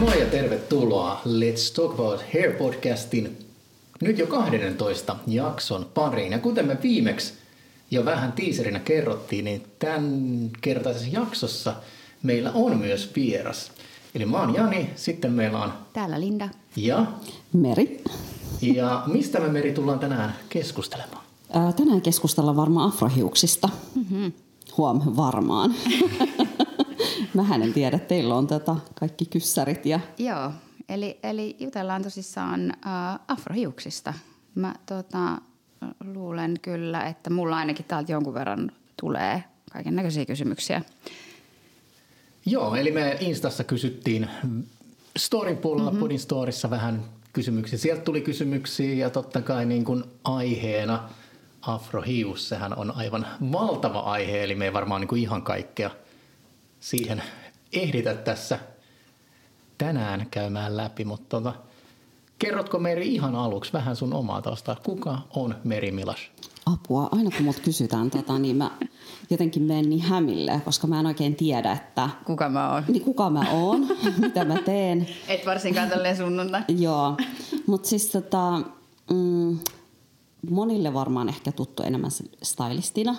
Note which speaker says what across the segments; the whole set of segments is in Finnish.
Speaker 1: Moi ja tervetuloa Let's Talk About Hair podcastin nyt jo 12 jakson pariin. Ja kuten me viimeksi jo vähän tiiserinä kerrottiin, niin tämän kertaisessa jaksossa meillä on myös vieras. Eli mä oon Jani, sitten meillä on...
Speaker 2: Täällä Linda.
Speaker 1: Ja...
Speaker 3: Meri.
Speaker 1: Ja mistä me Meri tullaan tänään keskustelemaan?
Speaker 3: Ää, tänään keskustellaan varmaan afrohiuksista. Mm-hmm. Huom, varmaan. Mä en tiedä, teillä on tätä kaikki kyssärit ja...
Speaker 2: Joo, eli, eli jutellaan tosissaan äh, afrohiuksista. Mä tota, luulen kyllä, että mulla ainakin täältä jonkun verran tulee kaiken näköisiä kysymyksiä.
Speaker 1: Joo, eli me Instassa kysyttiin Storin puolella, mm-hmm. Pudin Storissa vähän kysymyksiä. Sieltä tuli kysymyksiä ja totta kai niin kuin aiheena afrohius, sehän on aivan valtava aihe, eli me ei varmaan niin kuin ihan kaikkea siihen ehditä tässä tänään käymään läpi, mutta tota, kerrotko Meri ihan aluksi vähän sun omaa taustaa? Kuka on Meri Milas?
Speaker 3: Apua, aina kun mut kysytään tota, niin mä jotenkin menen niin hämille, koska mä en oikein tiedä, että...
Speaker 2: Kuka mä oon?
Speaker 3: Niin kuka mä oon, mitä mä teen.
Speaker 2: Et varsinkaan tälleen sunnuntai.
Speaker 3: Joo, mutta siis tota, mm, monille varmaan ehkä tuttu enemmän stylistina.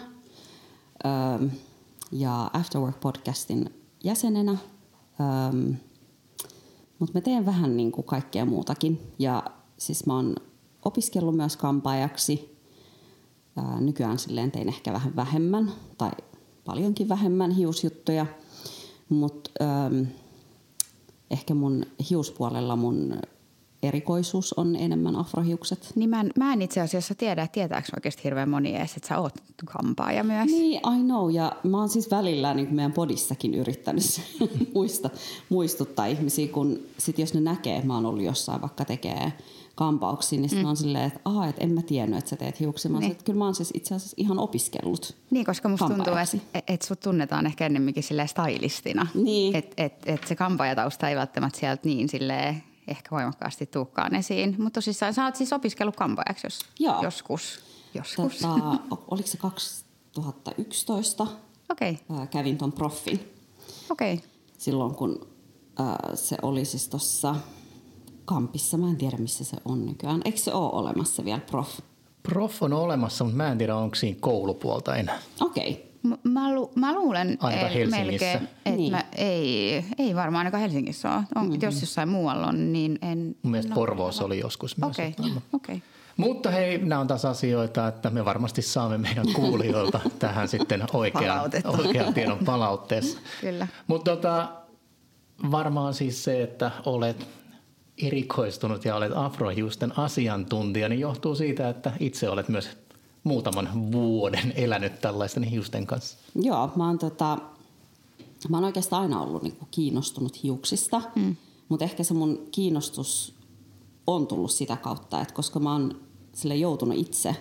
Speaker 3: Öö, ja Afterwork-podcastin jäsenenä. Öö, mutta mä teen vähän niin kuin kaikkea muutakin. Ja siis mä oon opiskellut myös kampaajaksi. Ää, nykyään silleen tein ehkä vähän vähemmän tai paljonkin vähemmän hiusjuttuja. Mutta ehkä mun hiuspuolella mun erikoisuus on enemmän afrohiukset.
Speaker 2: Niin mä en, mä en itse asiassa tiedä, että tietääkö oikeasti hirveän moni edes, että sä oot kampaaja myös.
Speaker 3: Niin, I know. Ja mä oon siis välillä niin kuin meidän podissakin yrittänyt muista, muistuttaa ihmisiä, kun sit jos ne näkee, että mä oon ollut jossain vaikka tekee kampauksia, niin mm. on silleen, että aha, et en mä tiennyt, että sä teet hiuksia. Mä niin. että kyllä mä oon siis itse asiassa ihan opiskellut
Speaker 2: Niin, koska musta tuntuu, että et sut tunnetaan ehkä ennemminkin silleen stylistina.
Speaker 3: Niin.
Speaker 2: Että et, et se kampaajatausta ei välttämättä sieltä niin silleen ehkä voimakkaasti tuukkaan esiin. Mutta tosissaan sä oot siis opiskellut kampaajaksi jos,
Speaker 3: Joo.
Speaker 2: joskus. joskus.
Speaker 3: Tota, oliko se 2011?
Speaker 2: Okei.
Speaker 3: Okay. Kävin ton proffin.
Speaker 2: Okei. Okay.
Speaker 3: Silloin kun äh, se oli siis tuossa Kampissa. Mä en tiedä, missä se on nykyään. Eikö se ole olemassa vielä prof?
Speaker 1: Prof on olemassa, mutta mä en tiedä, onko siinä koulupuolta enää.
Speaker 3: Okei. Okay.
Speaker 2: Mä, lu, mä luulen
Speaker 1: Ainakaan Helsingissä.
Speaker 2: melkein, että niin. mä, ei, ei varmaan ainakaan Helsingissä ole. On, mm-hmm. Jos jossain muualla on, niin en...
Speaker 1: Mun mielestä no, Porvoossa oli joskus myös.
Speaker 2: Okei, okay. okay.
Speaker 1: Mutta hei, nämä on taas asioita, että me varmasti saamme meidän kuulijoilta tähän sitten oikean, oikean tiedon palautteessa.
Speaker 2: Kyllä.
Speaker 1: Mutta tota, varmaan siis se, että olet erikoistunut ja olet afrohiusten asiantuntija, niin johtuu siitä, että itse olet myös muutaman vuoden elänyt tällaisten hiusten kanssa?
Speaker 3: Joo, mä oon, tota, mä oon oikeastaan aina ollut niinku kiinnostunut hiuksista, mm. mutta ehkä se mun kiinnostus on tullut sitä kautta, että koska mä oon sille joutunut itse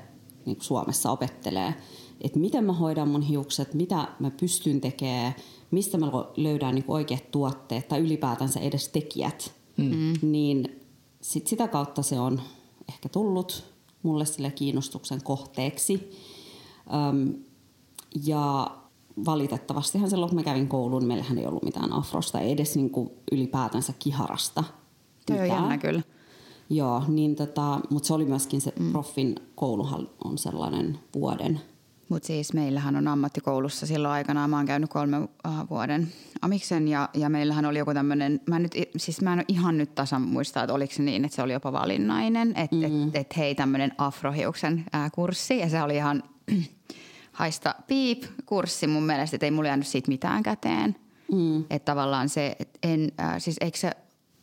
Speaker 3: niin Suomessa opettelee, että miten mä hoidan mun hiukset, mitä mä pystyn tekemään, mistä mä löydän niin oikeat tuotteet tai ylipäätänsä edes tekijät, mm. niin sit sitä kautta se on ehkä tullut mulle sille kiinnostuksen kohteeksi. Öm, ja valitettavastihan silloin, kun mä kävin kouluun, meillähän ei ollut mitään afrosta, ei edes niin kuin ylipäätänsä kiharasta.
Speaker 2: Toi on jännä kyllä.
Speaker 3: Joo, niin tota, mutta se oli myöskin se mm. proffin kouluhan on sellainen vuoden
Speaker 2: mutta siis meillähän on ammattikoulussa silloin aikanaan, mä oon käynyt kolme uh, vuoden amiksen ja, ja meillähän oli joku tämmöinen, mä, nyt, siis mä en ole ihan nyt tasan muistaa, että oliko se niin, että se oli jopa valinnainen, että mm. et, et hei tämmöinen afrohiuksen ää, kurssi ja se oli ihan haista piip kurssi mun mielestä, että ei mulla jäänyt siitä mitään käteen. Mm. Että tavallaan se, että en, äh, siis eikö se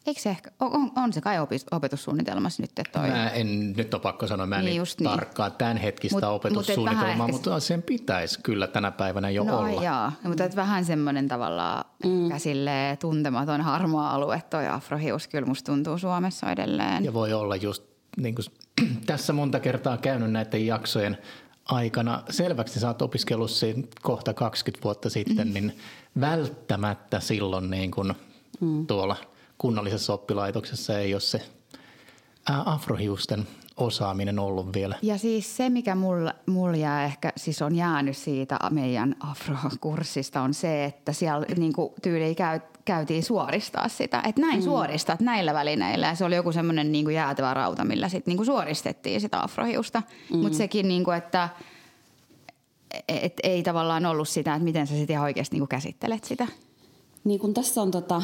Speaker 2: Eikö se ehkä, on, on se kai opetussuunnitelmassa nyt? Että toi...
Speaker 1: Mä en, nyt on pakko sanoa, mä en niin, niin. tarkkaan tämän hetkistä mut, opetussuunnitelmaa, mutta ehkä... sen pitäisi kyllä tänä päivänä jo
Speaker 2: no,
Speaker 1: olla.
Speaker 2: Joo, mutta et vähän semmoinen tavallaan mm. ehkä tuntematon harmaa alue toi afrohius kyllä musta tuntuu Suomessa edelleen.
Speaker 1: Ja voi olla just niin kuin, tässä monta kertaa käynyt näiden jaksojen aikana selväksi, sä oot opiskellut kohta 20 vuotta sitten, mm. niin välttämättä silloin niin kuin mm. tuolla – kunnallisessa oppilaitoksessa ei ole se afrohiusten osaaminen ollut vielä.
Speaker 2: Ja siis se, mikä mulla mul jää ehkä, siis on jäänyt siitä meidän afrokurssista, on se, että siellä niin kuin tyyli käy, käytiin suoristaa sitä. Että näin mm. suoristat näillä välineillä. Ja se oli joku semmoinen niin jäätävä rauta, millä sitten niin suoristettiin sitä afrohiusta. Mm. Mutta sekin, niin kuin, että et ei tavallaan ollut sitä, että miten sä sitten ihan oikeasti niin käsittelet sitä.
Speaker 3: Niin kun tässä on tota,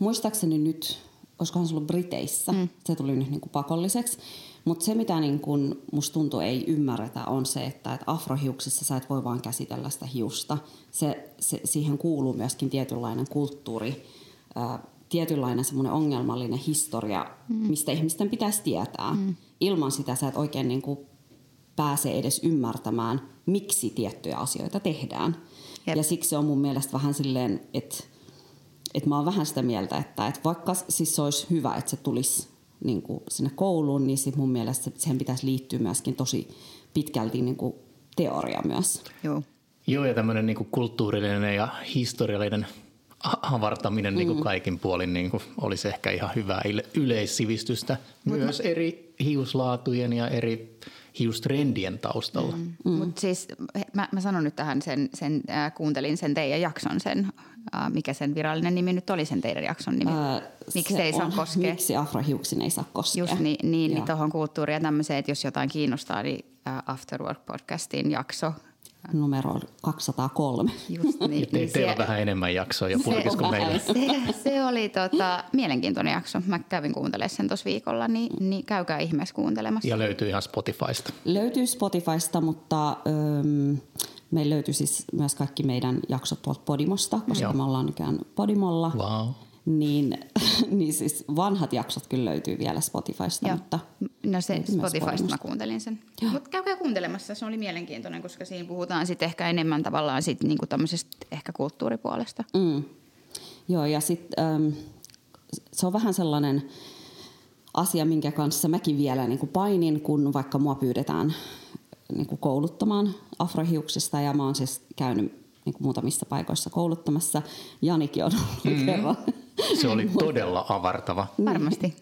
Speaker 3: muistaakseni nyt, olisikohan se ollut Briteissä, mm. se tuli nyt niin kuin pakolliseksi. Mutta se, mitä niin kun musta tuntuu ei ymmärretä, on se, että et afrohiuksissa sä et voi vaan käsitellä sitä hiusta. Se, se, siihen kuuluu myöskin tietynlainen kulttuuri, ää, tietynlainen semmoinen ongelmallinen historia, mm. mistä ihmisten pitäisi tietää. Mm. Ilman sitä sä et oikein niin kuin pääse edes ymmärtämään, miksi tiettyjä asioita tehdään. Jep. Ja siksi on mun mielestä vähän silleen, että, että mä oon vähän sitä mieltä, että, että vaikka siis se olisi hyvä, että se tulisi niin kuin sinne kouluun, niin sit mun mielestä sen pitäisi liittyä myöskin tosi pitkälti niin kuin teoria myös.
Speaker 2: Joo.
Speaker 1: Joo, ja tämmöinen niin kulttuurillinen ja historiallinen avartaminen niin kuin mm. kaikin puolin niin kuin olisi ehkä ihan hyvää yleissivistystä myös mä... eri hiuslaatujen ja eri hiustrendien taustalla. Mm.
Speaker 2: Mm. Mutta siis mä, mä sanon nyt tähän sen, sen äh, kuuntelin sen teidän jakson, sen, äh, mikä sen virallinen nimi nyt oli sen teidän jakson nimi? Äh, miksi se ei saa koskea?
Speaker 3: Miksi afrohiuksin ei saa koskea.
Speaker 2: Just niin, niin, niin tuohon kulttuuriin ja tämmöiseen, että jos jotain kiinnostaa, niin äh, Afterwork podcastin jakso
Speaker 3: numero 203.
Speaker 2: Just niin.
Speaker 1: Te, niin teillä on vähän enemmän jaksoja purkis kuin meillä.
Speaker 2: Se, se oli tota, mielenkiintoinen jakso. Mä kävin kuuntelemaan sen tuossa viikolla, niin, niin käykää ihmeessä kuuntelemassa.
Speaker 1: Ja löytyy ihan Spotifysta.
Speaker 3: Löytyy Spotifysta, mutta ähm, meillä löytyy siis myös kaikki meidän jaksot tuolta Podimosta, koska Joo. me ollaan nykyään Podimolla.
Speaker 1: Wow
Speaker 3: niin, niin siis vanhat jaksot kyllä löytyy vielä Spotifysta. Joo. Mutta
Speaker 2: no se Spotifysta mä kuuntelin sen. Mutta käykää kuuntelemassa, se oli mielenkiintoinen, koska siinä puhutaan sitten ehkä enemmän tavallaan sit niinku tämmöisestä ehkä kulttuuripuolesta.
Speaker 3: Mm. Joo, ja sitten ähm, se on vähän sellainen asia, minkä kanssa mäkin vielä niin kuin painin, kun vaikka mua pyydetään niin kuin kouluttamaan afrohiuksista ja mä oon siis käynyt niin kuin muutamissa paikoissa kouluttamassa. Janikin on ollut mm. kerran.
Speaker 1: Se oli todella avartava.
Speaker 2: Varmasti.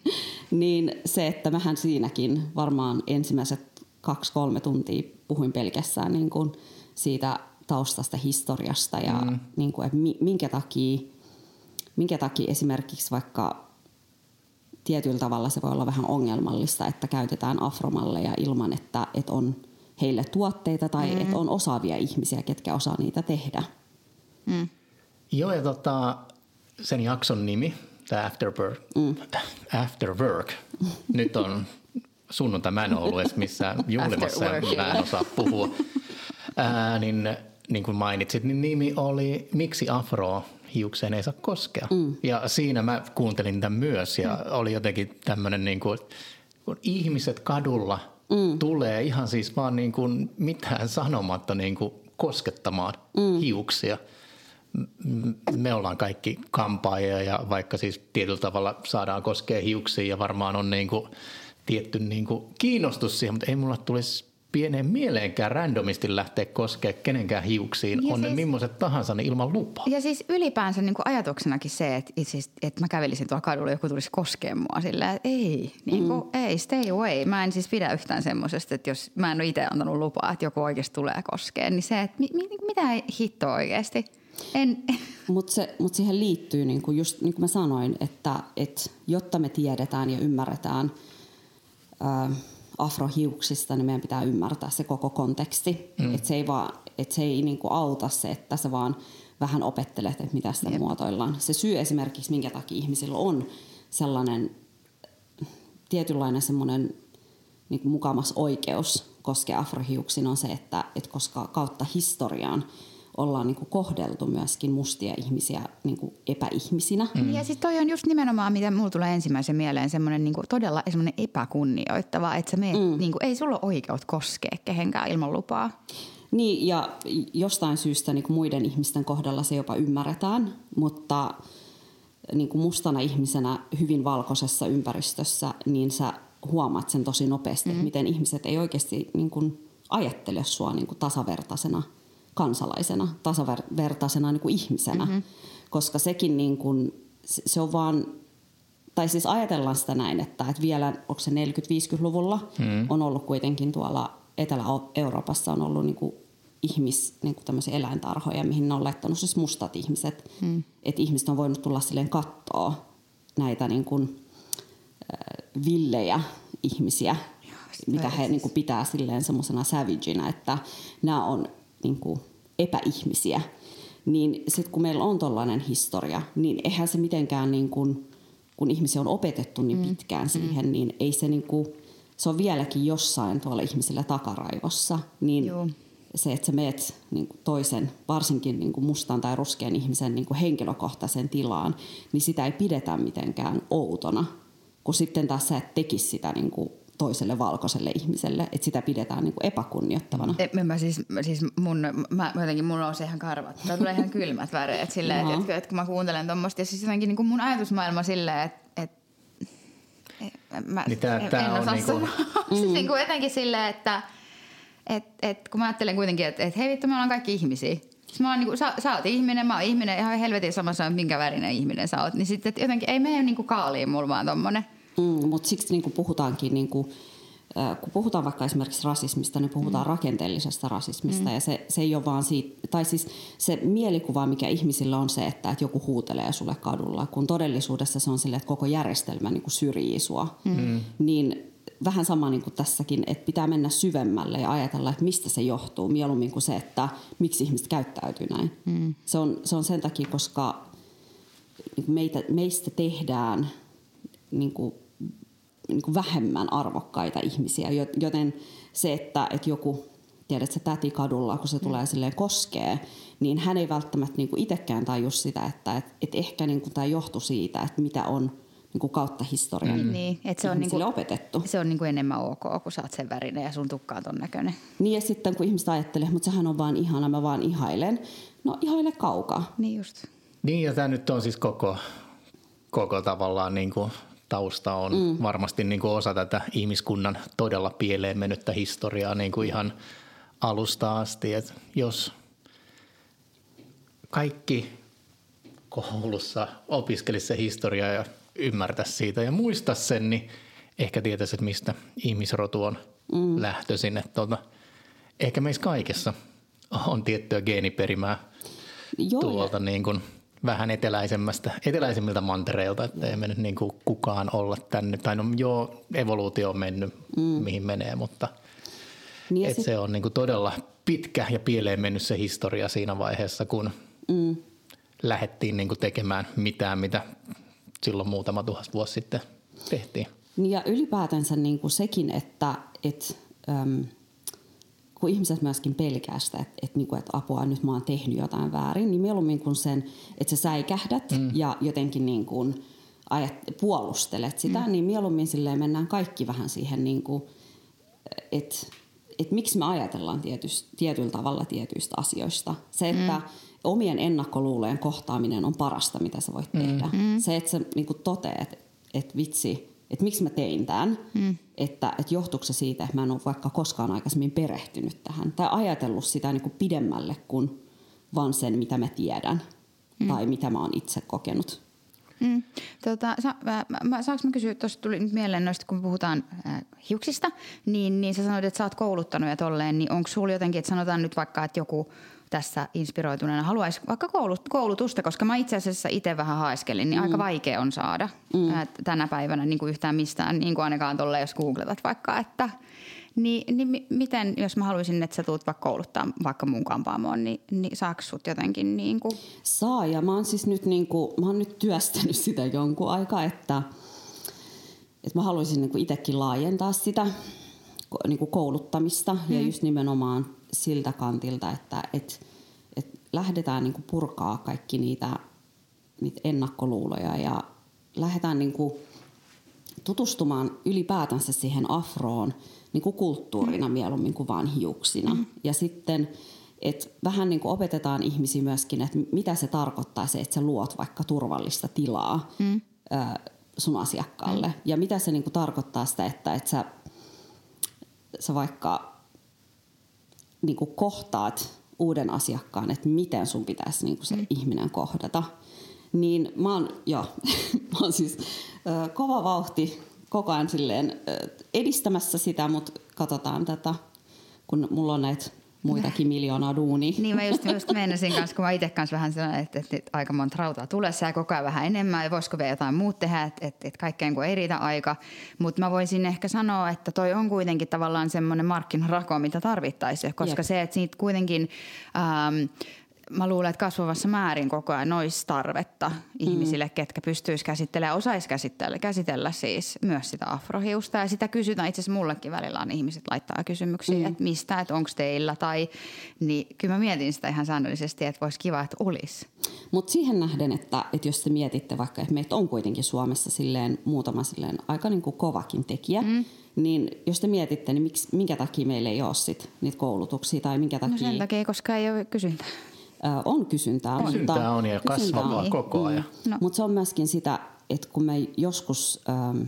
Speaker 3: niin se, että mähän siinäkin varmaan ensimmäiset kaksi-kolme tuntia puhuin pelkästään niin kuin siitä taustasta, historiasta ja mm. niin kuin, että minkä takia, minkä takia esimerkiksi vaikka tietyllä tavalla se voi olla vähän ongelmallista, että käytetään afromalleja ilman, että, että on – heille tuotteita tai mm. että on osaavia ihmisiä, ketkä osaa niitä tehdä.
Speaker 1: Mm. Joo, ja tota, sen jakson nimi, tämä After Work, mm. After Work. nyt on sunnuntai, mä en ole ollut edes missään juhlimassa ja mä en osaa puhua. Ää, niin, niin kuin mainitsit, niin nimi oli Miksi afro hiukseen ei saa koskea. Mm. Ja siinä mä kuuntelin tämän myös ja mm. oli jotenkin tämmöinen niin kuin, kun ihmiset kadulla – mm. tulee ihan siis vaan niin kuin mitään sanomatta niin kuin koskettamaan mm. hiuksia. Me ollaan kaikki kampaajia ja vaikka siis tietyllä tavalla saadaan koskea hiuksia ja varmaan on niin kuin tietty niin kuin kiinnostus siihen, mutta ei mulla tulisi pieneen mieleenkään randomisti lähteä koskemaan kenenkään hiuksiin, ja on siis, ne millaiset tahansa niin ilman lupaa.
Speaker 2: Ja siis ylipäänsä niin kuin ajatuksenakin se, että, siis, että mä kävelisin tuolla kadulla joku tulisi koskea mua silleen, että ei, niin kuin, mm. ei, stay away. Mä en siis pidä yhtään semmoisesta, että jos mä en ole itse antanut lupaa, että joku oikeasti tulee koskea, niin se, että mi, mi, mitä hittoa oikeasti. En.
Speaker 3: Mutta se, mut siihen liittyy, niin kuin just niin kuin mä sanoin, että, että jotta me tiedetään ja ymmärretään ää, afrohiuksista, niin meidän pitää ymmärtää se koko konteksti. Mm. Että se ei, vaan, et se ei niinku auta se, että sä vaan vähän opettelet, että mitä sitä Jep. muotoillaan. Se syy esimerkiksi, minkä takia ihmisillä on sellainen tietynlainen semmoinen niin mukamas oikeus koskea afrohiuksiin on se, että, että koska kautta historiaan – ollaan niin kuin kohdeltu myöskin mustia ihmisiä niin kuin epäihmisinä.
Speaker 2: Mm. Ja sitten toi on just nimenomaan, mitä mulla tulee ensimmäisen mieleen, semmoinen niin todella semmoinen epäkunnioittava, että sä meet, mm. niin kuin, ei sulla ole oikeut koskea kehenkään ilman lupaa.
Speaker 3: Niin, ja jostain syystä niin kuin muiden ihmisten kohdalla se jopa ymmärretään, mutta niin kuin mustana ihmisenä hyvin valkoisessa ympäristössä, niin sä huomaat sen tosi nopeasti, mm. miten ihmiset ei oikeasti niin kuin ajattele sua niin kuin tasavertaisena – kansalaisena, tasavertaisena niin kuin ihmisenä. Mm-hmm. Koska sekin niin kuin, se on vaan tai siis ajatellaan sitä näin, että, että vielä, onko se 40-50-luvulla, mm. on ollut kuitenkin tuolla Etelä-Euroopassa on ollut niin kuin ihmis, niin kuin tämmöisiä eläintarhoja, mihin ne on laittanut siis mustat ihmiset. Mm. Että ihmiset on voinut tulla silleen kattoa näitä niin kuin, äh, villejä ihmisiä, Joo, mitä he siis... niin kuin, pitää silleen semmoisena savageina, että nämä on niin kuin, epäihmisiä. Niin sitten kun meillä on tollainen historia, niin eihän se mitenkään, niin kuin, kun ihmisiä on opetettu niin mm. pitkään mm. siihen, niin ei se niin kuin, se on vieläkin jossain tuolla ihmisillä takaraivossa. Niin Joo se, että sä meet niin kuin toisen, varsinkin niin kuin mustan tai ruskean ihmisen niin kuin henkilökohtaisen tilaan, niin sitä ei pidetä mitenkään outona, kun sitten taas sä et tekisi sitä niin kuin toiselle valkoiselle ihmiselle, että sitä pidetään niin kuin epäkunnioittavana.
Speaker 2: Et, mä siis, siis mun, mä, jotenkin mulla on se ihan karvat. Tää tulee ihan kylmät väreet silleen, että, että, että, kun mä kuuntelen tuommoista. Ja siis jotenkin niin kuin mun ajatusmaailma silleen, että, että mä niin tää, en, tää en osaa niinku... siis mm. niin kuin etenkin silleen, että – et, et, kun mä ajattelen kuitenkin, että et, hei vittu, me ollaan kaikki ihmisiä. Siis mä oon, niin kuin, sä, sä oot ihminen, mä oon ihminen, ihan helvetin samassa, minkä värinen ihminen sä oot. Niin sitten että jotenkin ei mene niin kaaliin mulla vaan tommonen.
Speaker 3: Mm, mutta siksi niin kuin puhutaankin, niin kuin, äh, kun puhutaan vaikka esimerkiksi rasismista, niin puhutaan mm. rakenteellisesta rasismista. Mm. Ja se, se ei ole vaan siitä, tai siis se mielikuva, mikä ihmisillä on se, että, että joku huutelee sulle kadulla, kun todellisuudessa se on sille, että koko järjestelmä niin kuin syrjii sua. Mm. Niin vähän sama niin kuin tässäkin, että pitää mennä syvemmälle ja ajatella, että mistä se johtuu, mieluummin kuin se, että miksi ihmiset käyttäytyy näin. Mm. Se, on, se on sen takia, koska niin meitä, meistä tehdään niin kuin, niin kuin vähemmän arvokkaita ihmisiä, joten se, että, että joku tiedät se täti kadulla, kun se mm. tulee silleen koskee, niin hän ei välttämättä niin kuin itsekään taju sitä, että, että, että ehkä niin kuin tämä johtuu siitä, että mitä on – niin kuin kautta historian mm. niin, että se on niin kuin, opetettu.
Speaker 2: Se on niin kuin enemmän ok, kun sä oot sen värinen ja sun tukka on ton näköinen.
Speaker 3: Niin ja sitten kun ihmiset ajattelee, mutta sehän on vaan ihana, mä vaan ihailen. No ihaile kaukaa.
Speaker 2: Niin just.
Speaker 1: Niin ja tämä nyt on siis koko, koko tavallaan niin kuin tausta on mm. varmasti niin kuin osa tätä ihmiskunnan todella pieleen mennyttä historiaa niin kuin ihan alusta asti. Et jos kaikki koulussa opiskelisi se historiaa ja ymmärtää siitä ja muistaa sen, niin ehkä tietäisi, että mistä ihmisrotu on mm. lähtöisin. Että tuota, ehkä meissä kaikessa on tiettyä geeniperimää Joo, tuolta niin kuin vähän eteläisemmästä, eteläisemmiltä mantereilta, että ei mennyt niin kuin kukaan olla tänne. Tai no joo, evoluutio on mennyt mm. mihin menee, mutta niin et sit... se on niin kuin todella pitkä ja pieleen mennyt se historia siinä vaiheessa, kun mm. lähdettiin niin kuin tekemään mitään, mitä silloin muutama tuhat vuosi sitten tehtiin.
Speaker 3: Niin ja ylipäätänsä niin kuin sekin, että et, äm, kun ihmiset myöskin pelkää sitä, että, että, niin kuin, että apua nyt mä oon tehnyt jotain väärin, niin mieluummin kuin sen, että sä säikähdät mm. ja jotenkin niin kuin ajat, puolustelet sitä, mm. niin mieluummin silleen mennään kaikki vähän siihen, niin kuin, että, että miksi me ajatellaan tietyst, tietyllä tavalla tietyistä asioista. Se, että mm omien ennakkoluulojen kohtaaminen on parasta, mitä sä voit mm. tehdä. Mm. Se, että sä niin toteat, että et vitsi, että miksi mä tein tämän, mm. että, että johtuuko se siitä, että mä en ole vaikka koskaan aikaisemmin perehtynyt tähän tai ajatellut sitä niin kuin pidemmälle kuin vaan sen, mitä mä tiedän mm. tai mitä mä oon itse kokenut.
Speaker 2: Mm. Tota, sa, mä, mä, saanko mä kysyä, tuossa tuli nyt mieleen noista, kun puhutaan äh, hiuksista, niin, niin sä sanoit, että sä oot kouluttanut ja tolleen, niin onko sulla jotenkin, että sanotaan nyt vaikka, että joku tässä inspiroituneena haluaisi vaikka koulutusta, koska mä itse asiassa itse vähän haeskelin, niin mm. aika vaikea on saada mm. tänä päivänä niin kuin yhtään mistään, niin kuin ainakaan tolle, jos googletat vaikka, että niin, niin miten, jos mä haluaisin, että sä tulet vaikka kouluttaa vaikka mun kampaamoon, niin, niin saako sut jotenkin niin kuin?
Speaker 3: Saa, ja mä oon siis nyt, niin kuin, mä oon nyt työstänyt sitä jonkun aikaa, että, että mä haluaisin niin kuin itsekin laajentaa sitä niin kuin kouluttamista mm. ja just nimenomaan siltä kantilta, että et, et lähdetään niin kuin purkaa kaikki niitä, niitä ennakkoluuloja ja lähdetään niin kuin tutustumaan ylipäätänsä siihen afroon niin kuin kulttuurina mm. mieluummin kuin vain hiuksina. Mm. Ja sitten et vähän niin kuin opetetaan ihmisiä myöskin, että mitä se tarkoittaa se, että sä luot vaikka turvallista tilaa mm. ö, sun asiakkaalle. Mm. Ja mitä se niin kuin tarkoittaa sitä, että, että sä, sä vaikka niin kuin kohtaat uuden asiakkaan, että miten sun pitäisi niin kuin se mm. ihminen kohdata. Niin mä oon, joo, mä oon siis ö, kova vauhti koko ajan silleen ö, edistämässä sitä, mutta katsotaan tätä, kun mulla on näitä muitakin miljoonaa duunia.
Speaker 2: Niin mä just, just meinasin kanssa, kun mä itse kanssa vähän sellainen, että, että, että aika monta rautaa tulessa ja koko ajan vähän enemmän ja voisiko vielä jotain muut tehdä, että, että, että kaikkeen kun ei riitä aika. Mutta mä voisin ehkä sanoa, että toi on kuitenkin tavallaan semmoinen markkinarako, mitä tarvittaisiin, koska Jep. se, että siitä kuitenkin... Ähm, mä luulen, että kasvavassa määrin koko ajan olisi tarvetta mm. ihmisille, ketkä pystyisivät käsittelemään, osais käsitellä, käsitellä siis myös sitä afrohiusta. Ja sitä kysytään, itse asiassa mullekin välillä on ihmiset laittaa kysymyksiä, mm. että mistä, että onko teillä tai, niin kyllä mä mietin sitä ihan säännöllisesti, että voisi kiva, että olisi.
Speaker 3: Mutta siihen nähden, että, että jos te mietitte vaikka, että meitä on kuitenkin Suomessa silleen muutama silleen aika niin kuin kovakin tekijä, mm. niin jos te mietitte, niin miksi, minkä takia meillä ei ole sit niitä koulutuksia tai minkä takia...
Speaker 2: No sen takia, koska ei ole kysyntää
Speaker 3: on kysyntää.
Speaker 1: On. Kysyntää mutta on ja kasvavaa on. koko ajan.
Speaker 3: Mm. No. Mutta se on myöskin sitä, että kun me joskus, ähm,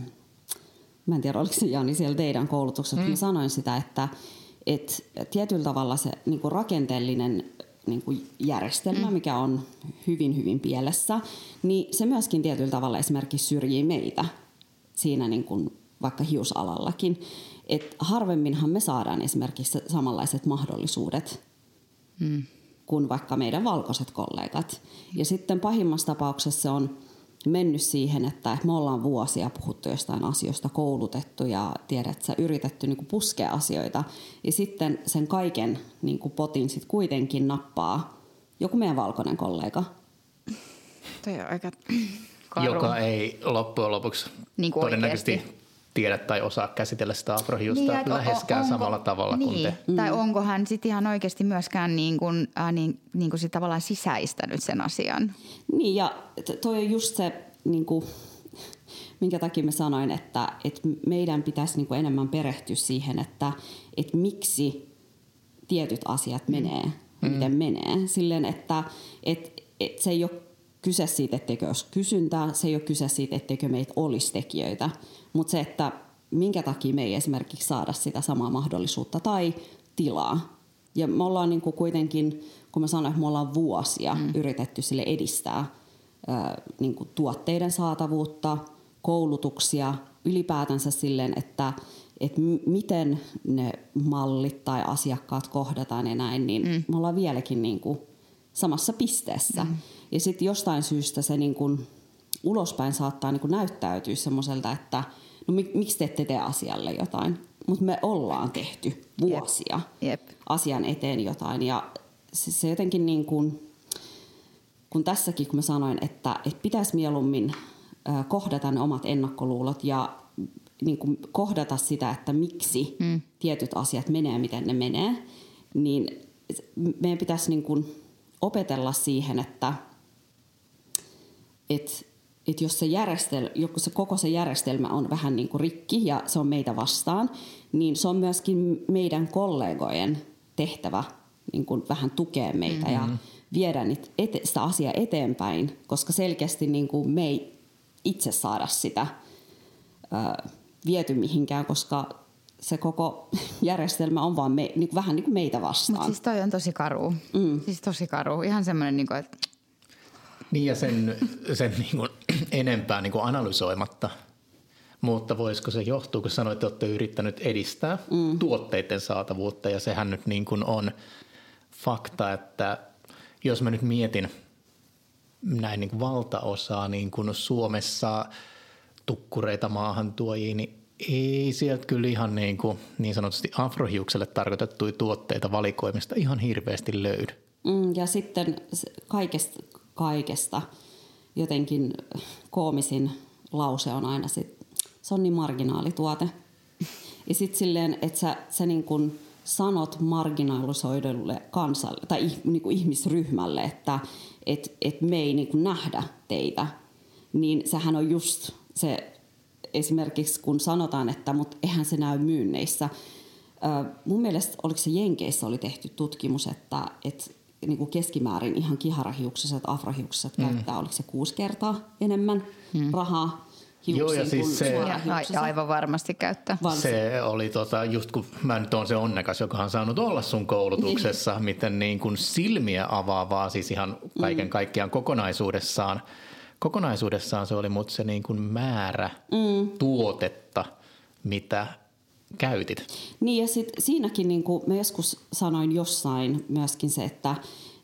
Speaker 3: mä en tiedä oliko se Jani siellä teidän koulutuksessa, mm. kun mä sanoin sitä, että et tietyllä tavalla se niinku rakenteellinen niinku järjestelmä, mm. mikä on hyvin hyvin pielessä, niin se myöskin tietyllä tavalla esimerkiksi syrjii meitä siinä niinku vaikka hiusalallakin. Et harvemminhan me saadaan esimerkiksi samanlaiset mahdollisuudet mm kuin vaikka meidän valkoiset kollegat. Ja sitten pahimmassa tapauksessa se on mennyt siihen, että me ollaan vuosia puhuttu jostain asioista, koulutettu ja tiedät, sä yritetty niin puskea asioita. Ja sitten sen kaiken niin potin sit kuitenkin nappaa joku meidän valkoinen kollega.
Speaker 2: Toi on aika
Speaker 1: karu. Joka ei loppujen lopuksi niin todennäköisesti oikeasti tiedä tai osaa käsitellä sitä afrohiusta niin, läheskään onko, samalla tavalla niin, kuin te.
Speaker 2: Mm. Tai onko hän sitten ihan oikeasti myöskään niin kuin, äh, niin, niin kuin sit tavallaan sisäistänyt sen asian?
Speaker 3: Niin ja toi on just se, niin kuin, minkä takia mä sanoin, että, että meidän pitäisi niin kuin enemmän perehtyä siihen, että, että miksi tietyt asiat mm. menee, mm. miten menee. Silleen, että, että, että se ei ole kyse siitä, etteikö olisi kysyntää, se ei ole kyse siitä, etteikö meitä olisi tekijöitä, mutta se, että minkä takia me ei esimerkiksi saada sitä samaa mahdollisuutta tai tilaa. Ja me ollaan niin kuin kuitenkin, kun mä sanoin, että me ollaan vuosia mm. yritetty sille edistää niin kuin tuotteiden saatavuutta, koulutuksia, ylipäätänsä silleen, että, että miten ne mallit tai asiakkaat kohdataan ja näin, niin mm. me ollaan vieläkin niin kuin samassa pisteessä. Mm. Ja sitten jostain syystä se niin kuin ulospäin saattaa niin kuin näyttäytyä semmoiselta, että no mik, miksi te ette tee asialle jotain. Mutta me ollaan tehty vuosia
Speaker 2: Jep. Jep.
Speaker 3: asian eteen jotain. Ja se, se jotenkin niin kuin, kun tässäkin kun mä sanoin, että, että pitäisi mieluummin kohdata ne omat ennakkoluulot ja niin kuin kohdata sitä, että miksi mm. tietyt asiat menee, miten ne menee, niin meidän pitäisi niin kuin opetella siihen, että, että että jos se, järjestel, se koko se järjestelmä on vähän niin kuin rikki ja se on meitä vastaan, niin se on myöskin meidän kollegojen tehtävä niin kuin vähän tukea meitä mm-hmm. ja viedä ete, sitä asiaa eteenpäin, koska selkeästi niin kuin me ei itse saada sitä ö, viety mihinkään, koska se koko järjestelmä on vaan me, niin kuin, vähän niin kuin meitä vastaan. Mutta
Speaker 2: siis toi on tosi karu. Mm. Siis tosi karu. Ihan semmoinen, niin kuin, että
Speaker 1: niin ja sen, sen niin kuin enempää niin kuin analysoimatta. Mutta voisiko se johtua, kun sanoit, että olette yrittänyt edistää mm. tuotteiden saatavuutta ja sehän nyt niin kuin on fakta, että jos mä nyt mietin näin niin kuin valtaosaa niin kuin Suomessa tukkureita maahantuojiin, niin ei sieltä kyllä ihan niin, kuin, niin sanotusti afrohiukselle tarkoitettuja tuotteita valikoimista ihan hirveästi löydy.
Speaker 3: Mm, ja sitten kaikesta, kaikesta. Jotenkin koomisin lause on aina sit, se on niin marginaalituote. Ja sitten silleen, että sä, sä niin kun sanot marginalisoidulle kansalle tai niin kuin ihmisryhmälle, että et, et me ei niin nähdä teitä, niin sehän on just se esimerkiksi kun sanotaan, että mut eihän se näy myynneissä. mun mielestä oliko se Jenkeissä oli tehty tutkimus, että, että niin kuin keskimäärin ihan kiharahiukset, afrohiukset mm. käyttää, oliko se kuusi kertaa enemmän mm. rahaa hiuksiin
Speaker 1: Joo, ja siis
Speaker 3: kuin
Speaker 1: se-
Speaker 2: Ja, aivan varmasti käyttää.
Speaker 3: Vaan
Speaker 1: Se oli tota, just kun mä nyt oon se onnekas, joka on saanut olla sun koulutuksessa,
Speaker 3: Niin.
Speaker 1: miten niin kuin silmiä avaavaa siis ihan kaiken kaikkiaan kokonaisuudessaan. Kokonaisuudessaan se oli mut se niin kuin määrä mm. tuotetta, mitä käytit.
Speaker 3: Niin ja sit siinäkin niin kuin mä joskus sanoin jossain myöskin se, että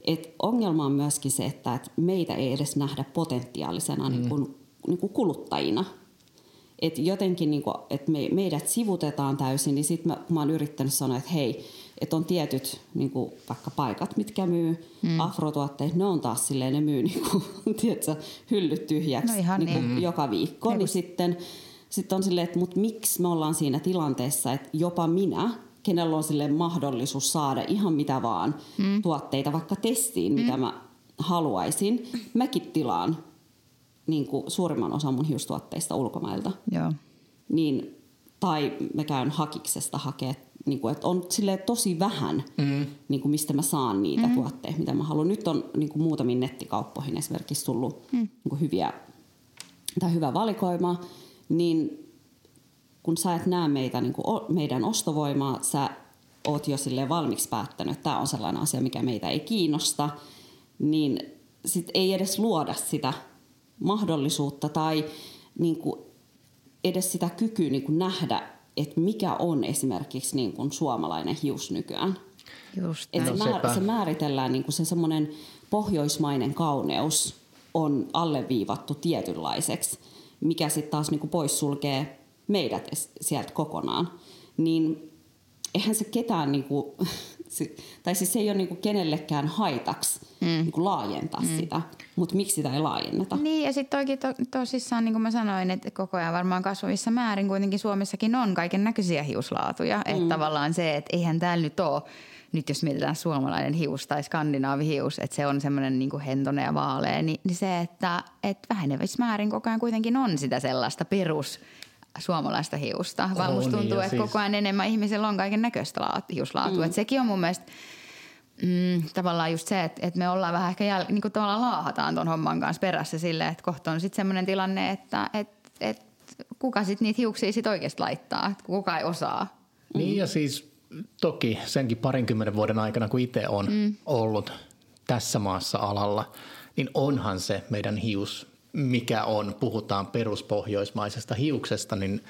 Speaker 3: et ongelma on myöskin se, että et meitä ei edes nähdä potentiaalisena mm. niin kuin, niin kuin kuluttajina. Et jotenkin, niin kuin, että me, meidät sivutetaan täysin, niin sitten mä, mä oon yrittänyt sanoa, että hei, että on tietyt niin kuin vaikka paikat, mitkä myy mm. afrotuotteet, ne on taas silleen, ne myy niin kuin, tiedätkö, hyllyt tyhjäksi
Speaker 2: No ihan
Speaker 3: niin kuin
Speaker 2: niin.
Speaker 3: joka viikko. Niin sitten, sitten on silleen, että mut miksi me ollaan siinä tilanteessa, että jopa minä, kenellä on silleen mahdollisuus saada ihan mitä vaan mm. tuotteita vaikka testiin, mm. mitä mä haluaisin, mäkin tilaan niin kuin suurimman osan mun hiustuotteista ulkomailta.
Speaker 2: Joo.
Speaker 3: Niin, tai mä käyn hakiksesta hakee, niin kuin, että on silleen tosi vähän, mm. niin kuin mistä mä saan niitä mm. tuotteita, mitä mä haluan. Nyt on niin kuin muutamiin nettikauppoihin esimerkiksi tullut mm. niin kuin hyviä, tai hyvä valikoima, niin kun sä et näe meitä, niin kuin meidän ostovoimaa, sä oot jo sille valmiiksi päättänyt, että tämä on sellainen asia, mikä meitä ei kiinnosta, niin sit ei edes luoda sitä mahdollisuutta tai niin kuin edes sitä kykyä niin kuin nähdä, että mikä on esimerkiksi niin kuin suomalainen hius nykyään.
Speaker 2: Just
Speaker 3: Et se,
Speaker 1: No
Speaker 3: määr, se määritellään niin kuin se semmoinen pohjoismainen kauneus on alleviivattu tietynlaiseksi, mikä sitten taas niin kuin poissulkee meidät sieltä kokonaan. Niin eihän se ketään, niin kuin, tai siis se ei ole niin kuin kenellekään haitaksi mm. niin kuin laajentaa mm. sitä, mutta miksi sitä ei laajenneta?
Speaker 2: Niin ja sitten toki to, tosissaan, niin kuin mä sanoin, että koko ajan varmaan kasvavissa määrin kuitenkin Suomessakin on kaiken näköisiä hiuslaatuja. Mm. Että tavallaan se, että eihän täällä nyt ole, nyt jos mietitään suomalainen hius tai skandinaavihius, että se on semmoinen niin hentonen ja vaalea, niin, niin se, että et vähenevissä määrin koko ajan kuitenkin on sitä sellaista perus suomalaista hiusta. Vaan musta tuntuu,
Speaker 1: ja
Speaker 2: että
Speaker 1: siis-
Speaker 2: koko ajan enemmän ihmisillä on kaiken näköistä hiuslaatua. Mm. Et sekin on mun mielestä Mm, tavallaan just se, että, että me ollaan vähän ehkä jäl, niin kuin tavallaan laahataan ton homman kanssa perässä silleen, että kohta on sitten semmoinen tilanne, että et, et, kuka sitten niitä hiuksia sit oikeasti laittaa, että kuka ei osaa.
Speaker 1: Niin ja siis toki senkin parinkymmenen vuoden aikana, kun itse on mm. ollut tässä maassa alalla, niin onhan se meidän hius, mikä on, puhutaan peruspohjoismaisesta hiuksesta, niin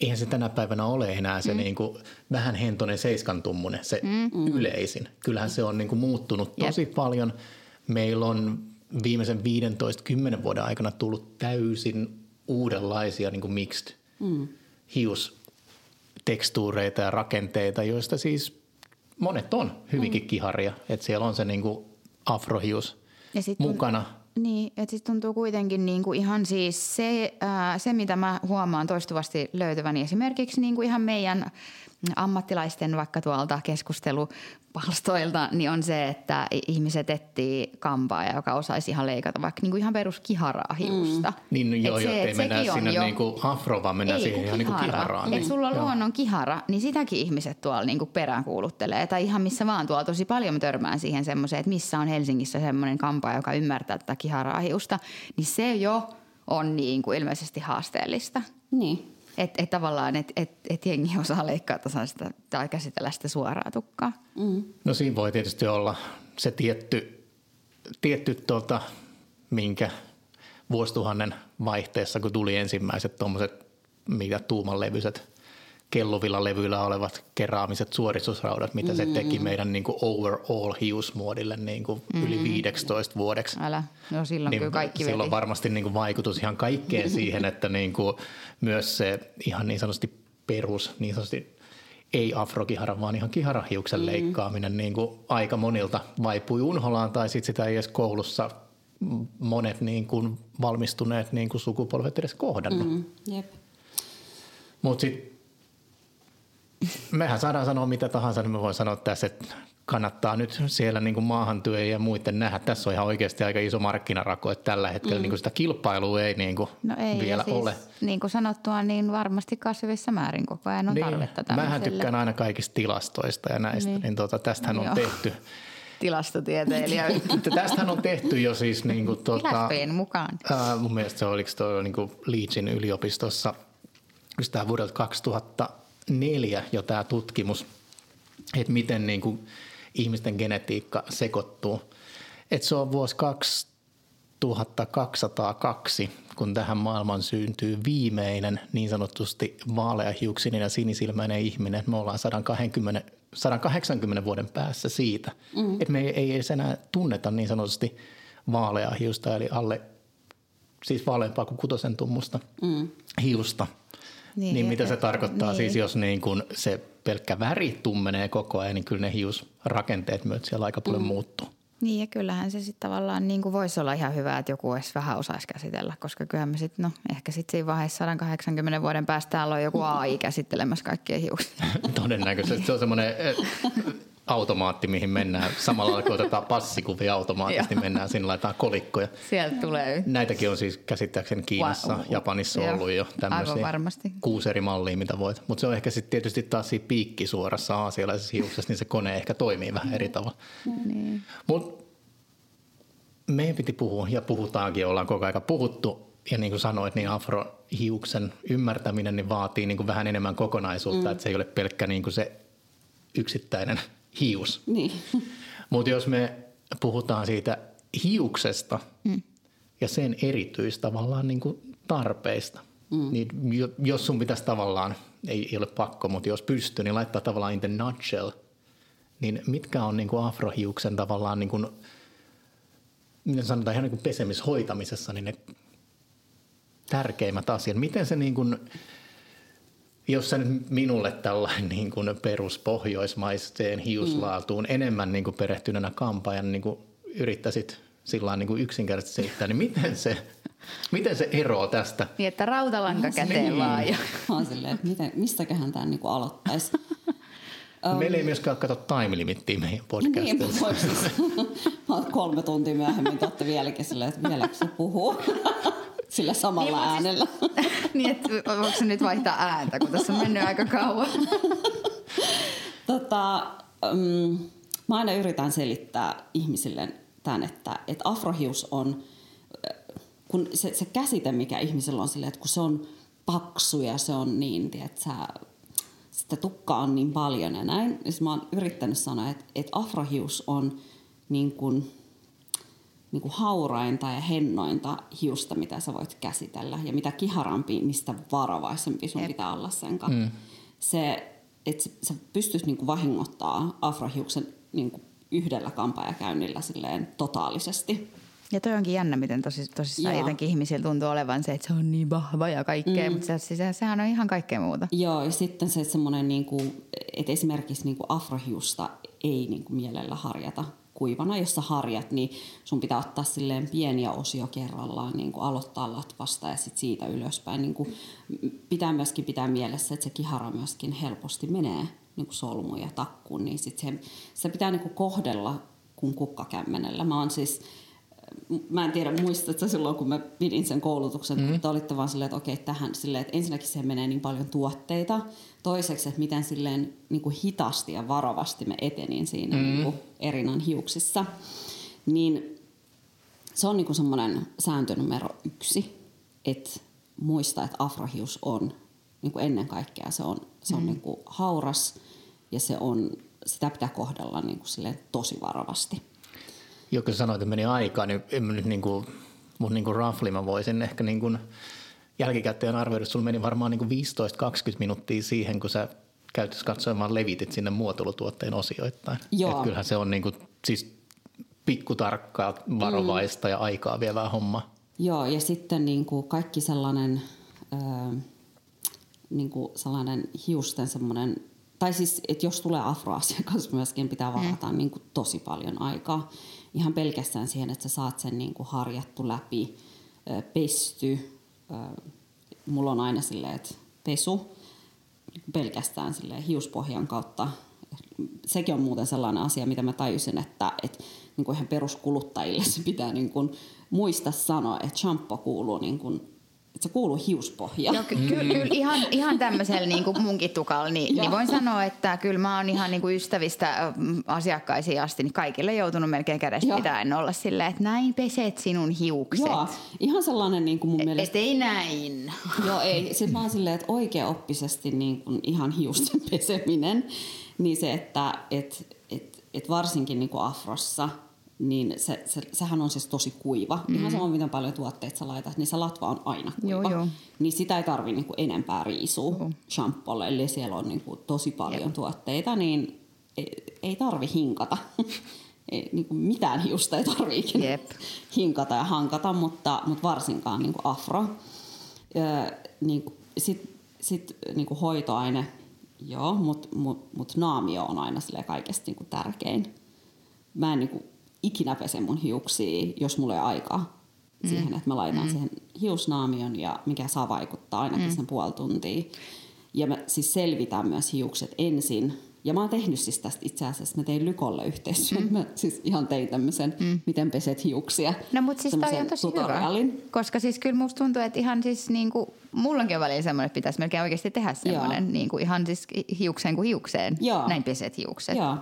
Speaker 1: eihän se tänä päivänä ole enää se mm. niin kuin vähän hentonen seiskantummunen, se mm. yleisin. Kyllähän se on niin kuin muuttunut tosi
Speaker 2: Jep.
Speaker 1: paljon. Meillä on viimeisen 15-10 vuoden aikana tullut täysin uudenlaisia niin kuin mixed mm. hius tekstuureita ja rakenteita, joista siis monet on hyvinkin mm. kiharia. Että siellä on se niinku afrohius
Speaker 2: Ja sit
Speaker 1: mukana.
Speaker 2: Niin, että sitten tuntuu kuitenkin niin kuin ihan siis se, ää, se, mitä mä huomaan toistuvasti löytyväni esimerkiksi niin kuin ihan meidän ammattilaisten vaikka tuolta keskustelupalstoilta, niin on se, että ihmiset etsii kampaa, joka osaisi ihan leikata vaikka niin kuin ihan peruskiharaa hiusta.
Speaker 1: Niin no joo,
Speaker 2: Et
Speaker 1: joo,
Speaker 2: se-
Speaker 1: ei
Speaker 2: et
Speaker 1: mennä sinne
Speaker 2: jo-
Speaker 1: niinku afroon, vaan mennään
Speaker 2: ei,
Speaker 1: siihen
Speaker 2: kun
Speaker 1: ihan niinku kiharaan.
Speaker 2: Että sulla on
Speaker 1: Joo.
Speaker 2: luonnon kihara, niin sitäkin ihmiset tuolla niinku peräänkuuluttelee. Tai ihan missä vaan tuolla tosi paljon törmään siihen semmoiseen, että missä on Helsingissä semmoinen kampa, joka ymmärtää tätä kiharaa hiusta. Niin se jo on niin kuin ilmeisesti haasteellista.
Speaker 3: Niin.
Speaker 2: Että et tavallaan, että et, et jengi osaa leikkaa tasaista tai käsitellä sitä suoraa tukkaa.
Speaker 1: No siinä voi tietysti olla se tietty, tietty tota, minkä vuosituhannen vaihteessa, kun tuli ensimmäiset tuommoiset, mitä tuumanlevyiset kelluvilla levyillä olevat keraamiset suoristusraudat, mitä se teki meidän niin kuin overall hiusmuodille niin kuin yli 15 vuodeksi.
Speaker 2: Älä, no silloin
Speaker 1: Niin
Speaker 2: kyllä kaikki
Speaker 1: sillä on
Speaker 2: veti.
Speaker 1: varmasti niin kuin vaikutus ihan kaikkeen siihen, että niin kuin myös se ihan niin sanotusti perus, niin sanotusti ei afrokihara, vaan ihan kiharahiuksen mm. leikkaaminen niin kuin aika monilta vaipui unholaan tai sitten sitä ei edes koulussa monet niin kuin valmistuneet niin kuin sukupolvet edes kohdannut. Mm.
Speaker 3: Mm, jep.
Speaker 1: Mutta sitten mehän saadaan sanoa mitä tahansa, niin me voin sanoa tässä, että kannattaa nyt siellä niin kuin maahantyöjien ja muiden nähdä. Tässä on ihan oikeasti aika iso markkinarako, että tällä hetkellä mm. niin kuin sitä kilpailua ei, niin kuin
Speaker 2: No ei,
Speaker 1: vielä
Speaker 2: siis,
Speaker 1: ole.
Speaker 2: niin kuin sanottua, niin varmasti kasvavissa määrin koko ajan on tarvetta
Speaker 1: Niin, mähän
Speaker 2: tämmöiselle.
Speaker 1: tykkään aina kaikista tilastoista ja näistä, niin,
Speaker 2: Niin.
Speaker 1: tota, tästähän on
Speaker 2: Joo.
Speaker 1: tehty,
Speaker 2: tilastotieteilijä.
Speaker 1: Tästähän on tehty jo siis niin kuin, tuota,
Speaker 2: Tilastojen mukaan.
Speaker 1: Ää, mun mielestä se oliko tuo niin kuin Leedsin yliopistossa, just tämä vuodelta 2004 jo tämä tutkimus, että miten niin kuin ihmisten genetiikka sekoittuu. Että se on vuosi 2202, kun tähän maailmaan syntyy viimeinen niin sanotusti vaaleahiuksinen ja sinisilmäinen ihminen. Me ollaan 120, 180 vuoden päässä siitä, mm. että me ei, ei edes enää tunneta niin sanotusti vaaleahiusta, eli alle, siis vaaleampaa kuin kutosen tummusta mm. hiusta. Niin, niin mitä se tarkoittaa niin. siis, jos niin kun se pelkkä väri tummenee koko ajan, niin kyllä ne hiusrakenteet myös siellä aika paljon mm. muuttuu.
Speaker 2: Niin ja kyllähän se sitten tavallaan niin kuin voisi olla ihan hyvä, että joku edes vähän osaisi käsitellä, koska kyllähän me sitten, no ehkä sitten siinä vaiheessa 180 vuoden päästä täällä on joku AI käsittelemässä kaikkia hiuksia.
Speaker 1: Todennäköisesti se on semmoinen eh, automaatti, mihin mennään. Samalla kun otetaan passikuvia automaattisesti, mennään sinne, laitetaan kolikkoja.
Speaker 2: Sieltä tulee.
Speaker 1: Näitäkin on siis käsittääkseni Kiinassa, wow. Japanissa Joo. ollut jo tämmöisiä
Speaker 2: varmasti.
Speaker 1: kuusi eri mallia, mitä voit. Mutta se on ehkä sitten tietysti taas siinä piikkisuorassa aasialaisessa hiuksessa, niin se kone ehkä toimii vähän eri tavalla. Niin. Mutta meidän piti puhua, ja puhutaankin, ollaan koko ajan puhuttu, ja niin kuin sanoit, niin afrohiuksen ymmärtäminen niin vaatii niin kuin vähän enemmän kokonaisuutta, mm. että se ei ole pelkkä niin kuin se yksittäinen hius.
Speaker 3: Niin.
Speaker 1: Mutta jos me puhutaan siitä hiuksesta mm. ja sen erityistä tavallaan niin kuin tarpeista, mm. niin jos sun pitäisi tavallaan, ei, ei ole pakko, mutta jos pystyy, niin laittaa tavallaan in the nutshell, niin mitkä on niin kuin afrohiuksen tavallaan, niin kuin, miten sanotaan, ihan niin kuin pesemishoitamisessa, niin ne tärkeimmät asiat. Miten se niin kuin, jos sä nyt minulle tällainen niin kuin peruspohjoismaiseen hiuslaatuun mm. enemmän niin kuin perehtyneenä kampaajan niin kuin yrittäisit sillä niin kuin yksinkertaisesti selittää, niin miten se, miten se eroaa tästä?
Speaker 2: Niin, että rautalanka käteen niin. vaan. Ja.
Speaker 3: Mä silleen, että miten, mistäköhän tämä niin aloittaisi.
Speaker 1: Meillä ei myöskään kato time limittiä meidän podcastissa. Niin,
Speaker 3: mä kolme tuntia myöhemmin, te olette vieläkin silleen, että vieläkö se puhuu sillä samalla niin, äänellä.
Speaker 2: Siis, niin, että voiko se nyt vaihtaa ääntä, kun tässä on mennyt aika kauan?
Speaker 3: tota, um, mä aina yritän selittää ihmisille tämän, että, että afrohius on, kun se, se käsite, mikä ihmisellä on silleen, että kun se on paksu ja se on niin, että sitä tukkaa on niin paljon ja näin. Niin mä oon yrittänyt sanoa, että, että afrohius on niin kuin, niin kuin haurainta ja hennointa hiusta, mitä sä voit käsitellä. Ja mitä kiharampi, mistä varovaisempi sun Jep. pitää olla sen kanssa. Mm. Se, että sä pystyisi niin kuin vahingottaa afrohiuksen niin kuin yhdellä kampaajakäynnillä silleen totaalisesti.
Speaker 2: Ja toi onkin jännä, miten tosi, tosissaan jotenkin ihmisillä tuntuu olevan se, että se on niin vahva ja kaikkea, mm. mutta se, se, sehän on ihan kaikkea muuta.
Speaker 3: Joo, ja sitten se semmoinen, niin kuin, että esimerkiksi niin kuin afrohiusta ei niin kuin mielellä harjata kuivana, jos sä harjat, niin sun pitää ottaa silleen pieniä osia kerrallaan, niin kuin aloittaa latvasta ja sitten siitä ylöspäin. Niin kuin pitää myöskin pitää mielessä, että se kihara myöskin helposti menee niin kuin solmuun ja takkuun, niin sit se, se pitää niin kuin kohdella kuin kukkakämmenellä. Mä oon siis mä en tiedä, muistatko silloin, kun mä pidin sen koulutuksen, mm. kun te olitte vaan silleen, että okei, tähän silleen, että ensinnäkin siihen menee niin paljon tuotteita. Toiseksi, että miten silleen niin kuin hitaasti ja varovasti me etenin siinä mm. niin kuin Erinan hiuksissa. Niin se on niin kuin semmoinen sääntö numero yksi, että muista, että afrohius on niin kuin ennen kaikkea se on, se on mm. niin kuin hauras ja se on, sitä pitää kohdella niin kuin silleen tosi varovasti
Speaker 1: joku sanoit, että meni aikaa, niin en nyt niin kuin, mun niin kuin rafli mä voisin ehkä niin kuin jälkikäteen arvioida, että sulla meni varmaan niin kuin 15-20 minuuttia siihen, kun sä käytössä katsoen vaan levitit sinne muotoilutuotteen osioittain. Joo. Et kyllähän se on niin kuin, siis pikkutarkkaa, varovaista mm. ja aikaa vievää homma.
Speaker 3: Joo, ja sitten niin kuin kaikki sellainen, äh, niin kuin sellainen hiusten semmoinen, tai siis, että jos tulee afroasiakas myöskin pitää varata mm. niin kuin tosi paljon aikaa ihan pelkästään siihen, että sä saat sen niin kuin harjattu läpi, pesty. Mulla on aina silleen, että pesu pelkästään silleen hiuspohjan kautta. Sekin on muuten sellainen asia, mitä mä tajusin, että, että niin kuin ihan peruskuluttajille se pitää niin kuin muistaa sanoa, että shampoo kuuluu niin kuin se kuuluu hiuspohja.
Speaker 2: Joo, ky- ky- kyllä ihan, ihan tämmöisellä niin kuin munkin tukalla, niin, niin voin sanoa, että kyllä mä oon ihan niin kuin ystävistä asiakkaisiin asti, niin kaikille joutunut melkein kädestä pitäen olla silleen, että näin peset sinun hiukset.
Speaker 3: Joo, ihan sellainen niin kuin mun
Speaker 2: Et
Speaker 3: mielestä...
Speaker 2: ei näin.
Speaker 3: Joo, ei. Sitten mä oon silleen, että oikeaoppisesti niin kuin ihan hiusten peseminen, niin se, että et, et, et varsinkin niin kuin afrossa, niin se, se, sehän on siis tosi kuiva. Mm. Ihan sama, miten paljon tuotteita sä laitat, niin se latva on aina kuiva.
Speaker 2: Joo, joo.
Speaker 3: Niin sitä ei tarvi niin kuin enempää riisua oh. shampoolle, eli siellä on niin kuin tosi paljon
Speaker 2: Jep.
Speaker 3: tuotteita, niin ei, ei tarvi hinkata. ei, niin kuin mitään hiusta ei tarvi ikinä
Speaker 2: Jep.
Speaker 3: hinkata ja hankata, mutta, mutta varsinkaan niin kuin afro. Öö, niin, Sitten sit, niin kuin hoitoaine, joo, mutta mut, mut naamio on aina kaikesta niin kuin tärkein. Mä en niin kuin ikinä pese mun hiuksia, jos mulla ei ole aikaa mm. siihen, että mä laitan mm. siihen hiusnaamion, ja mikä saa vaikuttaa ainakin mm. sen puoli tuntia. Ja mä siis selvitän myös hiukset ensin. Ja mä oon tehnyt siis tästä itse asiassa, mä tein Lykolle yhteistyön. Mm. Mä siis ihan tein tämmöisen, mm. miten peset hiuksia.
Speaker 2: No mutta siis toi on tosi
Speaker 3: tutorialin.
Speaker 2: hyvä. Koska siis kyllä musta tuntuu, että ihan siis niinku, mullakin on välillä semmoinen, että pitäisi melkein oikeasti tehdä semmoinen niinku ihan siis hiukseen kuin hiukseen.
Speaker 3: Joo.
Speaker 2: Näin peset hiukset.
Speaker 3: Joo.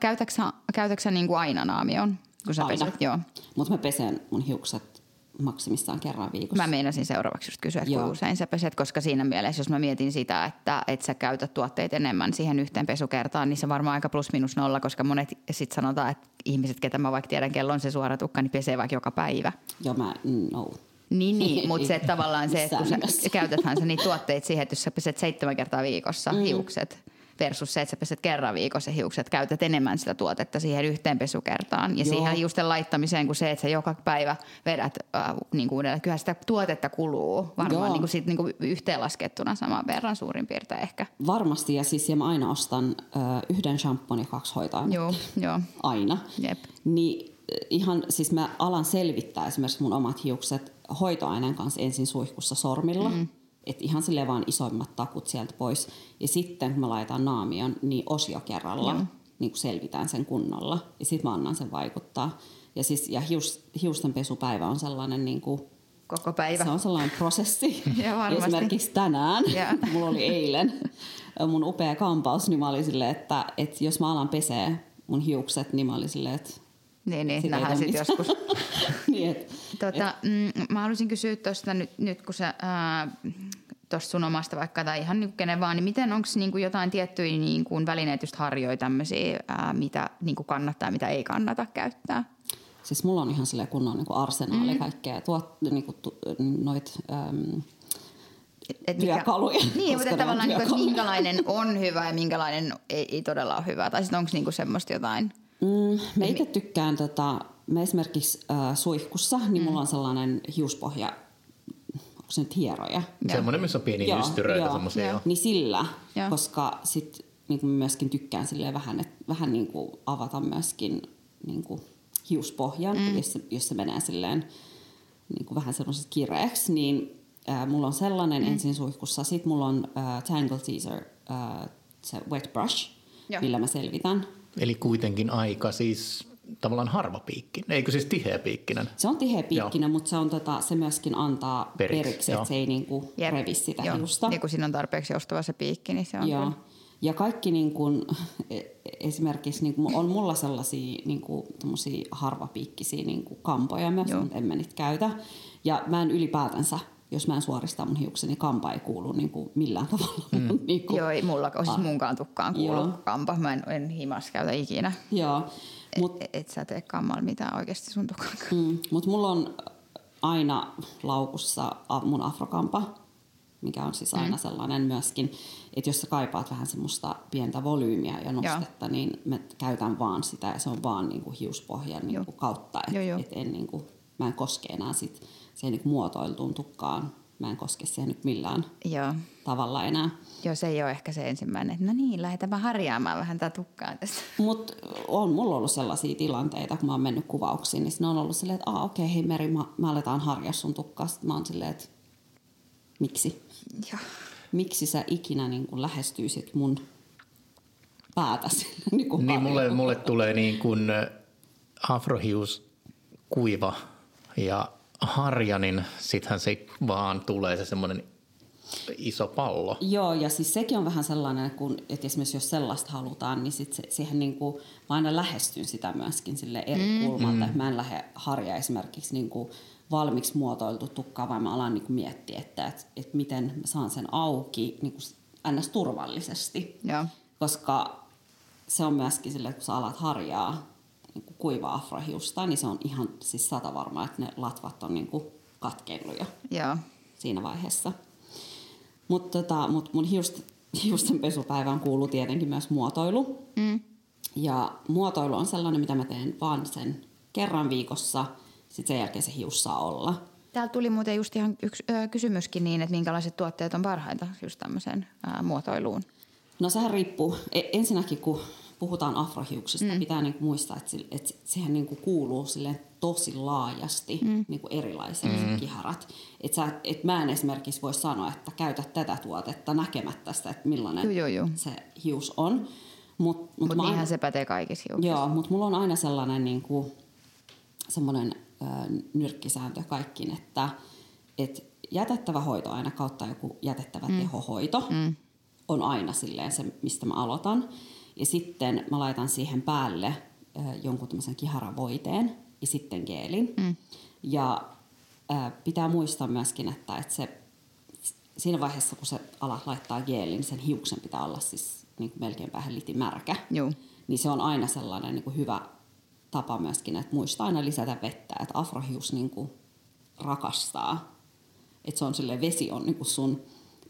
Speaker 2: Käytäksä, käytäksä niinku aina naamion, kun sä
Speaker 3: Aina.
Speaker 2: peset? Joo.
Speaker 3: Mutta mä pesen mun hiukset maksimissaan kerran viikossa.
Speaker 2: Mä meinasin seuraavaksi just kysyä, että kuinka usein sä peset, koska siinä mielessä, jos mä mietin sitä, että, että sä käytät tuotteita enemmän siihen yhteen pesukertaan, niin se varmaan aika plus minus nolla, koska monet sit sanotaan, että ihmiset, ketä mä vaikka tiedän, kello on se suora tukka, niin pesee vaikka joka päivä.
Speaker 3: Joo, mä, no.
Speaker 2: Niin, niin mutta se että tavallaan se, että kun sä käytäthän sä niitä tuotteita siihen, että jos sä peset seitsemän kertaa viikossa mm. hiukset, versus se, että sä peset kerran viikossa hiukset, käytät enemmän sitä tuotetta siihen yhteen pesukertaan ja
Speaker 3: Joo.
Speaker 2: siihen hiusten laittamiseen kuin se, että sä joka päivä vedät äh, niin kuin uudelleen. Kyllähän sitä tuotetta kuluu varmaan
Speaker 3: Joo.
Speaker 2: niin kuin sit, niin kuin yhteenlaskettuna saman verran suurin piirtein ehkä.
Speaker 3: Varmasti, ja siis ja mä aina ostan ö, yhden shampoon ja kaksi hoitoainetta.
Speaker 2: Joo, joo.
Speaker 3: Aina.
Speaker 2: Jep.
Speaker 3: Niin ö, ihan, siis mä alan selvittää esimerkiksi mun omat hiukset hoitoaineen kanssa ensin suihkussa sormilla. Mm. Että ihan silleen vaan isoimmat takut sieltä pois. Ja sitten kun mä laitan naamion, niin osio kerralla
Speaker 2: Joo.
Speaker 3: niin kuin selvitään sen kunnolla. Ja sitten mä annan sen vaikuttaa. Ja, siis, ja hius, hiustenpesupäivä on sellainen niin kuin,
Speaker 2: Koko päivä.
Speaker 3: Se on sellainen prosessi.
Speaker 2: Joo, varmasti.
Speaker 3: Esimerkiksi tänään,
Speaker 2: Joo.
Speaker 3: mulla oli eilen mun upea kampaus, niin mä olin silleen, että, että jos mä alan pesee mun hiukset, niin mä olin silleen, että
Speaker 2: Niin, niin nähdään sitten joskus.
Speaker 3: niin, et,
Speaker 2: Tota, mm, mä haluaisin kysyä tuosta nyt, nyt kun sä tuosta sun omasta vaikka tai ihan niin kenen vaan, niin miten onko niinku jotain tiettyjä niinku välineitä, just harjoja tämmöisiä, ää, mitä niinku kannattaa ja mitä ei kannata käyttää?
Speaker 3: siis mulla on ihan silleen kunnon niin arsenaali mm. kaikkea tuot, niin kuin, tu, noit, äm,
Speaker 2: Et, et
Speaker 3: Työkaluja,
Speaker 2: Niin,
Speaker 3: koska
Speaker 2: mutta tavallaan, niinku, että
Speaker 3: työkaluja.
Speaker 2: minkälainen on hyvä ja minkälainen ei, ei todella ole hyvä. Tai sitten onko niinku semmoista jotain?
Speaker 3: Mm, mä itse tykkään, tota, mä esimerkiksi äh, suihkussa, niin
Speaker 2: Mm.
Speaker 3: mulla on sellainen hiuspohja, onko se nyt hieroja?
Speaker 1: Semmoinen, missä on pieniä ystyröitä semmoisia.
Speaker 2: joo.
Speaker 1: joo.
Speaker 3: Niin sillä,
Speaker 2: Joo.
Speaker 3: koska sit niin kuin myöskin tykkään silleen vähän, et, vähän niin kuin avata myöskin niin kuin hiuspohjan, mm. jos, se, jos se menee silleen niin kuin vähän semmoiseksi kireeksi, niin äh, mulla on sellainen mm. ensin suihkussa. Sitten mulla on äh, Tangle Teaser, äh, se wet brush,
Speaker 2: Joo.
Speaker 3: millä mä selvitän.
Speaker 1: Eli kuitenkin aika siis tavallaan harvapiikkinen, eikö siis tiheäpiikkinen?
Speaker 3: Se on tiheä piikkinen, mutta se, on, tota, se myöskin antaa
Speaker 1: Periksi,
Speaker 3: periksi, että se ei niinku
Speaker 2: Jep.
Speaker 3: revi sitä
Speaker 2: Joo.
Speaker 3: hiusta.
Speaker 2: Ja kun siinä on tarpeeksi joustava se piikki, niin se on
Speaker 3: Joo.
Speaker 2: kyllä.
Speaker 3: Ja kaikki niin kuin, esimerkiksi niin kuin, on mulla sellaisia niin kuin, harvapiikkisiä niin kuin kampoja myös,
Speaker 2: Joo.
Speaker 3: mutta en mä niitä käytä. Ja mä en ylipäätänsä, jos mä en suorista mun hiukseni, niin kampa ei kuulu niin kuin millään tavalla. Mm. niin kuin,
Speaker 2: Joo, ei mulla, siis
Speaker 3: Ah.
Speaker 2: munkaan tukkaan kuulu
Speaker 3: Joo.
Speaker 2: kampa. Mä en, en himas käytä ikinä.
Speaker 3: Joo,
Speaker 2: Mut, et, et sä tee kammalla mitään oikeasti sun tukkaan.
Speaker 3: mm, mutta mulla on aina laukussa mun afrokampa, mikä on siis aina sellainen myöskin, että jos sä kaipaat vähän semmoista pientä volyymiä ja nostetta, niin mä käytän vaan sitä ja se on vaan niinku hiuspohjan niinku kautta,
Speaker 2: Joo, joo.
Speaker 3: että et en niinku, mä en koske enää sit siihen niinku muotoiltuun tukkaan, mä en koske siihen nyt millään
Speaker 2: Joo.
Speaker 3: tavalla enää.
Speaker 2: Joo, se ei ole ehkä se ensimmäinen. että No niin, lähdetään harjaamaan vähän tätä tukkaa tästä.
Speaker 3: Mutta on mulla ollut sellaisia tilanteita, kun mä oon mennyt kuvauksiin, niin ne on ollut silleen, että Aa, okei, hei Meri, mä, mä aletaan harjaa sun tukkaa. Sitten mä oon silleen, että miksi?
Speaker 2: Joo.
Speaker 3: Miksi sä ikinä niin kun lähestyisit mun päätä sille, niin kuin
Speaker 1: Niin mulle, mulle tulee niin kuin afrohius kuiva ja harja, niin sittenhän se vaan tulee se semmoinen iso pallo.
Speaker 3: Joo, ja siis sekin on vähän sellainen, kun, että esimerkiksi jos sellaista halutaan, niin sit se, siihen niin kuin, mä aina lähestyn sitä myöskin sille eri mm. kulmalta. Mm. Mä en lähde harja esimerkiksi niin kuin valmiiksi muotoiltu tukkaa, vaan mä alan niin kuin miettiä, että, että, että miten mä saan sen auki niin kuin ns. turvallisesti.
Speaker 2: Joo.
Speaker 3: Koska se on myöskin sille, että kun sä alat harjaa niin kuin kuivaa afrohiusta, niin se on ihan siis sata varmaa, että ne latvat on niin kuin katkeillut jo
Speaker 2: Joo.
Speaker 3: siinä vaiheessa. Mutta tota, mut mun hiust, hiusten pesupäivään kuuluu tietenkin myös muotoilu.
Speaker 2: Mm.
Speaker 3: Ja muotoilu on sellainen, mitä mä teen vaan sen kerran viikossa. Sitten sen jälkeen se hius saa olla.
Speaker 2: Täällä tuli muuten just ihan yksi ö, kysymyskin niin, että minkälaiset tuotteet on parhaita just tämmöiseen ö, muotoiluun.
Speaker 3: No sehän riippuu. E- ensinnäkin kun puhutaan afrohiuksista, mm. pitää niinku muistaa, että, sille, että sehän niinku kuuluu sille tosi laajasti mm. niinku erilaiset mm. kiharat. Et sä, et mä en esimerkiksi voi sanoa, että käytä tätä tuotetta näkemättä sitä, että millainen
Speaker 2: Joo, joo.
Speaker 3: se hius on. Mutta mut mä
Speaker 2: niinhän
Speaker 3: aina-
Speaker 2: se pätee kaikissa hiuksissa.
Speaker 3: Joo, mutta mulla on aina sellainen niin kuin, semmoinen ö, nyrkkisääntö kaikkiin, että et jätettävä hoito aina kautta joku jätettävä mm. tehohoito mm. on aina silleen se, mistä mä aloitan. Ja sitten mä laitan siihen päälle jonkun tämmöisen kiharavoiteen ja sitten geelin. Mm. Ja pitää muistaa myöskin, että, että se, siinä vaiheessa, kun se alat laittaa geelin, niin sen hiuksen pitää olla siis niin kuin melkein vähän litimärkä
Speaker 2: Joo.
Speaker 3: niin se on aina sellainen niin kuin hyvä tapa myöskin, että muistaa aina lisätä vettä, että afrohius niin kuin rakastaa, että se on sille vesi on niin kuin sun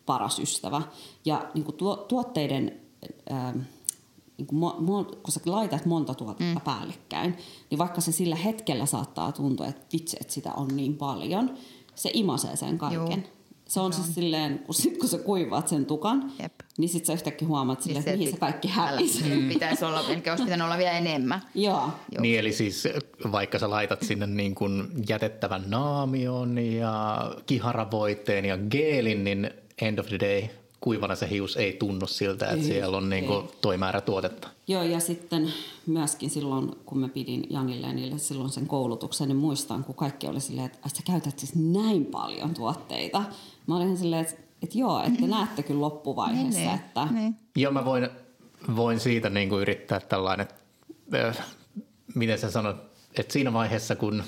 Speaker 3: paras ystävä. Ja niin kuin tuo, tuotteiden, ää, niin mo, mo, kun sä laitat monta tuotetta mm. päällekkäin, niin vaikka se sillä hetkellä saattaa tuntua, että vitsi, että sitä on niin paljon, se imasee sen kaiken.
Speaker 2: Juu.
Speaker 3: Se on siis silleen, kun, sit, kun sä kuivaat sen tukan,
Speaker 2: Jep.
Speaker 3: niin sit sä yhtäkkiä huomaat silleen, että mihin se kaikki hävisi.
Speaker 2: Älä- Pitäisi olla, ehkä olisi pitänyt olla vielä enemmän.
Speaker 3: Joo.
Speaker 2: Joo.
Speaker 1: Niin eli siis vaikka sä laitat sinne niin kuin jätettävän naamion ja kiharavoiteen ja geelin, niin end of the day kuivana se hius ei tunnu siltä, että
Speaker 3: Ei,
Speaker 1: siellä on niin kuin toi määrä tuotetta.
Speaker 3: Joo, ja sitten myöskin silloin, kun mä pidin Janille ja niille silloin sen koulutuksen, niin muistan, kun kaikki oli silleen, että "Ai, sä käytät siis näin paljon tuotteita. Mä olin silleen, että, että joo, että te näette kyllä loppuvaiheessa,
Speaker 2: Niin,
Speaker 3: että
Speaker 2: niin.
Speaker 1: Joo, mä voin, voin siitä niin kuin yrittää tällainen, äh, miten sä sanot, että siinä vaiheessa, kun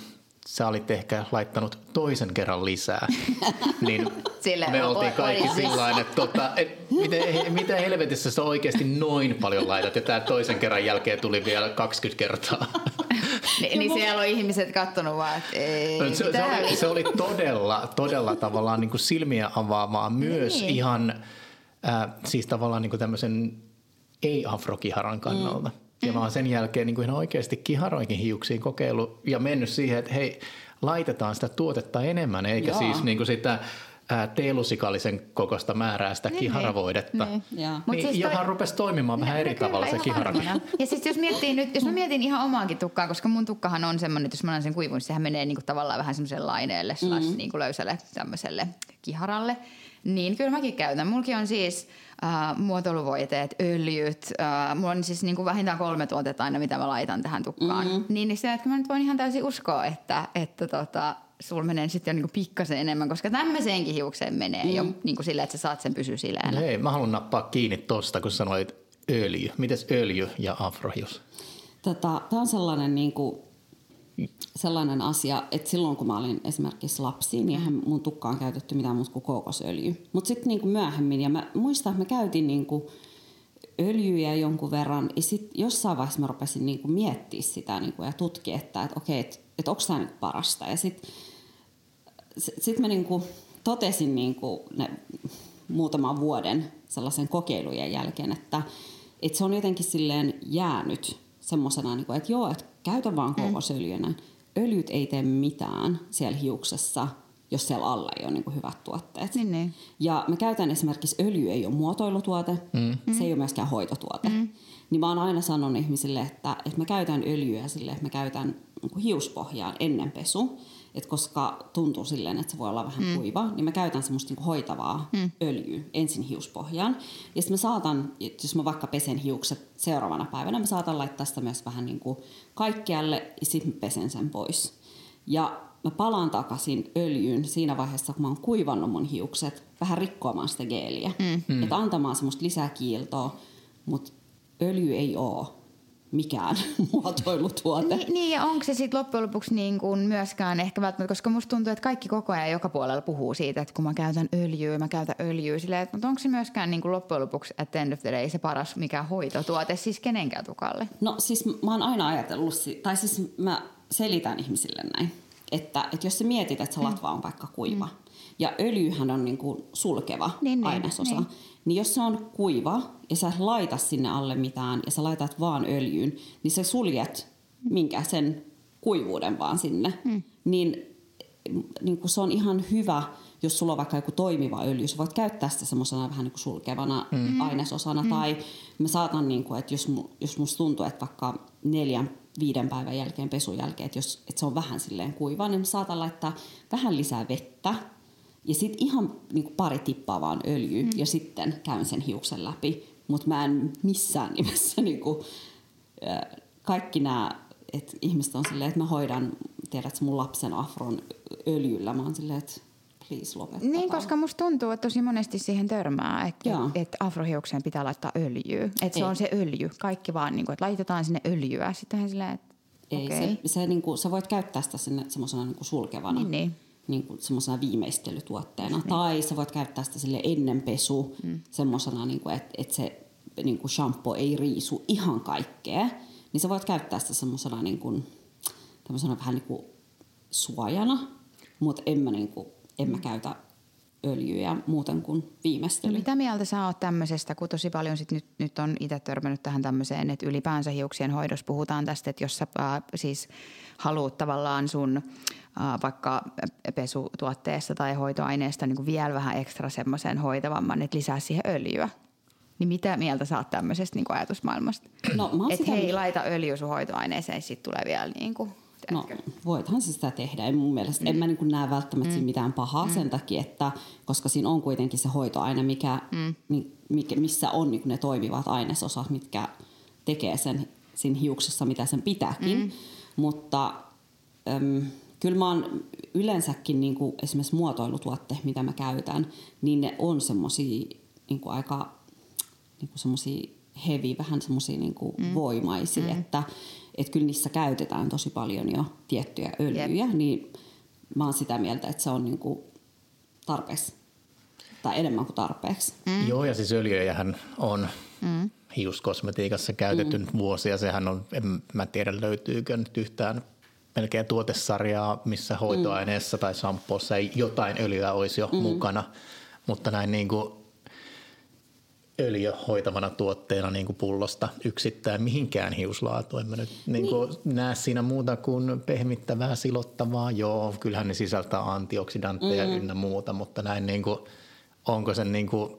Speaker 1: sä olit ehkä laittanut toisen kerran lisää, niin
Speaker 2: Silleen,
Speaker 1: me oltiin kaikki sillä että tota, et, miten, mitä helvetissä sä oikeasti noin paljon laitat, ja tämä toisen kerran jälkeen tuli vielä 20 kertaa.
Speaker 2: Ni, niin siellä on ihmiset kattonut vaan, että ei,
Speaker 1: Se, se,
Speaker 2: mitä
Speaker 1: oli, se oli todella, todella tavallaan niin kuin silmiä avaavaa myös
Speaker 2: Niin.
Speaker 1: ihan äh, siis tavallaan niin kuin tämmöisen ei-afrokiharan kannalta. Ja mä oon sen jälkeen niin kuin ihan oikeasti kiharoinkin hiuksiin kokeillut ja mennyt siihen, että hei, laitetaan sitä tuotetta enemmän, eikä
Speaker 3: Joo.
Speaker 1: siis niin kuin sitä ää, teelusikallisen kokosta määrää sitä
Speaker 2: Niin,
Speaker 1: kiharavoidetta.
Speaker 2: niin. Mut
Speaker 1: Niin,
Speaker 2: siis toi-
Speaker 1: johan rupesi toimimaan vähän eri
Speaker 2: Kyllä,
Speaker 1: tavalla se
Speaker 2: ihan
Speaker 1: kihara.
Speaker 2: varmana. Ja siis jos miettii nyt, jos mä mietin ihan omaakin tukkaa, koska mun tukkahan on semmoinen, että jos mä annan sen kuivun, niin sehän menee niinku tavallaan vähän semmoiselle laineelle slash
Speaker 3: Mm.
Speaker 2: niinku löysälle tämmöiselle kiharalle. Niin kyllä mäkin käytän. Mulki on siis äh, muotoiluvoiteet, öljyt. Äh, mulla on siis niinku vähintään kolme tuotetta aina, mitä mä laitan tähän tukkaan. Mm. Niin, niin se, että mä nyt voin ihan täysin uskoa, että, että tota, sulla menee sitten jo niinku pikkasen enemmän, koska tämmöiseenkin hiukseen menee mm. jo niinku silleen, että sä saat sen pysyä sileänä.
Speaker 1: No Hei, mä haluan nappaa kiinni tosta, kun sanoit öljy. Mites öljy ja afrohius?
Speaker 3: Tota, Tämä on sellainen, niin kuin, sellainen asia, että silloin kun mä olin esimerkiksi lapsi, niin eihän mun tukkaan käytetty mitään muuta kuin kookosöljy. Mutta sitten niin myöhemmin, ja mä muistan, että mä käytin niin kuin, öljyjä jonkun verran, ja sitten jossain vaiheessa mä rupesin niin kuin, miettiä sitä niin kuin, ja tutkia, että, että okei, että, että onko tämä niin kuin parasta. Ja sitten sitten mä niinku totesin niinku ne muutaman vuoden sellaisen kokeilujen jälkeen, että, että se on jotenkin silleen jäänyt semmoisena, niinku, että joo, että käytä vaan kookosöljynä. Öljyt ei tee mitään siellä hiuksessa, jos siellä alla ei ole niinku hyvät tuotteet.
Speaker 2: Niin, niin.
Speaker 3: Ja mä käytän esimerkiksi öljy ei ole muotoilutuote, mm. se ei ole myöskään hoitotuote. Mm. Niin mä oon aina sanonut ihmisille, että, että mä käytän öljyä sille, että mä käytän niinku hiuspohjaan ennen pesu. Et koska tuntuu silleen, että se voi olla vähän mm. kuiva, niin mä käytän semmoista niinku hoitavaa mm. öljyä ensin hiuspohjaan. Ja sitten mä saatan, jos mä vaikka pesen hiukset seuraavana päivänä, mä saatan laittaa sitä myös vähän niinku kaikkialle ja sitten mä pesen sen pois. Ja mä palaan takaisin öljyyn siinä vaiheessa, kun mä oon kuivannut mun hiukset, vähän rikkoamaan sitä geeliä. Mm. Että antamaan semmoista lisää kiiltoa, mutta öljy ei ole mikään muotoilutuote.
Speaker 2: Niin, niin ja onko se sitten loppujen lopuksi niin kuin myöskään ehkä välttämättä, koska musta tuntuu, että kaikki koko ajan joka puolella puhuu siitä, että kun mä käytän öljyä, mä käytän öljyä, silleen, että, mutta onko se myöskään niin kuin loppujen lopuksi at the end of the day se paras mikä hoitotuote siis kenenkään tukalle?
Speaker 3: No siis mä oon aina ajatellut, tai siis mä selitän ihmisille näin, että, että jos sä mietit, että se mm. latva on vaikka kuiva, mm. Ja öljyhän on niin kuin sulkeva niin, niin ainesosa, niin. niin jos se on kuiva ja sä laita sinne alle mitään ja sä laitat vaan öljyyn, niin sä suljet minkä sen kuivuuden vaan sinne. Mm. Niin, niin kuin se on ihan hyvä, jos sulla on vaikka joku toimiva öljy, sä voit käyttää sitä semmoisena vähän niin kuin sulkevana mm. ainesosana. Mm. Tai mä saatan, niin kuin, että jos, jos musta tuntuu, että vaikka neljän viiden päivän jälkeen pesun jälkeen, että, jos, että se on vähän silleen kuiva, niin mä saatan laittaa vähän lisää vettä ja sitten ihan niin kuin pari tippaa vaan öljyä mm. ja sitten käyn sen hiuksen läpi. Mutta mä en missään nimessä niin kuin, kaikki nämä, että ihmiset on silleen, että mä hoidan, tiedätkö, mun lapsen afron öljyllä. Mä oon silleen, että please lopettakaa.
Speaker 2: Niin, koska musta tuntuu, että tosi monesti siihen törmää, että, että afrohiukseen pitää laittaa öljyä. Että se on se öljy. Kaikki vaan, niin kuin, että laitetaan sinne öljyä. Sittenhän silleen, että
Speaker 3: ei, okay. se, se, niin kuin, sä voit käyttää sitä semmoisena niin sulkevana.
Speaker 2: Niin, niin
Speaker 3: niin kuin semmoisena viimeistelytuotteena. Niin. Tai sä voit käyttää sitä sille ennen pesu mm. semmoisena, niin että et se niin kuin shampoo ei riisu ihan kaikkea. Niin sä voit käyttää sitä semmoisena niin kuin, vähän niin kuin suojana, mutta en mä, niin kuin, en mä mm. käytä öljyjä muuten kuin viimeistely.
Speaker 2: No mitä mieltä sä oot tämmöisestä, kun tosi paljon sit nyt, nyt on itse törmännyt tähän tämmöiseen, että ylipäänsä hiuksien hoidossa puhutaan tästä, että jos sä äh, siis haluat tavallaan sun vaikka pesutuotteesta tai hoitoaineesta niin kuin vielä vähän ekstra semmoisen hoitavamman, että lisää siihen öljyä. Niin mitä mieltä sä oot tämmöisestä niin kuin ajatusmaailmasta? No, että hei, laita öljy sun hoitoaineeseen, sitten tulee vielä niin kuin
Speaker 3: No, voithan se sitä tehdä. En mun mielestä, mm. en mä niin näe välttämättä mm. mitään pahaa mm. sen takia, että koska siinä on kuitenkin se hoitoaine, mikä, mm. mikä, missä on niin ne toimivat ainesosat, mitkä tekee sen siinä hiuksessa, mitä sen pitääkin. Mm. Mutta äm, kyllä mä oon yleensäkin niin kuin esimerkiksi muotoilutuotteet, mitä mä käytän, niin ne on semmosia niin aika niin semmosia heavy, vähän semmosia niin mm. voimaisia, mm. että että kyllä niissä käytetään tosi paljon jo tiettyjä öljyjä, yep. niin mä oon sitä mieltä, että se on niinku tarpeeksi tai enemmän kuin tarpeeksi.
Speaker 1: Mm. Joo, ja siis öljyjähän on mm. hiuskosmetiikassa käytetty mm. vuosia. Sehän on, en mä tiedä löytyykö nyt yhtään melkein tuotesarjaa, missä hoitoaineessa mm. tai shampoossa ei jotain öljyä olisi jo mm. mukana. Mutta näin niin kuin öljy hoitavana tuotteena niin kuin pullosta yksittäin mihinkään hiuslaatuun. En mä nyt niin kuin niin. näe siinä muuta kuin pehmittävää, silottavaa. Joo, kyllähän ne sisältää antioksidantteja mm. ynnä muuta, mutta näin niin kuin, onko se niin kuin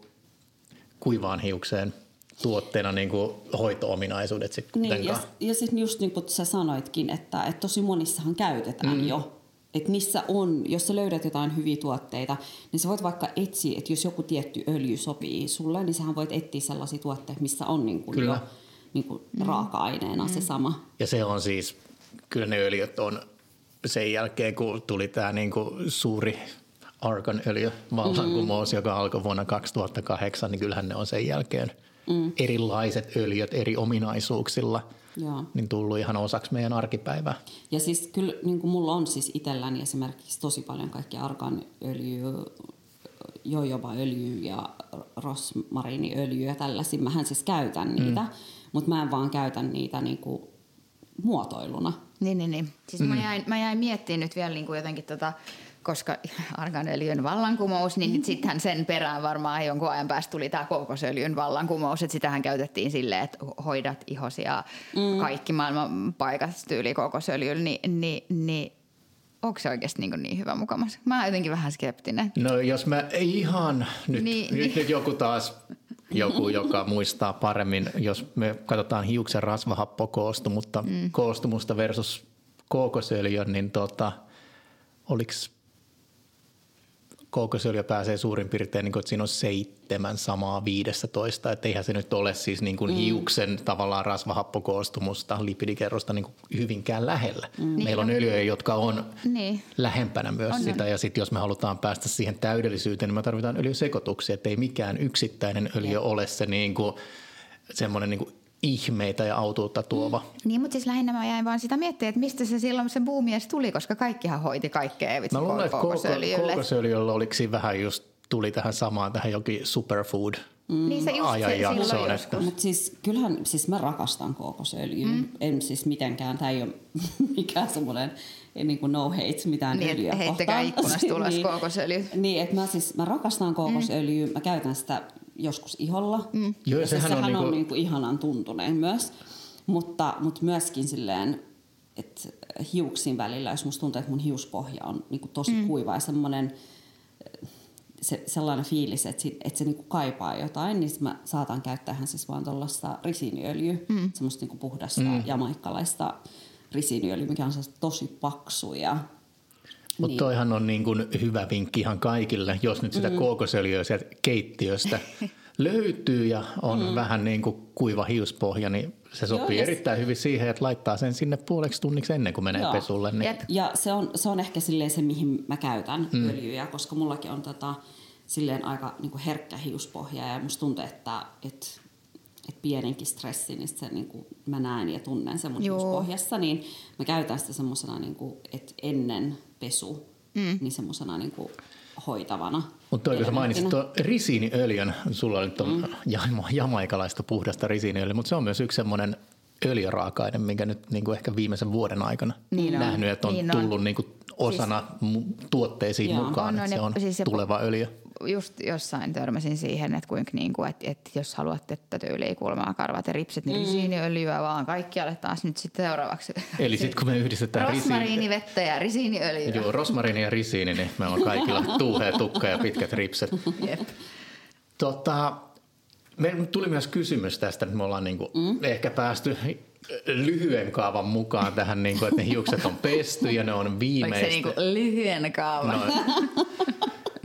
Speaker 1: kuivaan hiukseen tuotteena niin kuin hoito-ominaisuudet sitten
Speaker 3: niin, ja, ja sitten just niin kuin sä sanoitkin, että, että tosi monissahan käytetään mm. jo että missä on, jos sä löydät jotain hyviä tuotteita, niin sä voit vaikka etsiä, että jos joku tietty öljy sopii sulle, niin sähän voit etsiä sellaisia tuotteita, missä on niin kuin jo niin kuin mm. raaka-aineena mm. se sama.
Speaker 1: Ja se on siis, kyllä ne öljyt on sen jälkeen, kun tuli tämä niin kuin suuri argon öljy vallankumous, mm. joka alkoi vuonna 2008, niin kyllähän ne on sen jälkeen mm. erilaiset öljyt eri ominaisuuksilla – Joo. niin tullut ihan osaksi meidän arkipäivää.
Speaker 3: Ja siis kyllä niin kuin mulla on siis itselläni esimerkiksi tosi paljon kaikkia arganöljyä, jojobaöljyä ja rosmariiniöljyä ja tällaisia. Mähän siis käytän niitä, mm. mutta mä en vaan käytä niitä niin kuin muotoiluna.
Speaker 2: Niin, niin, niin. Siis mm. mä, jäin, mä jäin miettimään nyt vielä niin kuin jotenkin tota, koska arganöljyn vallankumous, niin mm-hmm. sittenhän sen perään varmaan jonkun ajan päästä tuli tämä koukosöljyn vallankumous, että sitähän käytettiin silleen, että hoidat ihosia mm. kaikki maailman paikat tyyli koukosöljyllä, niin, niin, niin onko se oikeasti niin, niin hyvä mukamas? Mä oon jotenkin vähän skeptinen.
Speaker 1: No jos mä ei ihan, nyt, niin, nyt, niin. nyt joku taas joku, joka muistaa paremmin, jos me katsotaan hiuksen rasvahappokoostumusta mm. koostumusta versus kookosöljön, niin tota, oliko kookosöljyä pääsee suurin piirtein, niin kuin, että siinä on seitsemän samaa 15, että eihän se nyt ole siis niin kuin mm. hiuksen tavallaan rasvahappokoostumusta, lipidikerrosta niin kuin hyvinkään lähellä. Mm. Meillä on öljyjä, jotka on niin. lähempänä myös on, sitä, ja sitten jos me halutaan päästä siihen täydellisyyteen, niin me tarvitaan öljysekoituksia, että ei mikään yksittäinen öljy yeah. ole se niin kuin, semmoinen niin kuin ihmeitä ja autuutta tuova.
Speaker 2: Mm. Niin, mutta siis lähinnä mä jäin vaan sitä miettimään, että mistä se silloin se buumi tuli, koska kaikkihan hoiti kaikkea vitsi
Speaker 1: Mä luulen, että kookosöljyllä oliko siinä vähän just tuli tähän samaan, tähän jokin superfood
Speaker 2: Mm. Niin se just ajanjaksoon.
Speaker 3: Että... Mutta siis kyllähän, siis mä rakastan kookosöljyä. Mm. En siis mitenkään, tämä ei ole mikään semmoinen niin kuin no hate mitään
Speaker 2: niin,
Speaker 3: öljyä
Speaker 2: heittäkää ikkunasta ulos niin, kookosöljy.
Speaker 3: Niin, että mä siis mä rakastan kookosöljyä, mm. mä käytän sitä joskus iholla. Mm.
Speaker 1: Joo, ja sehän,
Speaker 3: sehän on,
Speaker 1: on
Speaker 3: niinku... niinku ihanan tuntuneen myös. Mutta, mutta myöskin silleen, että hiuksin välillä, jos musta tuntuu, että mun hiuspohja on niinku tosi mm. kuiva ja semmoinen se, sellainen fiilis, että, se, että se niinku kaipaa jotain, niin mä saatan käyttää siis vaan tuollaista risiiniöljyä, mm. semmoista niinku puhdasta mm. jamaikkalaista risiiniöljyä, mikä on tosi paksu ja
Speaker 1: mutta niin. toihan on niin kuin hyvä vinkki ihan kaikille, jos nyt sitä mm. kookosöljyä sieltä keittiöstä löytyy ja on mm. vähän niin kuin kuiva hiuspohja, niin se sopii Joo, erittäin hyvin siihen, että laittaa sen sinne puoleksi tunniksi ennen kuin menee Joo. pesulle. Niin.
Speaker 3: Ja se on, se on ehkä silleen se, mihin mä käytän mm. öljyjä, koska mullakin on tota, silleen aika niin kuin herkkä hiuspohja ja musta tuntuu, että, että että pienenkin stressi, niin se niin kuin mä näen ja tunnen sen mun hiuspohjassa, niin mä käytän sitä semmoisena, niin kuin, että ennen pesu, mm. niin semmoisena niin kuin hoitavana.
Speaker 1: Mutta kun sä mainitsit tuon risiiniöljyn, sulla oli tuon mm. jamaikalaista puhdasta risiiniöljyä, mutta se on myös yksi semmoinen öljyraaka-aine, minkä nyt niin kuin ehkä viimeisen vuoden aikana niin on. nähnyt, että on niin tullut on. Niin kuin osana siis, tuotteisiin joo, mukaan, on, että se on siis tuleva öljy
Speaker 2: just jossain törmäsin siihen, että, kuinka, niin kuin, että, että jos haluatte että tyyliä kulmaa, karvat ja ripset, niin mm. risiiniöljyä vaan kaikkialle taas nyt sitten seuraavaksi.
Speaker 1: Eli sitten kun me yhdistetään
Speaker 2: Rosmariinivettä ja risiiniöljyä.
Speaker 1: Joo, rosmariini ja risiini, niin meillä on kaikilla tuuhea tukka ja pitkät ripset. Jep. Tota, me tuli myös kysymys tästä, että me ollaan niin kuin mm. ehkä päästy lyhyen kaavan mukaan tähän, niin kuin, että ne hiukset on pesty ja ne on viimeistä. Oliko
Speaker 2: se niin kuin lyhyen kaavan? No,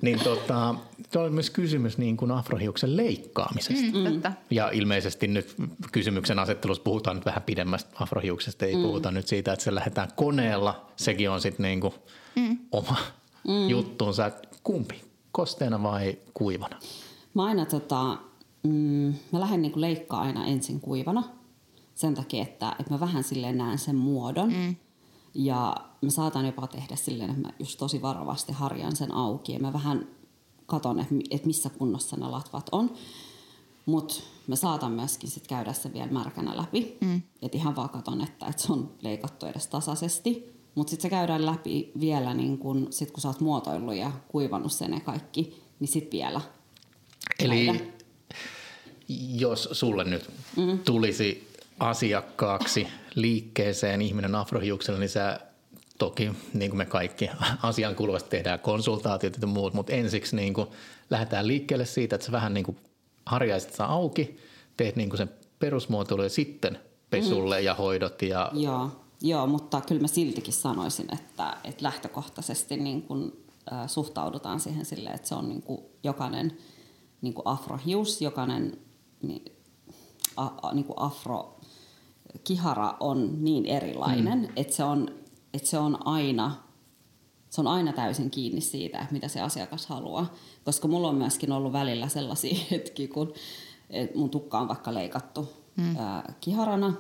Speaker 1: niin tota, Tuo oli myös kysymys niin kuin afrohiuksen leikkaamisesta. Mm, mm. Ja ilmeisesti nyt kysymyksen asettelussa puhutaan nyt vähän pidemmästä afrohiuksesta. Ei mm. puhuta nyt siitä, että se lähdetään koneella. Sekin on sitten niin kuin mm. oma mm. juttuunsa. Kumpi? Kosteena vai kuivana?
Speaker 3: Mä aina tota, mm, mä lähden niin kuin leikkaa aina ensin kuivana. Sen takia, että, että mä vähän silleen näen sen muodon. Mm. Ja mä saatan jopa tehdä silleen, että mä just tosi varovasti harjan sen auki. Ja mä vähän katon, että, missä kunnossa ne latvat on. Mutta mä saatan myöskin sit käydä sen vielä märkänä läpi. Mm. Että ihan vaan katon, että, että se on leikattu edes tasaisesti. Mutta sitten se käydään läpi vielä, niin kun, sit kun sä oot muotoillut ja kuivannut sen ja kaikki, niin sitten vielä.
Speaker 1: Eli käydä. jos sulle nyt mm. tulisi asiakkaaksi liikkeeseen ihminen afrohiuksella, niin sä toki niin kuin me kaikki asian kuuluvasti tehdään konsultaatiot ja muut, mutta ensiksi niin kuin lähdetään liikkeelle siitä, että sä vähän niin kuin harjaisit saa auki, teet niin kuin sen perusmuotoilu ja sitten pesulle mm. ja hoidot. Ja...
Speaker 3: Joo, joo, mutta kyllä mä siltikin sanoisin, että, että lähtökohtaisesti niin kuin, äh, suhtaudutaan siihen silleen, että se on niin kuin jokainen niin kuin afrohius, jokainen niin, a, a, niin kuin afro kihara on niin erilainen, mm. että se on, että se on aina se on aina täysin kiinni siitä, mitä se asiakas haluaa. Koska mulla on myöskin ollut välillä sellaisia hetkiä, kun mun tukka on vaikka leikattu mm. ää, kiharana,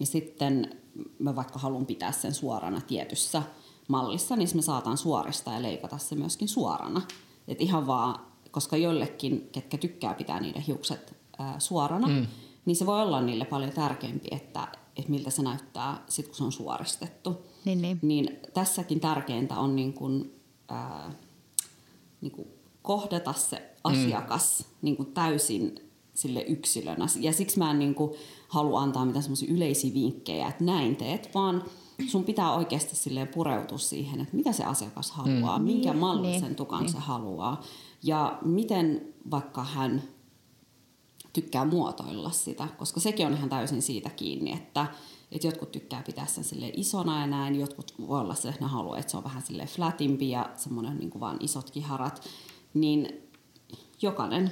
Speaker 3: ja sitten mä vaikka haluan pitää sen suorana tietyssä mallissa, niin mä saatan suoristaa ja leikata se myöskin suorana. Et ihan vaan, koska joillekin, ketkä tykkää pitää niiden hiukset ää, suorana, mm niin se voi olla niille paljon tärkeämpi, että, että miltä se näyttää sit kun se on suoristettu.
Speaker 2: Niin, niin.
Speaker 3: niin tässäkin tärkeintä on niin kuin, ää, niin kuin kohdata se asiakas mm. niin kuin täysin sille yksilönä. Ja siksi mä en niin kuin halua antaa mitään semmoisia yleisiä vinkkejä, että näin teet, vaan sun pitää oikeasti silleen pureutua siihen, että mitä se asiakas haluaa, mm. minkä niin, mallisen niin, tukan niin. se haluaa ja miten vaikka hän tykkää muotoilla sitä, koska sekin on ihan täysin siitä kiinni, että, että jotkut tykkää pitää sen sille isona ja näin, jotkut voi olla sille, että ne haluaa, että se on vähän sille flatimpi ja semmoinen niin vaan isot kiharat. niin jokainen,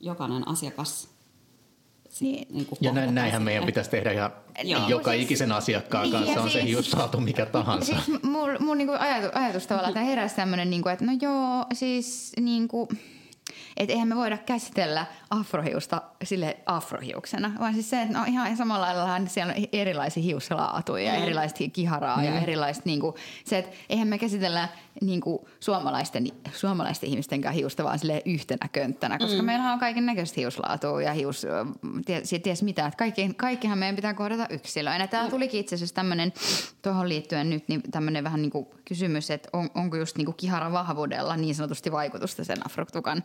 Speaker 3: jokainen asiakas
Speaker 2: Niin.
Speaker 3: niin kuin
Speaker 1: Ja näin, näinhän meidän pitäisi tehdä ihan
Speaker 2: Joo.
Speaker 1: joka
Speaker 2: Siis-
Speaker 1: ikisen asiakkaan
Speaker 2: Niin,
Speaker 1: kanssa,
Speaker 2: ja
Speaker 1: on se
Speaker 2: siis-
Speaker 1: hiuslaatu mikä tahansa.
Speaker 2: Siis mulla mul niinku ajatu, ajatus tavallaan, että heräsi tämmöinen, niinku, että no joo, siis niinku, että eihän me voida käsitellä afrohiusta sille afrohiuksena, vaan siis se, että no ihan samalla lailla siellä on erilaisia hiuslaatuja ja erilaista kiharaa ja erilaista niinku, se, että eihän me käsitellä niinku suomalaisten, suomalaisten ihmisten hiusta vaan sille yhtenä könttänä, koska mm. meillä on kaiken näköistä hiuslaatua ja hius, ties, ties mitä, että kaikki, kaikkihan meidän pitää kohdata yksilöinä. Täällä tulikin itse asiassa tämmöinen, tuohon liittyen nyt niin tämmöinen vähän niin kuin kysymys, että on, onko just niin kuin kiharan vahvuudella niin sanotusti vaikutusta sen afrotukan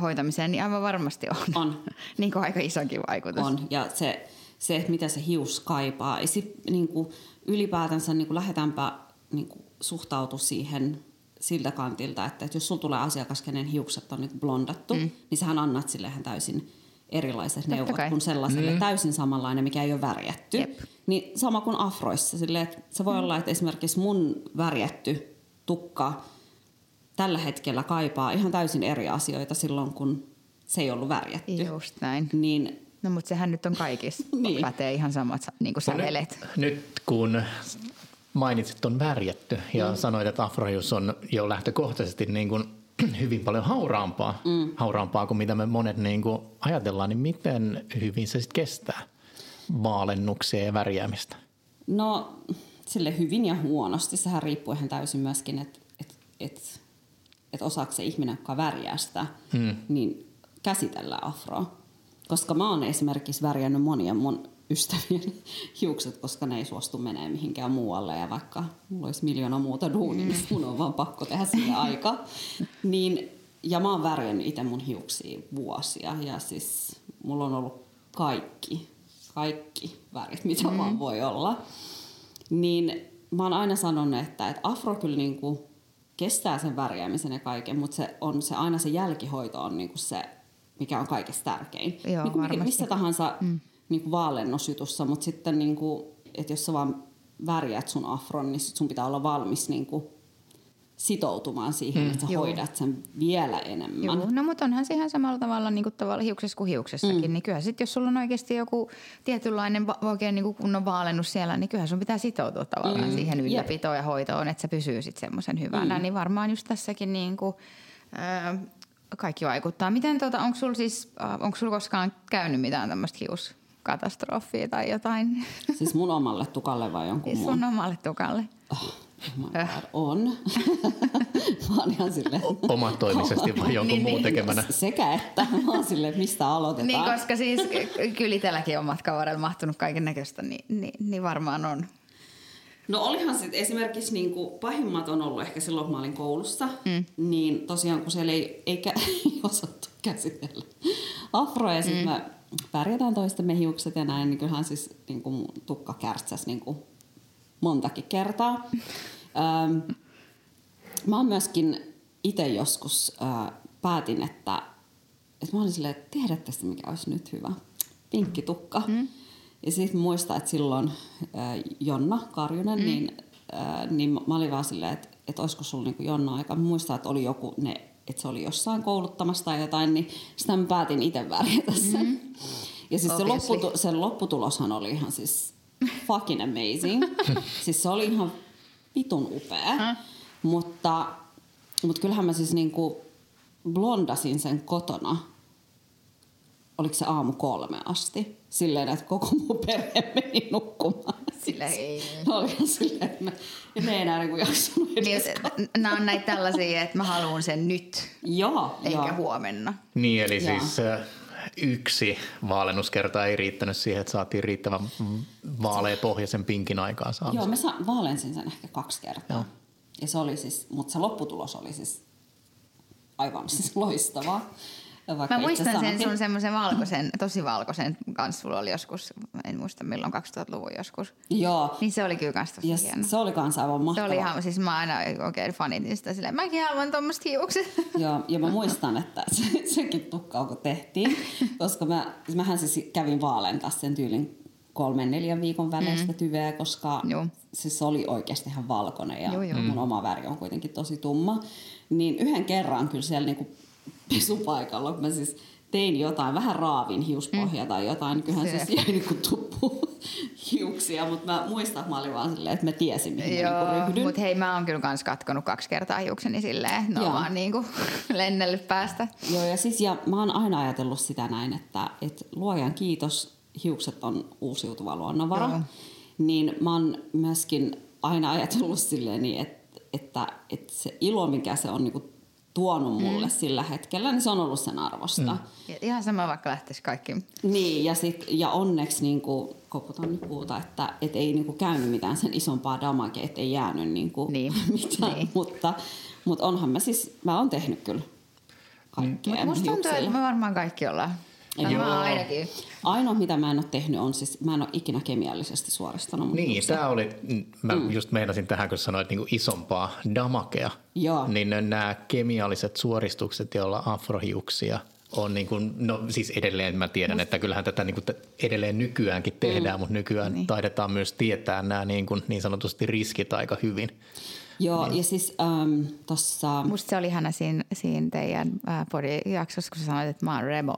Speaker 2: hoitamiseen, niin aivan varmasti on.
Speaker 3: On.
Speaker 2: niin kuin aika isokin vaikutus.
Speaker 3: On, ja se, se että mitä se hius kaipaa. Ja sit, niin kuin, ylipäätänsä niin kuin lähdetäänpä niin kuin, suhtautua siihen siltä kantilta, että, että jos sulla tulee asiakas, kenen hiukset on niin blondattu, mm. niin sähän annat sille ihan täysin erilaiset
Speaker 2: Totta
Speaker 3: neuvot
Speaker 2: kai.
Speaker 3: kuin sellaiselle mm. täysin samanlainen, mikä ei ole värjätty.
Speaker 2: Jep.
Speaker 3: Niin sama kuin afroissa. Silleen, että se voi mm. olla, että esimerkiksi mun värjätty tukka tällä hetkellä kaipaa ihan täysin eri asioita silloin, kun se ei ollut värjätty.
Speaker 2: Just näin.
Speaker 3: Niin
Speaker 2: No mutta sehän nyt on kaikissa.
Speaker 3: Niin.
Speaker 2: Pätee ihan samat niin kuin sävelet.
Speaker 1: Nyt, nyt kun mainitsit on värjätty ja mm. sanoit, että afrohius on jo lähtökohtaisesti niin kuin hyvin paljon hauraampaa, mm. hauraampaa kuin mitä me monet niin kuin ajatellaan, niin miten hyvin se sitten kestää vaalennuksia ja värjäämistä?
Speaker 3: No sille hyvin ja huonosti. Sehän riippuu ihan täysin myöskin, että et, et, et osaako se ihminen, joka värjää sitä, hmm. niin käsitellä afroa. Koska mä oon esimerkiksi värjännyt monia mun ystävien hiukset, koska ne ei suostu menee mihinkään muualle. Ja vaikka mulla olisi miljoona muuta duunia, niin mun on vaan pakko tehdä sille aika. Niin, ja mä oon värjännyt itse mun hiuksia vuosia. Ja siis mulla on ollut kaikki, kaikki värit, mitä mm. vaan voi olla. Niin mä oon aina sanonut, että, että afro kyllä niinku kestää sen värjäämisen ja kaiken, mutta se on se, aina se jälkihoito on niinku se, mikä on kaikista tärkein.
Speaker 2: Joo,
Speaker 3: niinku mikä- missä tahansa mm. niinku vaalennusjutussa, mutta sitten niinku, että jos sä vaan värjät sun afron, niin sit sun pitää olla valmis niinku sitoutumaan siihen, mm. että sä
Speaker 2: Joo.
Speaker 3: hoidat sen vielä enemmän.
Speaker 2: Joo, no mutta onhan se ihan samalla tavalla, niin kuin tavalla hiuksessa kuin hiuksessakin. Mm. Niin kyllähän sitten, jos sulla on oikeasti joku tietynlainen va- oikein niin kuin kunnon vaalennus siellä, niin kyllähän sun pitää sitoutua tavallaan mm. siihen ylläpitoon ja hoitoon, että se pysyy sitten semmoisen hyvänä. Mm. Niin varmaan just tässäkin niin kuin, ää, kaikki vaikuttaa. Miten tota, onko sulla siis, äh, onko sulla koskaan käynyt mitään tämmöistä hiuskatastrofia tai jotain
Speaker 3: Siis mun omalle tukalle vai jonkun muun?
Speaker 2: sun omalle tukalle?
Speaker 3: Oh God, on. mä oon ihan silleen...
Speaker 1: Omatoimisesti vai jonkun
Speaker 2: Niin,
Speaker 1: muun
Speaker 2: niin.
Speaker 1: tekemänä?
Speaker 3: Sekä että. Mä oon silleen, että mistä aloitetaan.
Speaker 2: Niin, koska siis kyllä itselläkin on matkan varrella mahtunut kaiken näköistä, niin, niin, niin varmaan on.
Speaker 3: No olihan sitten esimerkiksi niin kuin pahimmat on ollut ehkä silloin, kun mä olin koulussa. Mm. Niin tosiaan, kun siellä ei, ei, kä- ei osattu käsitellä afroa ja sitten mm. me pärjätään toistemme hiukset ja näin, niin kyllähän siis niin kuin mun tukka kärtsäsi niin kuin montakin kertaa. Öm, mä oon myöskin itse joskus äh, päätin, että, että mä olin silleen, että tiedätte sitä, mikä olisi nyt hyvä. Pinkki tukka. Mm. Ja sitten muistan, että silloin äh, Jonna Karjunen, mm. niin, äh, niin mä olin vaan silleen, että, että olisiko sulla niin Jonna aika. Mä muistan, että oli joku, ne, että se oli jossain kouluttamassa tai jotain, niin sitä mä päätin itse värjätä sen. Mm. Ja siis se, lopputu, sen lopputuloshan oli ihan siis fucking amazing. siis se oli ihan vitun upea. Mutta, mutta kyllähän mä siis niinku blondasin sen kotona. Oliko se aamu kolme asti? Silleen, että koko mun perhe meni nukkumaan.
Speaker 2: Sillä ei.
Speaker 3: No oli silleen, että me, ja me ei enää niinku jaksanut
Speaker 2: Niin,
Speaker 3: edes.
Speaker 2: nämä on näitä tällaisia, että mä haluan sen nyt,
Speaker 3: Joo,
Speaker 2: eikä
Speaker 3: joo.
Speaker 2: huomenna.
Speaker 1: Niin, eli
Speaker 3: Joo.
Speaker 1: siis äh, yksi vaalennuskerta ei riittänyt siihen, että saatiin riittävän vaaleapohjaisen pinkin aikaan
Speaker 3: Joo,
Speaker 1: saamassa.
Speaker 3: mä sa- vaalensin sen ehkä kaksi kertaa.
Speaker 1: Joo.
Speaker 3: Ja se oli siis, mutta se lopputulos oli siis aivan siis loistavaa. Vaikka
Speaker 2: Mä muistan sen sun semmoisen valkoisen, tosi valkoisen kanssa. Sulla oli joskus, en muista milloin, 2000-luvun joskus.
Speaker 3: Joo.
Speaker 2: Niin se oli kyllä kans tosi
Speaker 3: Ja
Speaker 2: hieno.
Speaker 3: se oli kanssa aivan
Speaker 2: Se
Speaker 3: mahtavaa.
Speaker 2: oli ihan, siis mä aina oikein fanitin sitä silleen, mäkin haluan tuommoista hiukset.
Speaker 3: Joo, ja mä muistan, että se, sekin tukka, kun tehtiin, koska mä, mähän siis kävin vaalentaa sen tyylin kolmen neljän viikon välein sitä tyveä, koska
Speaker 2: Joo.
Speaker 3: siis se oli oikeasti ihan valkoinen ja
Speaker 2: Joo, joo.
Speaker 3: mun oma väri on kuitenkin tosi tumma. Niin yhden kerran kyllä siellä niinku pesupaikalla, kun mä siis tein jotain, vähän raavin hiuspohja tai jotain, niin kyllähän
Speaker 2: Se.
Speaker 3: siis jäi niinku tuppuu hiuksia, mutta mä muistan, että mä olin vaan silleen, että mä tiesin, mihin mä niinku
Speaker 2: Joo,
Speaker 3: ryhdyn.
Speaker 2: mutta hei mä oon kyllä kans katkonut kaksi kertaa hiukseni silleen, ne on
Speaker 3: Joo.
Speaker 2: vaan niinku lennellyt päästä.
Speaker 3: Joo, ja siis ja mä oon aina ajatellut sitä näin, että, että luojan kiitos, hiukset on uusiutuva luonnonvara.
Speaker 2: Joo.
Speaker 3: Niin mä oon myöskin aina ajatellut silleen, niin, että, että, että se ilo, mikä se on niinku tuonut mulle mm. sillä hetkellä, niin se on ollut sen arvosta. Mm.
Speaker 2: Ja Ihan sama vaikka lähtisi kaikki.
Speaker 3: Niin, ja, sit, ja onneksi niin kuin, koputan nyt puuta, että et ei niin kuin, käynyt mitään sen isompaa damagea, että ei jäänyt niin kuin,
Speaker 2: Niin,
Speaker 3: mitään.
Speaker 2: niin.
Speaker 3: Mutta, mutta onhan mä siis, mä oon tehnyt kyllä kaikkea
Speaker 2: Mutta musta tuntuu, että me varmaan kaikki ollaan.
Speaker 1: Joo.
Speaker 2: mä ainakin.
Speaker 3: Ainoa, mitä mä en ole tehnyt, on siis, mä en ole ikinä kemiallisesti suoristanut. mun
Speaker 1: Niin, tämä oli, mä mm. just meinasin tähän, kun sanoit niin isompaa damakea,
Speaker 3: Joo.
Speaker 1: niin nämä kemialliset suoristukset, joilla afrohiuksia on niin kuin, no siis edelleen mä tiedän, että kyllähän tätä niin kuin edelleen nykyäänkin tehdään, mm. mutta nykyään niin. taidetaan myös tietää nämä niin, kuin, niin sanotusti riskit aika hyvin.
Speaker 3: Joo, ja siis ähm, tossa,
Speaker 2: Musta se oli ihana siinä, siinä teidän äh, podijaksossa, kun sä sanoit, että mä oon Remo.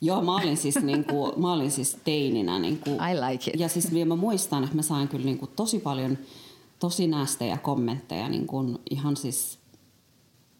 Speaker 3: joo, mä olin siis, niinku, mä olin siis teininä. Niinku,
Speaker 2: I like it.
Speaker 3: Ja siis vielä mä muistan, että mä sain kyllä niinku tosi paljon tosi näästejä kommentteja niinku ihan siis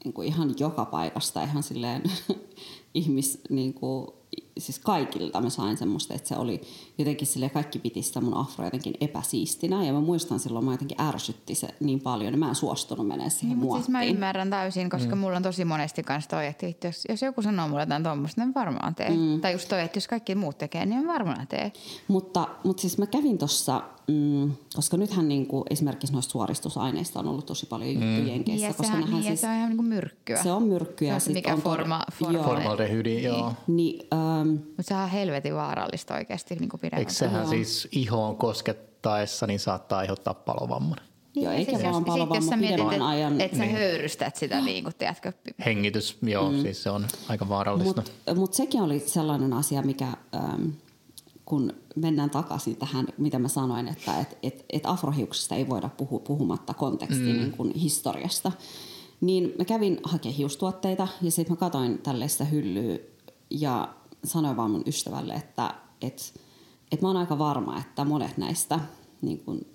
Speaker 3: niinku ihan joka paikasta ihan silleen ihmis niinku, siis kaikilta mä sain semmoista, että se oli jotenkin sille kaikki piti sitä mun afro jotenkin epäsiistinä ja mä muistan silloin mä jotenkin ärsytti se niin paljon, että mä en suostunut menemään siihen
Speaker 2: Niin, mutta
Speaker 3: muottiin.
Speaker 2: siis mä ymmärrän täysin, koska mm. mulla on tosi monesti kanssa toi, että jos, jos joku sanoo mulle jotain tuommoista, niin varmaan tee. Mm. Tai just toi, että jos kaikki muut tekee, niin varmaan tee.
Speaker 3: Mutta, mutta siis mä kävin tuossa, mm, koska nythän niinku, esimerkiksi noista suoristusaineista on ollut tosi paljon juttuja mm. Jenkeissä,
Speaker 2: ja,
Speaker 3: koska
Speaker 2: sehän, niin,
Speaker 3: siis,
Speaker 2: ja se on ihan niin kuin myrkkyä.
Speaker 3: se on myrkkyä.
Speaker 2: Se on se, mikä
Speaker 3: on
Speaker 2: forma- forma-
Speaker 3: Joo.
Speaker 1: Formaldehydi, joo.
Speaker 3: Niin, ähm,
Speaker 2: Mutta sehän on helvetin vaarallista oikeasti niin kuin
Speaker 1: Eikö
Speaker 2: pidemmältä.
Speaker 1: sehän siis ihoon koskettaessa niin saattaa aiheuttaa palovamman?
Speaker 3: Joo, eikä
Speaker 2: siis
Speaker 3: vaan
Speaker 2: jos,
Speaker 3: palovamma
Speaker 2: sit, jos sä mietit,
Speaker 3: pidemmän
Speaker 2: että
Speaker 3: ajan.
Speaker 2: et sä
Speaker 1: Niin.
Speaker 2: höyrystät sitä, niin kuin, tiedätkö,
Speaker 1: Hengitys, joo, mm. siis se on aika vaarallista.
Speaker 3: Mutta mut sekin oli sellainen asia, mikä, ähm, kun mennään takaisin tähän, mitä mä sanoin, että et, et, et afrohiuksista ei voida puhua puhumatta kontekstin mm. niin kuin historiasta. Niin mä kävin hakemaan hiustuotteita ja sitten mä katsoin tällaista hyllyä ja sanoin vaan mun ystävälle, että et, et mä oon aika varma, että monet näistä niin kuin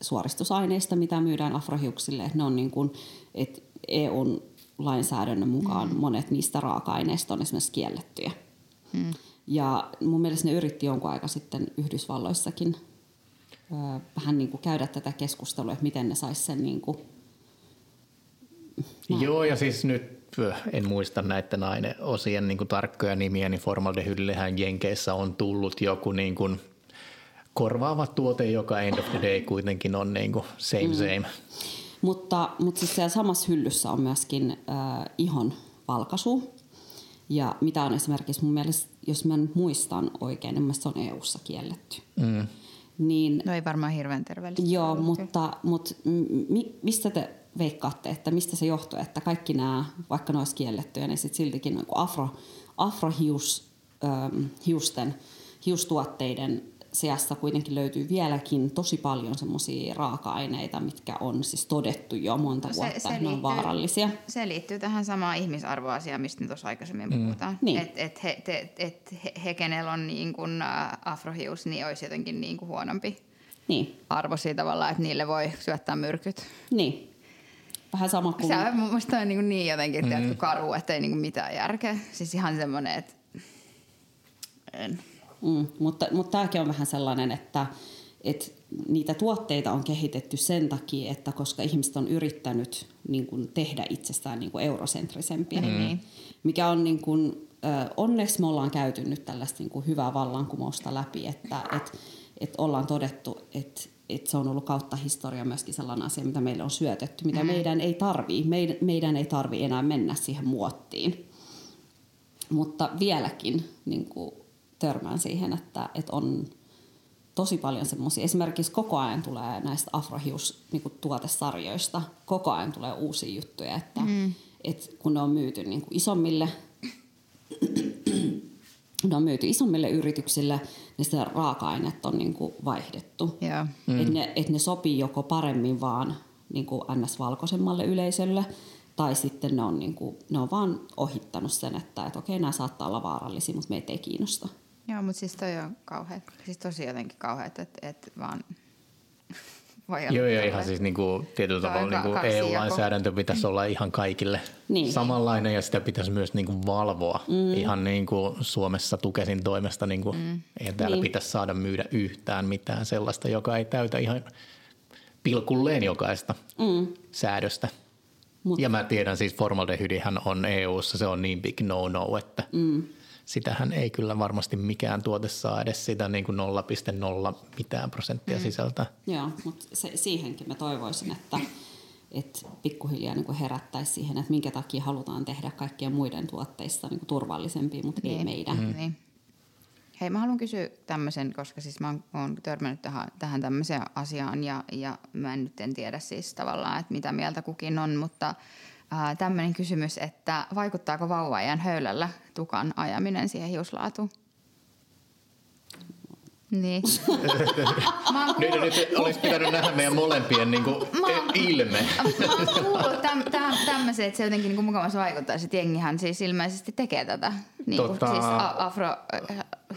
Speaker 3: suoristusaineista, mitä myydään afrohiuksille, ne on niin kuin, että EUn lainsäädännön mukaan mm. monet niistä raaka-aineista on esimerkiksi kiellettyjä. Mm. Ja mun mielestä ne yritti jonkun aika sitten Yhdysvalloissakin ö, vähän niin kuin käydä tätä keskustelua, että miten ne sais sen niin kuin,
Speaker 1: Joo, ja siis nyt en muista näiden aineosien niin kuin tarkkoja nimiä, niin formaldehydillehän Jenkeissä on tullut joku niin kuin korvaava tuote, joka end of the day kuitenkin on niin kuin same same.
Speaker 3: Mutta, mutta siis siellä samassa hyllyssä on myöskin äh, ihon valkaisu. Ja mitä on esimerkiksi mun mielestä, jos mä nyt muistan oikein, niin se on EU-ssa kielletty. Mm. Niin,
Speaker 2: no ei varmaan hirveän terveellistä.
Speaker 3: joo,
Speaker 2: ollut.
Speaker 3: mutta, mutta mi, mistä te veikkaatte, että mistä se johtuu, että kaikki nämä, vaikka ne olisi kiellettyjä, niin sit siltikin niin afro, afrohius, ähm, hiusten, hiustuotteiden seassa kuitenkin löytyy vieläkin tosi paljon semmoisia raaka-aineita, mitkä on siis todettu jo monta vuotta, se, se ne on vaarallisia.
Speaker 2: Se liittyy tähän samaan ihmisarvoasiaan, mistä nyt tuossa aikaisemmin mm. puhutaan.
Speaker 3: Niin.
Speaker 2: Että et he, te, et he, he, kenellä on niin kuin, äh, afrohius, niin olisi jotenkin niin kuin huonompi
Speaker 3: Niin,
Speaker 2: arvo siitä tavalla, että niille voi syöttää myrkyt.
Speaker 3: niin. Vähän sama kuin...
Speaker 2: Se on mielestä on niin, niin jotenkin mm. tiedätkö, karu, että ei niin kuin mitään järkeä. Siis ihan semmoinen, että en.
Speaker 3: Mm, mutta, mutta tämäkin on vähän sellainen, että, että niitä tuotteita on kehitetty sen takia, että koska ihmiset on yrittänyt niin kuin, tehdä itsestään niin kuin eurosentrisempiä,
Speaker 2: Mm.
Speaker 3: mikä on niin kuin, onneksi me ollaan käyty nyt tällaista niin kuin hyvää vallankumousta läpi, että et, et ollaan todettu, että et se on ollut kautta historia myöskin sellainen asia, mitä meille on syötetty, mitä mm. meidän ei tarvii. Meidän, meidän ei tarvii enää mennä siihen muottiin. Mutta vieläkin niin kuin, törmään siihen, että, että on tosi paljon semmoisia. Esimerkiksi koko ajan tulee näistä afrohius-tuotesarjoista, koko ajan tulee uusia juttuja, että, mm. että kun ne on myyty niin kuin isommille ne on myyty isommille yrityksille, niin sitä raaka-aineet on niin kuin vaihdettu.
Speaker 2: Joo.
Speaker 3: Mm. Että ne, et ne sopii joko paremmin vaan niin kuin NS-valkoisemmalle yleisölle, tai sitten ne on, niin kuin, ne on vaan ohittanut sen, että, että okei, nämä saattaa olla vaarallisia, mutta meitä ei kiinnosta.
Speaker 2: Joo, mutta siis toi on kauheat. Siis tosi jotenkin kauheat, että et vaan olla
Speaker 1: Joo,
Speaker 2: tolleen.
Speaker 1: ihan siis niinku, tietyllä
Speaker 2: Toi on
Speaker 1: tavalla niinku
Speaker 2: kaksi
Speaker 1: EU-lainsäädäntö pitäisi olla ihan kaikille
Speaker 3: Niin.
Speaker 1: samanlainen ja sitä pitäisi myös niinku valvoa mm. ihan niinku Suomessa Tukesin toimesta. Niinku, mm. Ei täällä
Speaker 3: Niin.
Speaker 1: pitäisi saada myydä yhtään mitään sellaista, joka ei täytä ihan pilkulleen jokaista mm. säädöstä.
Speaker 3: Mut-
Speaker 1: Ja mä tiedän siis formaldehydihän on EU-ssa, se on niin big no-no, että mm. Sitähän ei kyllä varmasti mikään tuote saa edes sitä niin kuin 0,0 mitään prosenttia mm. sisältää.
Speaker 3: Joo, mutta se, siihenkin mä toivoisin, että, että pikkuhiljaa niin herättäisi siihen, että minkä takia halutaan tehdä kaikkien muiden tuotteista niin turvallisempia, mutta ei meidän.
Speaker 2: Mm. Niin. Hei, mä haluan kysyä tämmöisen, koska siis mä oon, oon törmännyt tähän, tähän tämmöiseen asiaan ja, ja mä en nyt en tiedä siis tavallaan, että mitä mieltä kukin on, mutta ää, tämmöinen kysymys, että vaikuttaako vauvaajan höylällä tukan ajaminen siihen hiuslaatuun? Niin. mä oon
Speaker 1: Nyt,
Speaker 2: kuullut,
Speaker 1: nyt olisi pitänyt nähdä meidän molempien niin kuin, ilme.
Speaker 2: mä oon kuullut täm, täm, tämmöisen, että se jotenkin niin mukavasti vaikuttaa. Se jengihän siis ilmeisesti tekee tätä. Niin kuin,
Speaker 1: Tota-
Speaker 2: siis afro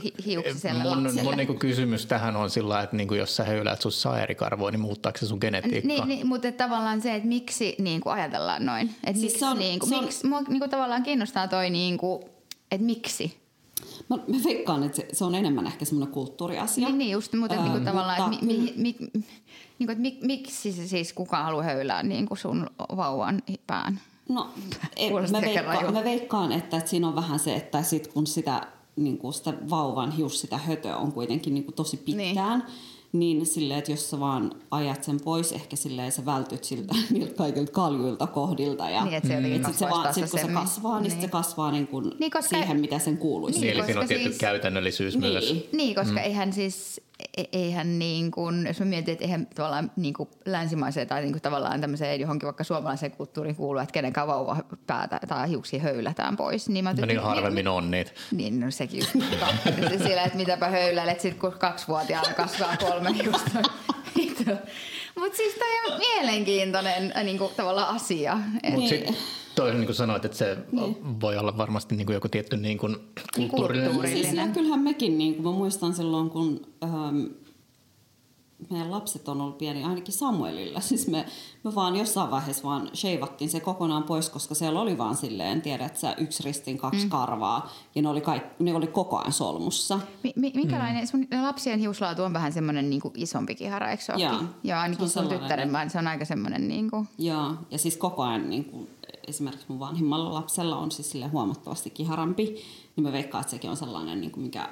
Speaker 2: hi, hiuksiselle
Speaker 1: Mun,
Speaker 2: lapselle.
Speaker 1: mun niinku kysymys tähän on sillä, että niinku jos sä höyläät sun saerikarvoa, niin muuttaako se sun genetiikkaa?
Speaker 2: Niin, niin, mutta tavallaan se, että miksi niin kuin ajatellaan noin. Että
Speaker 3: Siis
Speaker 2: miksi,
Speaker 3: se on-
Speaker 2: niin kuin,
Speaker 3: se on-
Speaker 2: miksi, mua niin kuin tavallaan kiinnostaa toi, niin kuin, että miksi.
Speaker 3: Mä, mä veikkaan, että se, se on enemmän ehkä semmoinen kulttuuriasia.
Speaker 2: Niin, niin just, mutta niin kuin
Speaker 3: Ää,
Speaker 2: tavallaan, että,
Speaker 3: mutta
Speaker 2: mi, mi, mi, niin kuin, että mik, miksi se siis kukaan haluaa höylää niin kuin sun vauvan pään.
Speaker 3: No, ei, mä, veikkaan, mä veikkaan, että, että siinä on vähän se, että sit kun sitä, niin kuin sitä vauvan hius, sitä hötöä on kuitenkin niin kuin tosi pitkään, niin. niin silleen, että jos sä vaan ajat sen pois, ehkä silleen sä vältyt siltä niiltä kaikilta kaljuilta kohdilta. Ja,
Speaker 2: Niin, että se
Speaker 3: et sit se vaan, sit kun se kasvaa, niin, niin. se
Speaker 2: Niin.
Speaker 3: kasvaa niin kuin
Speaker 2: Niin, koska-
Speaker 3: siihen, mitä sen kuuluisi.
Speaker 2: Niin,
Speaker 1: Niin, eli siinä on
Speaker 2: koska
Speaker 1: tietty
Speaker 2: siis-
Speaker 1: käytännöllisyys
Speaker 3: Niin.
Speaker 1: myös.
Speaker 2: Niin, koska mm. eihän siis, e- eihän niin kuin, jos mä mietin, että eihän tavallaan niin kuin länsimaiseen tai niin kuin tavallaan tämmöiseen johonkin vaikka suomalaiseen kulttuuriin kuulu, että kenenkään vauva päätä tai hiuksia höylätään pois. Niin, mä
Speaker 1: No niin harvemmin on niitä.
Speaker 2: Niin, no sekin just sillä, että mitäpä höyläilet sit kun kaksivuotiaana kasvaa kolme hiusta. Mutta siis toi on mielenkiintoinen äh, niin kuin, tavallaan asia. Et,
Speaker 1: Mutta
Speaker 3: Niin.
Speaker 1: sitten toi niin kuin sanoit, että se voi olla varmasti niin kuin joku tietty niin kuin kulttuurinen.
Speaker 2: kulttuuri.
Speaker 3: Siis, ja kyllähän mekin, niin kuin mä muistan silloin, kun ähm, meidän lapset on ollut pieni, ainakin Samuelilla. Siis me, me vaan jossain vaiheessa vaan sheivattiin se kokonaan pois, koska siellä oli vaan silleen, tiedät sä, yksi ristin, kaksi mm. karvaa. Ja ne oli, kaik, ne oli koko ajan solmussa.
Speaker 2: mi, mi, minkälainen, sun lapsien hiuslaatu on vähän semmoinen niin kuin isompi kihara, eikö se
Speaker 3: Joo.
Speaker 2: Joo, ainakin
Speaker 3: Se on
Speaker 2: sun tyttären, vaan se on aika semmoinen niin kuin,
Speaker 3: Joo, ja siis koko ajan niin kuin, esimerkiksi mun vanhimmalla lapsella on siis sille huomattavasti kiharampi, niin mä veikkaan, että sekin on sellainen, niin kuin, mikä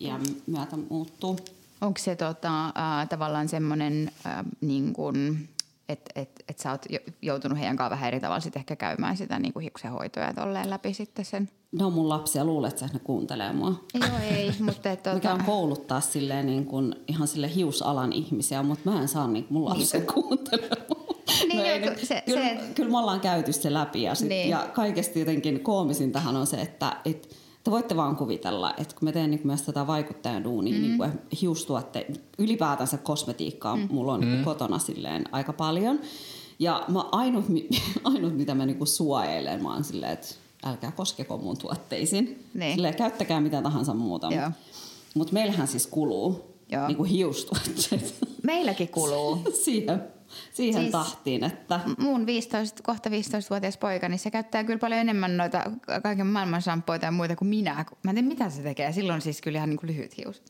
Speaker 3: iän myötä muuttuu.
Speaker 2: Onko se tota, äh, tavallaan semmoinen, äh, niin että et, et sä oot jo- joutunut heidän kanssaan vähän eri tavalla sit ehkä käymään sitä niin kuin hiuksenhoitoa ja tolleen läpi sitten sen?
Speaker 3: Ne on mun lapsia, luulet sä, että ne kuuntelee mua?
Speaker 2: Joo, ei, mutta et,
Speaker 3: Mikä
Speaker 2: tota,
Speaker 3: on kouluttaa silleen niin kuin, ihan sille hiusalan ihmisiä, mutta mä en saa niin mun lapsen kuuntelemaan.
Speaker 2: Niin,
Speaker 3: ei
Speaker 2: joo,
Speaker 3: nyt-
Speaker 2: se-
Speaker 3: kyllä,
Speaker 2: se-
Speaker 3: kyllä me ollaan käyty se läpi ja, sit,
Speaker 2: Niin.
Speaker 3: ja kaikesta jotenkin koomisin tähän on se, että et, te voitte vaan kuvitella, että kun mä teen niin myös tätä vaikuttajan duunia, mm. niin kuin hiustuotte, ylipäätänsä kosmetiikkaa mm. mulla on mm. kotona silleen aika paljon. Ja mä ainut, ainut mitä mä niinku suojelen, mä oon silleen, että älkää koskeko mun tuotteisiin.
Speaker 2: Niin.
Speaker 3: Silleen, käyttäkää mitä tahansa muuta.
Speaker 2: Joo.
Speaker 3: Mutta meillähän siis kuluu
Speaker 2: Joo.
Speaker 3: niinku hiustuotteet
Speaker 2: meilläkin kuluu.
Speaker 3: siihen, siihen
Speaker 2: Siis-
Speaker 3: tahtiin, että
Speaker 2: Mun 15, kohta 15-vuotias poika, niin se käyttää kyllä paljon enemmän noita kaiken maailman shampoita ja muita kuin minä. Mä en tiedä, mitä se tekee. Silloin siis kyllä ihan niin kuin lyhyt hius.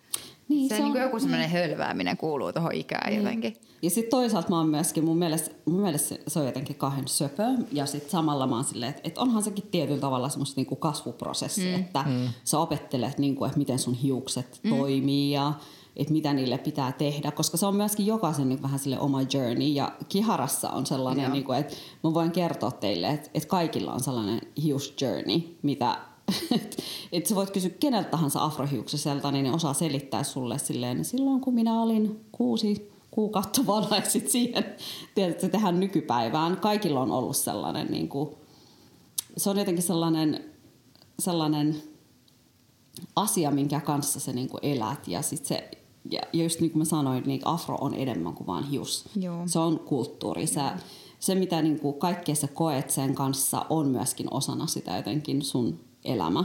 Speaker 3: Niin,
Speaker 2: se,
Speaker 3: se
Speaker 2: niin kuin
Speaker 3: on-
Speaker 2: joku semmoinen hölvääminen kuuluu tuohon ikään
Speaker 3: Niin.
Speaker 2: jotenkin.
Speaker 3: Ja sitten toisaalta mä oon myöskin, mun mielestä, mun mielestä se on jotenkin kahden söpö. Ja sitten samalla mä oon silleen, että, että onhan sekin tietyllä tavalla semmoista niinku kasvuprosessi, mm. että mm. sä opettelet, niinku, että miten sun hiukset mm. toimii ja että mitä niille pitää tehdä. Koska se on myöskin jokaisen niin vähän sille oma journey. Ja kiharassa on sellainen,
Speaker 2: Joo.
Speaker 3: niinku, että mä voin kertoa teille, että, että kaikilla on sellainen hiusjourney, mitä että et sä voit kysyä keneltä tahansa afrohiuksiselta, niin ne osaa selittää sulle silleen, silloin kun minä olin kuusi kuukautta vanha ja sitten siihen tiedätkö, tehdään nykypäivään. Kaikilla on ollut sellainen, niin kuin, se on jotenkin sellainen, sellainen asia, minkä kanssa sä niinku elät. Ja, sit se, ja just niin kuin mä sanoin, niin afro on enemmän kuin vaan hius.
Speaker 2: Joo.
Speaker 3: Se on kulttuuri. Sä, se, mitä niinku kaikkea sä koet sen kanssa, on myöskin osana sitä jotenkin sun elämä.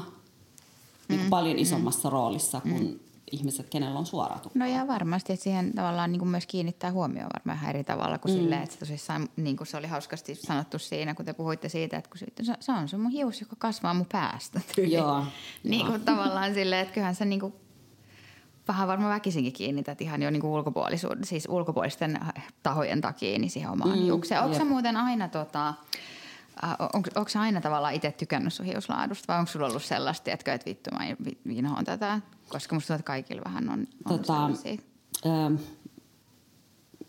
Speaker 3: Niin
Speaker 2: Mm.
Speaker 3: paljon isommassa roolissa kuin ihmiset, kenellä on suora tukka.
Speaker 2: No ja varmasti, että siihen tavallaan niin kuin myös kiinnittää huomioon varmaan eri tavalla kuin mm. silleen, että se tosissaan, niin kuin se oli hauskasti sanottu siinä, kun te puhuitte siitä, että kun se, se- se on se mun hius, joka kasvaa mun päästä.
Speaker 3: Joo,
Speaker 2: niin kuin tavallaan silleen, että kyllähän sä niin kuin vähän varmaan väkisinkin kiinnität ihan jo niin kuin ulkopuolisuuden, siis ulkopuolisten tahojen takia niin siihen omaan mm, hiukseen. Onko muuten aina tota, äh, onko, onko aina tavallaan itse tykännyt sun hiuslaadusta vai onko sulla ollut sellaista, että että vittu mä inhoan tätä? Koska musta tuntuu, että kaikilla vähän on, on
Speaker 3: Tota,
Speaker 2: sellaisia.
Speaker 3: öö,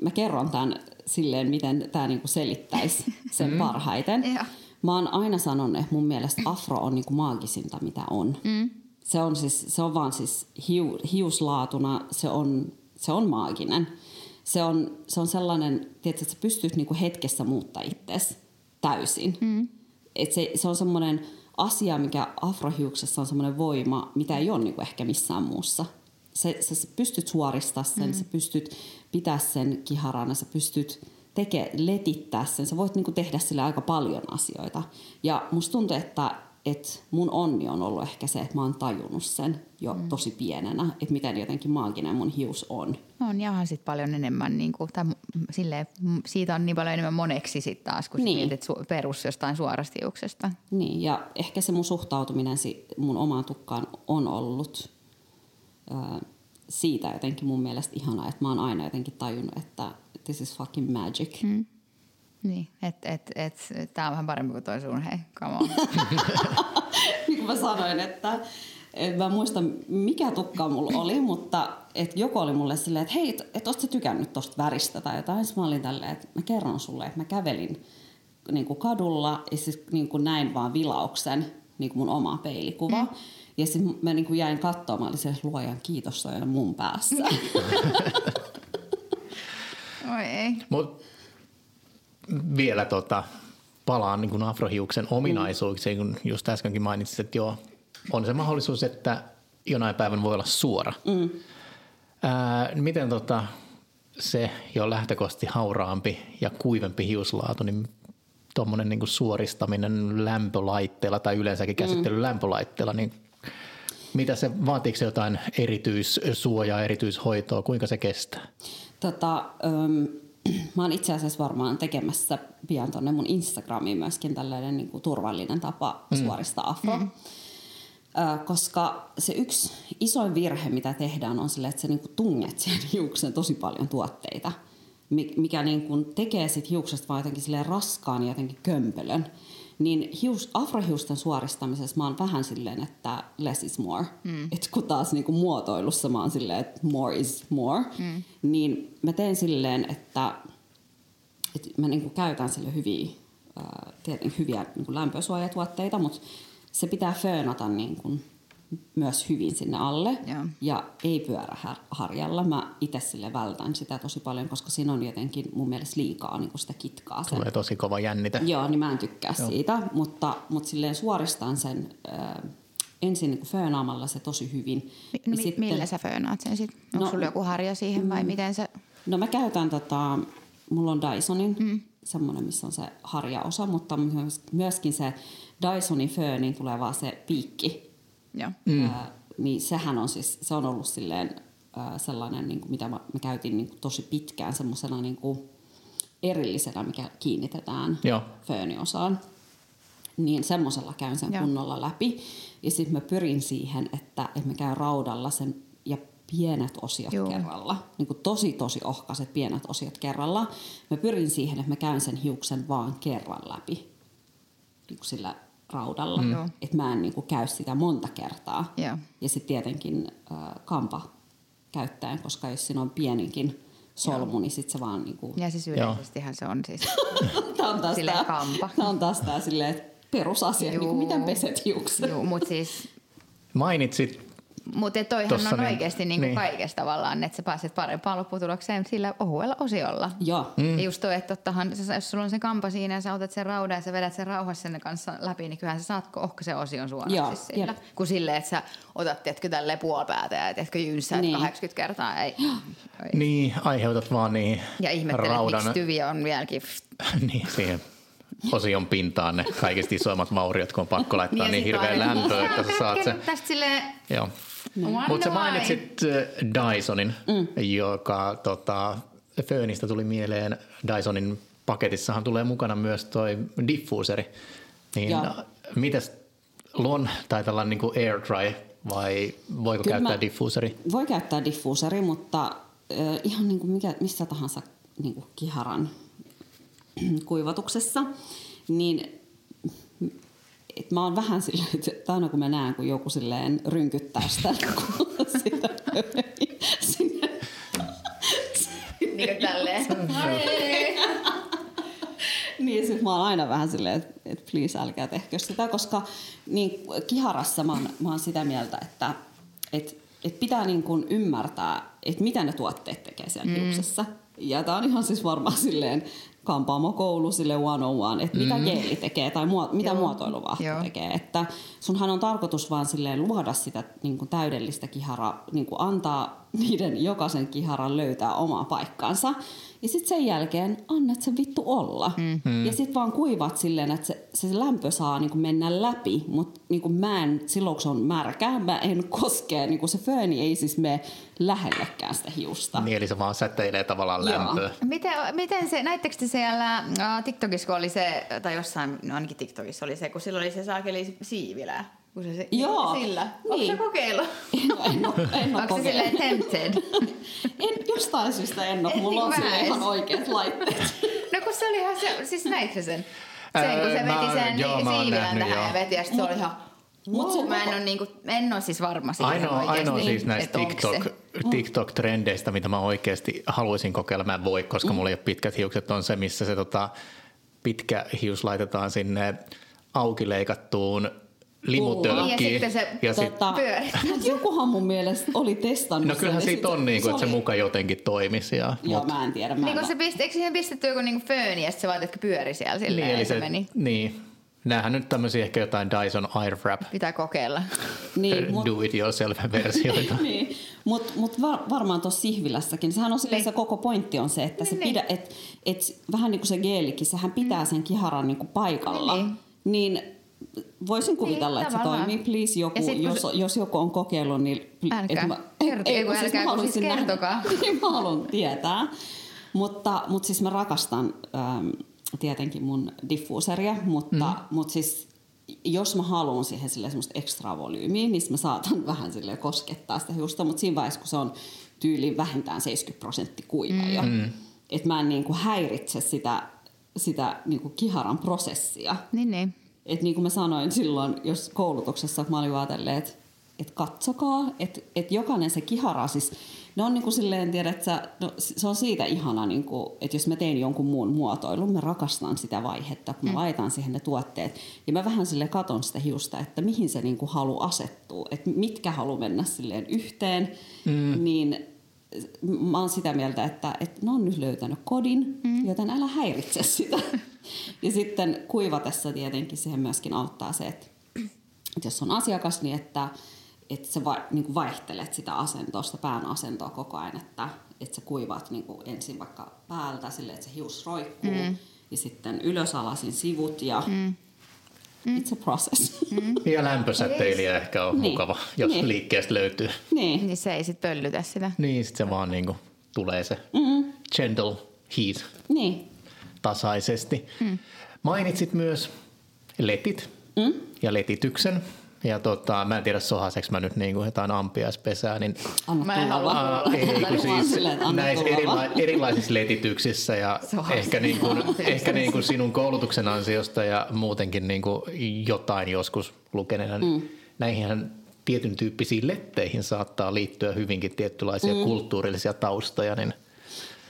Speaker 3: mä kerron tämän silleen, miten tämä niinku selittäisi sen parhaiten.
Speaker 2: Joo.
Speaker 3: Mä oon aina sanonut, että mun mielestä afro on niinku maagisinta, mitä on. Mm. Se on, siis, se on vaan siis hiu, hiuslaatuna, se on, se on maaginen. Se on, se on sellainen, tiedätkö, että sä pystyt niinku hetkessä muuttaa itsesi täysin. Mm. Et se, se on semmoinen asia, mikä afrohiuksessa on semmoinen voima, mitä ei ole niinku ehkä missään muussa. Se, sä, sä pystyt suoristaa sen, mm. sä pystyt pitää sen kiharana, sä pystyt teke, letittää sen. Sä voit niinku tehdä sille aika paljon asioita. Ja musta tuntuu, että et mun onni on ollut ehkä se, että mä oon tajunnut sen jo mm. tosi pienenä, että miten jotenkin maaginen mun hius on.
Speaker 2: On ja onhan sit paljon enemmän, niin kuin, tai silleen, siitä on niin paljon enemmän moneksi sitten taas, kun
Speaker 3: Niin.
Speaker 2: mietit su- perus jostain suorasta hiuksesta.
Speaker 3: Niin, ja ehkä se mun suhtautuminen mun omaan tukkaan on ollut ää, siitä jotenkin mun mielestä ihanaa, että mä oon aina jotenkin tajunnut, että this is fucking magic. Mm.
Speaker 2: Niin, että et, et, et, tämä on vähän parempi kuin toi sun, hei, come on.
Speaker 3: niin kuin mä sanoin, että et mä en muista mikä tukka mulla oli, mutta et joku oli mulle silleen, että hei, et, et oot sä tykännyt tosta väristä tai jotain. Sitten mä olin tälleen, että mä kerron sulle, että mä kävelin niin kuin kadulla ja siis niin kuin näin vaan vilauksen, niin kuin mun oma peilikuva. Mm. Ja sitten mä niin kuin jäin katsomaan, mä olin se luojan kiitos, se on mun päässä.
Speaker 2: Oi ei.
Speaker 1: Mut vielä tota, palaan niin kuin afrohiuksen ominaisuuksiin, kun just äskenkin mainitsit, että joo, on se mahdollisuus, että jonain päivänä voi olla suora. Mm. Ää, miten tota, se jo lähtökohtaisesti hauraampi ja kuivempi hiuslaatu, niin tuommoinen niin suoristaminen lämpölaitteella tai yleensäkin käsittely mm. lämpölaitteella, niin mitä se, vaatiiko se jotain erityissuojaa, erityishoitoa, kuinka se kestää?
Speaker 3: Tota, öm, mä oon itse asiassa varmaan tekemässä pian tonne mun Instagramiin myöskin tällainen niin kuin turvallinen tapa mm. suoristaa afro. Mm. Ö, koska se yksi isoin virhe, mitä tehdään, on sille, että sä niin kuin tunget siihen hiuksen tosi paljon tuotteita, mi- mikä niin kuin tekee sit hiuksesta vaan jotenkin raskaan ja jotenkin kömpelön. Niin hius, afrohiusten suoristamisessa mä oon vähän silleen, että less is more. Mm. Et kun taas niinku muotoilussa mä oon silleen, että more is more. Mm. Niin mä teen silleen, että, että mä niinku käytän sille hyviä, ää, tieten, hyviä niinku lämpösuojatuotteita, mutta se pitää föönata niinku myös hyvin sinne alle.
Speaker 2: Joo.
Speaker 3: Ja ei pyöräharjalla. Mä itse sille vältän sitä tosi paljon, koska siinä on jotenkin mun mielestä liikaa niinku sitä kitkaa. Sen
Speaker 1: Tulee tosi kova jännite.
Speaker 3: Joo, niin mä en tykkää
Speaker 1: Joo.
Speaker 3: Siitä, mutta, mutta silleen suoristan sen äh, ensin niin föönaamalla se tosi hyvin.
Speaker 2: Mi-
Speaker 3: Ja
Speaker 2: mi- millä sä föönaat sen sitten? Onko
Speaker 3: No,
Speaker 2: sulla joku harja siihen vai miten se?
Speaker 3: No mä käytän tota, mulla on Dysonin mm. semmoinen, missä on se harjaosa, mutta myös, myöskin se Dysonin föönin tulee vaan se piikki.
Speaker 2: Joo.
Speaker 3: Mm. Ää, niin sehän on siis, se on ollut silleen ää, sellainen, niin kuin mitä mä, mä käytin niin kuin tosi pitkään semmoisena niin kuin erillisenä, mikä kiinnitetään
Speaker 1: Joo.
Speaker 3: fööniosaan. Niin semmoisella käyn sen
Speaker 2: Joo.
Speaker 3: kunnolla läpi. Ja sitten mä pyrin siihen, että, että mä käyn raudalla sen ja pienet osiot
Speaker 2: Joo.
Speaker 3: kerralla. Niin kuin tosi tosi ohkaiset pienet osiot kerralla. Mä pyrin siihen, että mä käyn sen hiuksen vaan kerran läpi. Niin kuin sillä raudalla.
Speaker 2: Joo.
Speaker 3: Että mä en niin kuin käy sitä monta kertaa.
Speaker 2: Joo.
Speaker 3: Ja sitten tietenkin äh, kampa käyttäen, koska jos siinä on pieninkin solmu, niin sitten se vaan niinku...
Speaker 2: Ja siis yleisestihän se on siis.
Speaker 3: Tää on taas
Speaker 2: Silleen
Speaker 3: tää,
Speaker 2: kampa.
Speaker 3: tää on taas tää silleen, että perusasia,
Speaker 2: Juu.
Speaker 3: niinku miten peset hiukset.
Speaker 2: Joo, mutta siis
Speaker 1: Mainitsit
Speaker 2: Mutta toihan
Speaker 1: Tossa
Speaker 2: on
Speaker 1: niin-
Speaker 2: oikeasti niinku
Speaker 1: niin.
Speaker 2: kaikessa tavallaan, että sä pääset parempaan lopputulokseen sillä ohuella osiolla.
Speaker 3: Joo.
Speaker 2: Mm. Ja just toi, että tottahan, jos sulla on se kampa siinä ja sä otat sen raudan ja sä vedät sen rauhassa sen kanssa läpi, niin kyllähän sä saat ohkaisen osion suoraksi
Speaker 3: Joo,
Speaker 2: sillä.
Speaker 3: jep.
Speaker 2: Kun silleen, että sä otat, tiedätkö, tälleen puolipäätä ja tiedätkö, jynssäät
Speaker 3: Niin.
Speaker 2: niin. 80 kertaa. Ei. Ei.
Speaker 1: Niin, aiheutat vaan niin
Speaker 2: Ja ihmettelet,
Speaker 1: raudan,
Speaker 2: miksi tyviä on vieläkin.
Speaker 1: niin, siihen osion pintaan ne kaikista isoimmat vauriot, kun on pakko laittaa niin, niin hirveän lämpöä, että sä saat sen.
Speaker 2: Tästä silleen,
Speaker 1: Joo. Mutta sä mainitsit äh, Dysonin, mm. joka tota, Föönistä tuli mieleen. Dysonin paketissahan tulee mukana myös toi diffuseri. Niin
Speaker 3: Joo.
Speaker 1: mitäs luon tai tällainen niin air dry vai voiko
Speaker 3: Kyllä
Speaker 1: käyttää diffuseri?
Speaker 3: Voi käyttää diffuuseri, mutta äh, ihan niin kuin mikä, missä tahansa niin kuin kiharan kuivatuksessa, niin et mä oon vähän silleen, että aina kun mä näen, kun joku silleen rynkyttää sitä, kun sitä sinne
Speaker 2: niin kuin tälleen.
Speaker 3: Niin, siis mä oon aina vähän silleen, että, että please älkää tehkö sitä, koska niin kiharassa mä oon, mä oon sitä mieltä, että, että, että pitää niin kuin ymmärtää, että mitä ne tuotteet tekee siellä mm. hiuksessa. Ja tää on ihan siis varmaan silleen kampaamokoulu sille one on one, että mitä geeli tekee tai muo, mitä muotoiluvahto tekee. Että sunhan on tarkoitus vaan silleen luoda sitä niin kuin täydellistä kiharaa, niin kuin antaa niiden jokaisen kiharan löytää omaa paikkaansa. Ja sitten sen jälkeen annat se vittu olla. Mm. Ja sitten vaan kuivat silleen, että se, se lämpö saa niin kuin mennä läpi. Mutta niin kuin mä en, silloin kun se on märkää, mä en koskee, niin kuin se fööni ei siis mene lähellekään sitä hiusta.
Speaker 1: Niin, eli se vaan säteilee tavallaan
Speaker 3: Joo.
Speaker 1: lämpöä.
Speaker 2: Miten, miten se, näittekö te siellä äh, TikTokissa, kun oli se, tai jossain, no ainakin TikTokissa oli se, kun silloin oli se saakeli siivilä. Kun se, se,
Speaker 3: Joo,
Speaker 2: Sillä.
Speaker 3: niin.
Speaker 2: Onko se kokeillut?
Speaker 3: En, en, ole, en ole
Speaker 2: Onko se silleen tempted?
Speaker 3: en, jostain syystä en ole.
Speaker 2: Et
Speaker 3: Mulla on sille ihan oikeat laitteet.
Speaker 2: No kun se oli ihan se, siis näitkö sen? Sen, kun se veti sen
Speaker 1: joo,
Speaker 2: siivilän tähän
Speaker 1: joo.
Speaker 2: ja veti, ja se oli ihan...
Speaker 3: Mut
Speaker 2: Wow,
Speaker 3: se
Speaker 2: mä en ole, niinku, en ole siis varma siitä
Speaker 1: Ainoa,
Speaker 2: oikeasti,
Speaker 1: ainoa siis näistä TikTok,
Speaker 2: se-
Speaker 1: TikTok-trendeistä, mitä mä oikeasti haluaisin kokeilla. Mä en voi, koska
Speaker 2: Mm.
Speaker 1: mulla ei ole pitkät hiukset, on se, missä se tota, pitkä hius laitetaan sinne auki leikattuun limutölkkiin.
Speaker 2: Niin, ja sitten se
Speaker 1: ja sit,
Speaker 3: Tota,
Speaker 2: pyörittää.
Speaker 3: mut jokuhan mun mielestä oli testannut
Speaker 1: No kyllähän siitä
Speaker 3: sit
Speaker 1: on niin kuin, että se
Speaker 3: oli-
Speaker 1: muka jotenkin toimisi. Ja,
Speaker 3: Joo,
Speaker 1: mut-
Speaker 3: mä en tiedä. Mä
Speaker 2: Niin
Speaker 3: en
Speaker 2: kun se pisti, eikö siihen pistetty joku niinku fööni ja sit se vaan että pyöri siellä silleen
Speaker 1: niin,
Speaker 2: ja
Speaker 1: eli
Speaker 2: se,
Speaker 1: se,
Speaker 2: meni.
Speaker 1: niin. Näähän nyt tämmöisiä ehkä jotain Dyson Airwrap
Speaker 2: Pitää kokeilla.
Speaker 3: niin, mut,
Speaker 1: do it yourself versioita.
Speaker 3: niin. Mut, mut var, varmaan tuossa sihvilässäkin, sehän on silleen,
Speaker 2: Niin.
Speaker 3: se koko pointti on se, että se
Speaker 2: Niin,
Speaker 3: pidä, et, et, vähän niin kuin se geelikin, sehän pitää sen kiharan niin kuin paikalla.
Speaker 2: Niin.
Speaker 3: Niin voisin kuvitella,
Speaker 2: Niin,
Speaker 3: että se
Speaker 2: tavallaan.
Speaker 3: toimii. Please, joku,
Speaker 2: sit kun
Speaker 3: jos,
Speaker 2: se-
Speaker 3: jos joku on kokeillut, niin...
Speaker 2: Älkää.
Speaker 3: mä-
Speaker 2: Kerto- ei, kun
Speaker 3: kun
Speaker 2: älkää,
Speaker 3: mä
Speaker 2: kun siis kertokaa.
Speaker 3: niin mä haluan tietää. Mutta, mutta siis mä rakastan ähm, tietenkin mun diffuuseria, mutta, mm. mutta siis jos mä haluan siihen sille semmoista ekstra volyymiä, niin mä saatan vähän sille koskettaa sitä hiusta, mutta siinä vaiheessa, kun se on tyyliin vähintään 70 prosenttia kuiva jo, mm. että mä en niin kuin häiritse sitä, sitä niin kuin kiharan prosessia.
Speaker 2: Niin, niin.
Speaker 3: Et niin kuin mä sanoin silloin, jos koulutuksessa mä olin ajatellut, että et katsokaa, että et jokainen se kihara, siis ne on niin kuin silleen, tiedät sä, no, se on siitä ihana, niin kuin, että jos mä teen jonkun muun muotoilun, mä rakastan sitä vaihetta, kun mä mm. laitan siihen ne tuotteet. Ja mä vähän sille katon sitä hiusta, että mihin se niin kuin halu asettuu, että mitkä halu mennä silleen yhteen, mm. niin mä oon sitä mieltä, että, että ne on nyt löytänyt kodin, mm. joten älä häiritse sitä. Ja sitten kuivatessa tietenkin siihen myöskin auttaa se, että, että jos on asiakas, niin että, että sä va, niin kuin vaihtelet sitä asentoa, sitä pään asentoa koko ajan, että, että sä kuivat niin kuin ensin vaikka päältä sille, että se hius roikkuu, mm. ja sitten ylösalasin sivut, ja mm. it's a process. Mm.
Speaker 1: Ja lämpösäteilijä ehkä on
Speaker 3: Niin.
Speaker 1: mukava, jos
Speaker 3: Niin.
Speaker 1: liikkeestä löytyy.
Speaker 3: niin.
Speaker 2: Niin se ei sit pöllytä sitä.
Speaker 1: Niin, sitten se vaan niinku tulee se
Speaker 3: Mm.
Speaker 1: gentle heat
Speaker 3: niin.
Speaker 1: Tasaisesti. Mm. Mainitsit myös letit
Speaker 3: Mm.
Speaker 1: ja letityksen. Ja tota, mä en tiedä sohaseks mä nyt niinku jotain ampiaispesää, niin
Speaker 3: Anna
Speaker 2: Mä en halua.
Speaker 1: Aa, ei, kun siis näissä erila- erilaisissa letityksissä ja
Speaker 2: Sohas.
Speaker 1: ehkä, niin kuin, ehkä niin kuin sinun koulutuksen ansiosta ja muutenkin niin kuin jotain joskus lukeneena, mm. näihin tietyn tyyppisiin letteihin saattaa liittyä hyvinkin tietynlaisia mm. kulttuurillisia taustoja, niin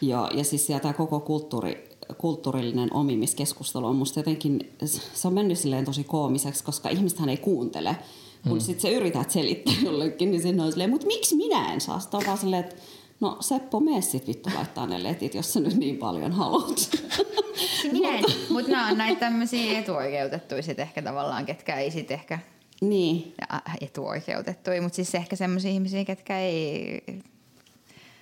Speaker 3: Joo, ja siis tämä koko kulttuuri kulttuurillinen omimiskeskustelu on musta jotenkin, se on mennyt silleen tosi koomiseksi, koska ihmistähän ei kuuntele. Kun mm. sit sä yrität selittää jollekin, niin sinne on silleen, mutta miksi minä en saa? Sitä on vaan silleen, että no Seppo, mene sit vittu laittaa ne letit, jos sä nyt niin paljon haluat.
Speaker 2: Minä en, mutta nämä on näitä tämmöisiä etuoikeutettuja sit ehkä tavallaan, ketkä ei sit ehkä
Speaker 3: niin.
Speaker 2: etuoikeutettuja, mutta siis ehkä semmoisia ihmisiä, ketkä ei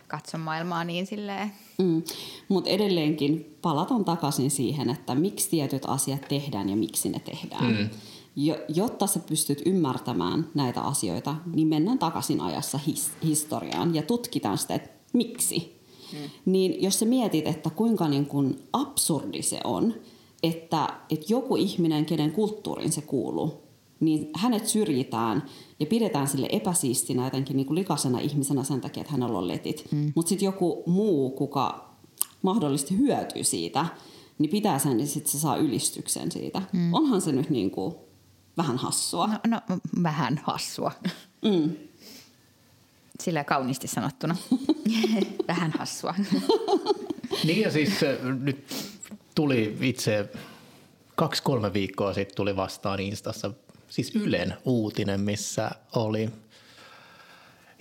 Speaker 2: katso maailmaa niin silleen.
Speaker 3: Mm. Mutta edelleenkin palataan takaisin siihen, että miksi tietyt asiat tehdään ja miksi ne tehdään. Mm. Jo, jotta sä pystyt ymmärtämään näitä asioita, niin mennään takaisin ajassa his, historiaan ja tutkitaan sitä, että miksi. Mm. Niin jos sä mietit, että kuinka niin kun absurdi se on, että, että joku ihminen, kenen kulttuuriin se kuuluu, niin hänet syrjitään ja pidetään sille epäsiistinä jotenkin niin kuin likaisena ihmisenä sen takia, että hänellä on letit. Mm. Mutta sitten joku muu, kuka mahdollisesti hyötyy siitä, niin pitää sen, niin sitten se saa ylistyksen siitä. Mm. Onhan se nyt niin kuin vähän hassua.
Speaker 2: No, no vähän hassua. Mm. Sillä kauniisti sanottuna. vähän hassua.
Speaker 1: niin ja siis nyt tuli itse kaksi-kolme viikkoa sitten tuli vastaan Instassa siis Ylen uutinen, missä oli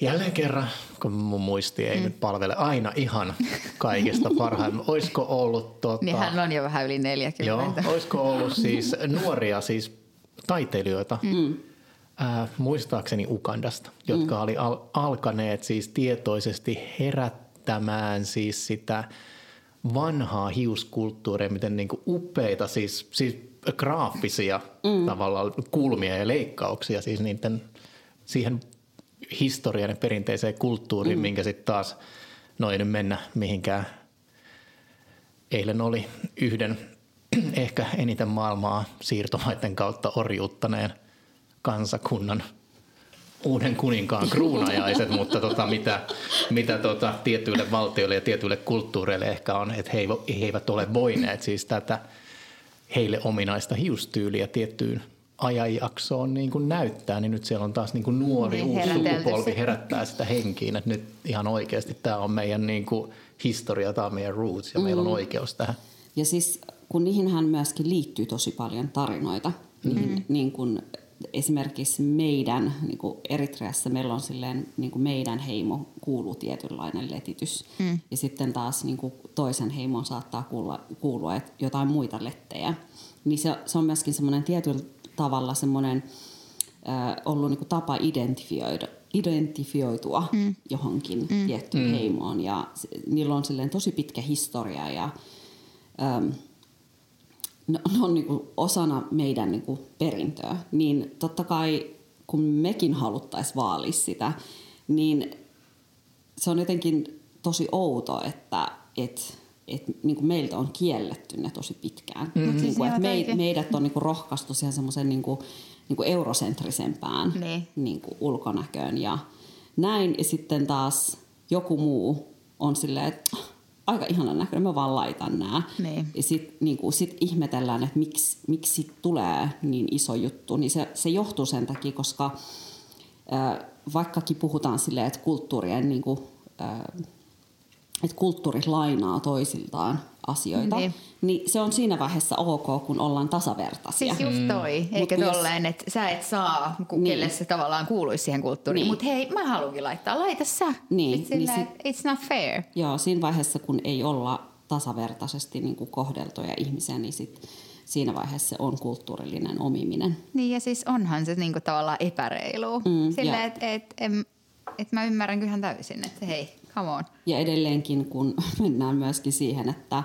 Speaker 1: jälleen kerran, kun mun muisti ei mm. nyt palvele aina ihan kaikista parhaimmin. Olisiko ollut... Tota,
Speaker 2: niin hän on jo vähän yli 40.
Speaker 1: Joo, olisiko ollut siis nuoria siis taiteilijoita, mm. äh, muistaakseni Ukandasta, jotka mm. oli al- alkaneet siis tietoisesti herättämään siis sitä vanhaa hiuskulttuuria, miten niinku upeita siis, siis graafisia mm. tavallaan kulmia ja leikkauksia siis niiden siihen historian ja perinteiseen kulttuuriin, mm. minkä sitten taas, no ei nyt mennä mihinkään. Eilen oli yhden ehkä eniten maailmaa siirtomaiden kautta orjuuttaneen kansakunnan uuden kuninkaan kruunajaiset, mutta tota, mitä, mitä tota, tietyille valtioille ja tietyille kulttuureille ehkä on, että he, he eivät ole voineet siis tätä – heille ominaista hiustyyliä tiettyyn ajanjaksoon niin kuin näyttää, niin nyt siellä on taas niin kuin nuori niin, uusi sukupolvi herättää sitä henkiin, että nyt ihan oikeasti tämä on meidän niin kuin historia, tämä on meidän roots ja mm. meillä on mm. oikeus tähän.
Speaker 3: Ja siis kun niihinhän myöskin liittyy tosi paljon tarinoita, niin, mm. niin kuin esimerkiksi meidän, niin kuin Eritreassa meillä on silleen, niin kuin meidän heimo kuuluu tietynlainen letitys. Mm. Ja sitten taas niin kuin toisen heimon saattaa kuulua, kuulua jotain muita lettejä. Niin se, se on myöskin semmoinen tietyllä tavalla semmoinen äh, ollut niin kuin tapa identifioida, identifioitua mm. johonkin mm. tiettyyn mm. heimoon. Ja niillä on silleen tosi pitkä historia ja... Ähm, ne on niin kuin osana meidän niin kuin perintöä, niin totta kai kun mekin haluttaisiin vaalia sitä, niin se on jotenkin tosi outo, että et, et, niin kuin meiltä on kielletty ne tosi pitkään. Mm-hmm. Niin kuin, että me, meidät on niin kuin rohkaistu siihen semmoisen niin kuin, niin kuin eurosentrisempään niin. Niin kuin ulkonäköön ja näin. Ja sitten taas joku muu on silleen, että aika ihanan näköinen, mä vaan laitan nämä. Niin. Ja sitten niin sit ihmetellään, että miksi, miksi tulee niin iso juttu. Niin se, se johtuu sen takia, koska äh, vaikkakin puhutaan silleen, että kulttuurien niin kuin, äh, että kulttuurit lainaa toisiltaan asioita, niin. niin se on siinä vaiheessa ok, kun ollaan tasavertaisia.
Speaker 2: Siis just toi, mm. eikä jos... tolleen, että sä et saa, niin. kelle se tavallaan kuuluisi siihen kulttuuriin, niin. mutta hei, mä haluankin laittaa, laita sä. Niin. Sitten niin sit, it's not fair.
Speaker 3: Joo, siinä vaiheessa, kun ei olla tasavertaisesti niin kuin kohdeltuja ihmisiä, niin sit siinä vaiheessa se on kulttuurillinen omiminen.
Speaker 2: Niin ja siis onhan se niin kuin tavallaan epäreilu. Mm, Silleen, että et, et, et mä ymmärrän kyllähän täysin, että hei, come on.
Speaker 3: Ja edelleenkin, kun mennään myöskin siihen, että,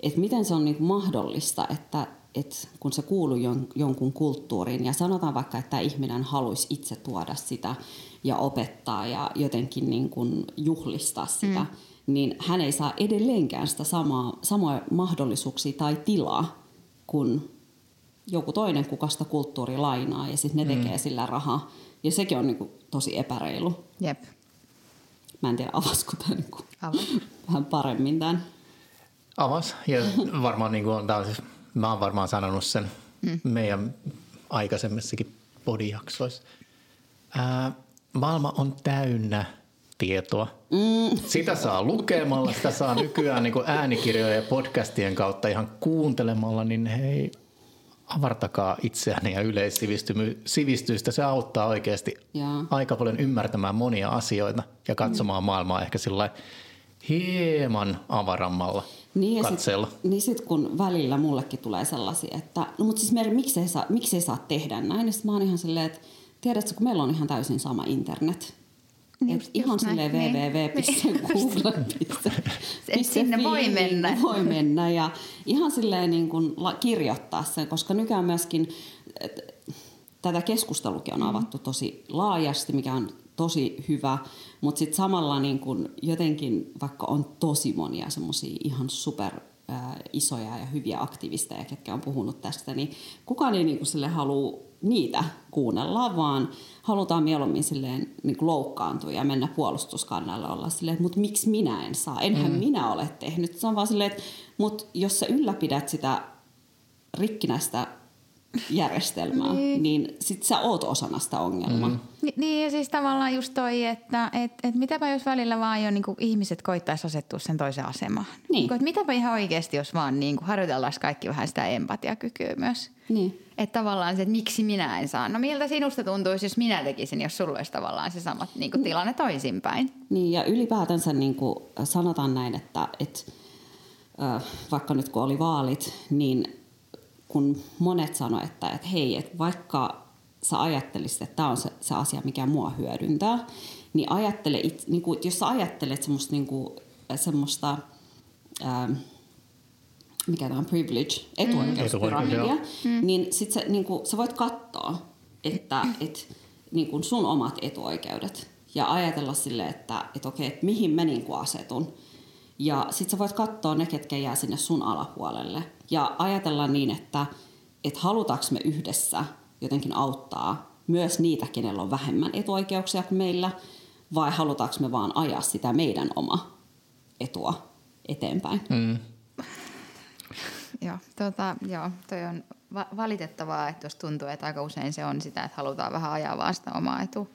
Speaker 3: että miten se on niin mahdollista, että, että kun se kuuluu jonkun kulttuuriin ja sanotaan vaikka, että ihminen haluaisi itse tuoda sitä ja opettaa ja jotenkin niin kuin juhlistaa sitä, mm. niin hän ei saa edelleenkään sitä samaa, samoja mahdollisuuksia tai tilaa kuin joku toinen, kuka sitä kulttuuri lainaa ja sitten ne mm. tekee sillä rahaa. Ja sekin on niin kuin tosi epäreilu.
Speaker 2: Jep.
Speaker 3: Mä en tiedä, avasko tämä niin vähän paremmin tämän.
Speaker 1: Avas. Ja varmaan niin kuin on, on siis, mä oon varmaan sanonut sen mm. meidän aikaisemmissakin podijaksoissa. Ää, maailma on täynnä tietoa. Mm. Sitä saa lukemalla, sitä saa nykyään niin kuin äänikirjojen ja podcastien kautta ihan kuuntelemalla, niin hei, avartakaa itseänne ja yleissivistystä. Se auttaa oikeasti ja. aika paljon ymmärtämään monia asioita ja katsomaan mm. maailmaa ehkä sillä hieman avarammalla
Speaker 3: niin
Speaker 1: katseella.
Speaker 3: Sit, niin sitten kun välillä mullekin tulee sellaisia, että no mutta siis Meri, miksi ei saa, saa tehdä näin? Ja mä oon ihan silleen, että tiedätkö, kun meillä on ihan täysin sama internet. Niin, just, ihan silleen www.google.fi.
Speaker 2: Sinne voi mennä.
Speaker 3: Voi mennä ja ihan silleen niin kuin kirjoittaa sen, koska nykyään myöskin tätä keskustelukin on mm. avattu tosi laajasti, mikä on tosi hyvä, mutta sitten samalla niin kun jotenkin, vaikka on tosi monia semmoisia ihan super isoja ja hyviä aktivisteja, ketkä on puhunut tästä, niin kukaan ei niin sille halua niitä kuunnella, vaan halutaan mieluummin silleen niin kuin loukkaantua ja mennä puolustuskannalle olla silleen, mutta miksi minä en saa? Enhän mm. minä ole tehnyt. Se on vaan silleen, että mutta jos sä ylläpidät sitä rikkinäistä järjestelmää, niin, niin sit sä oot osana sitä ongelmaa. Mm.
Speaker 2: Ni, niin ja siis tavallaan just toi, että et, et mitäpä jos välillä vaan jo niin ihmiset koittaisi asettua sen toisen asemaan. Niin. Niin kuin, että mitäpä ihan oikeasti, jos vaan niin kuin harjoitellaan kaikki vähän sitä empatiakykyä myös.
Speaker 3: Niin.
Speaker 2: Että tavallaan se, että miksi minä en saa. No miltä sinusta tuntuisi, jos minä tekisin, jos sulla olisi tavallaan se sama niin kuin tilanne toisinpäin.
Speaker 3: Niin ja ylipäätänsä niin kuin sanotaan näin, että, että äh, vaikka nyt kun oli vaalit, niin kun monet sanoivat, että, että hei, että vaikka sä ajattelisit, että tämä on se, se asia, mikä mua hyödyntää, niin, ajattele, it, niin kuin, jos sä ajattelet semmoista, niin kuin, semmoista ähm, mikä tämä on privilege, etuoikeuspyramidia, mm. niin sit sä, niin kuin, sä voit katsoa, että et, niin kuin sun omat etuoikeudet ja ajatella sille, että et okei, että mihin mä niin kuin asetun. Ja sit sä voit katsoa ne, ketkä jää sinne sun alapuolelle. Ja ajatella niin, että et halutaanko me yhdessä jotenkin auttaa myös niitä, kenellä on vähemmän etuoikeuksia kuin meillä, vai halutaanko me vaan ajaa sitä meidän oma etua eteenpäin. Mm.
Speaker 2: Joo, tota, joo, toi on va- valitettavaa, että jos tuntuu, että aika usein se on sitä, että halutaan vähän ajaa vaan sitä omaa etua.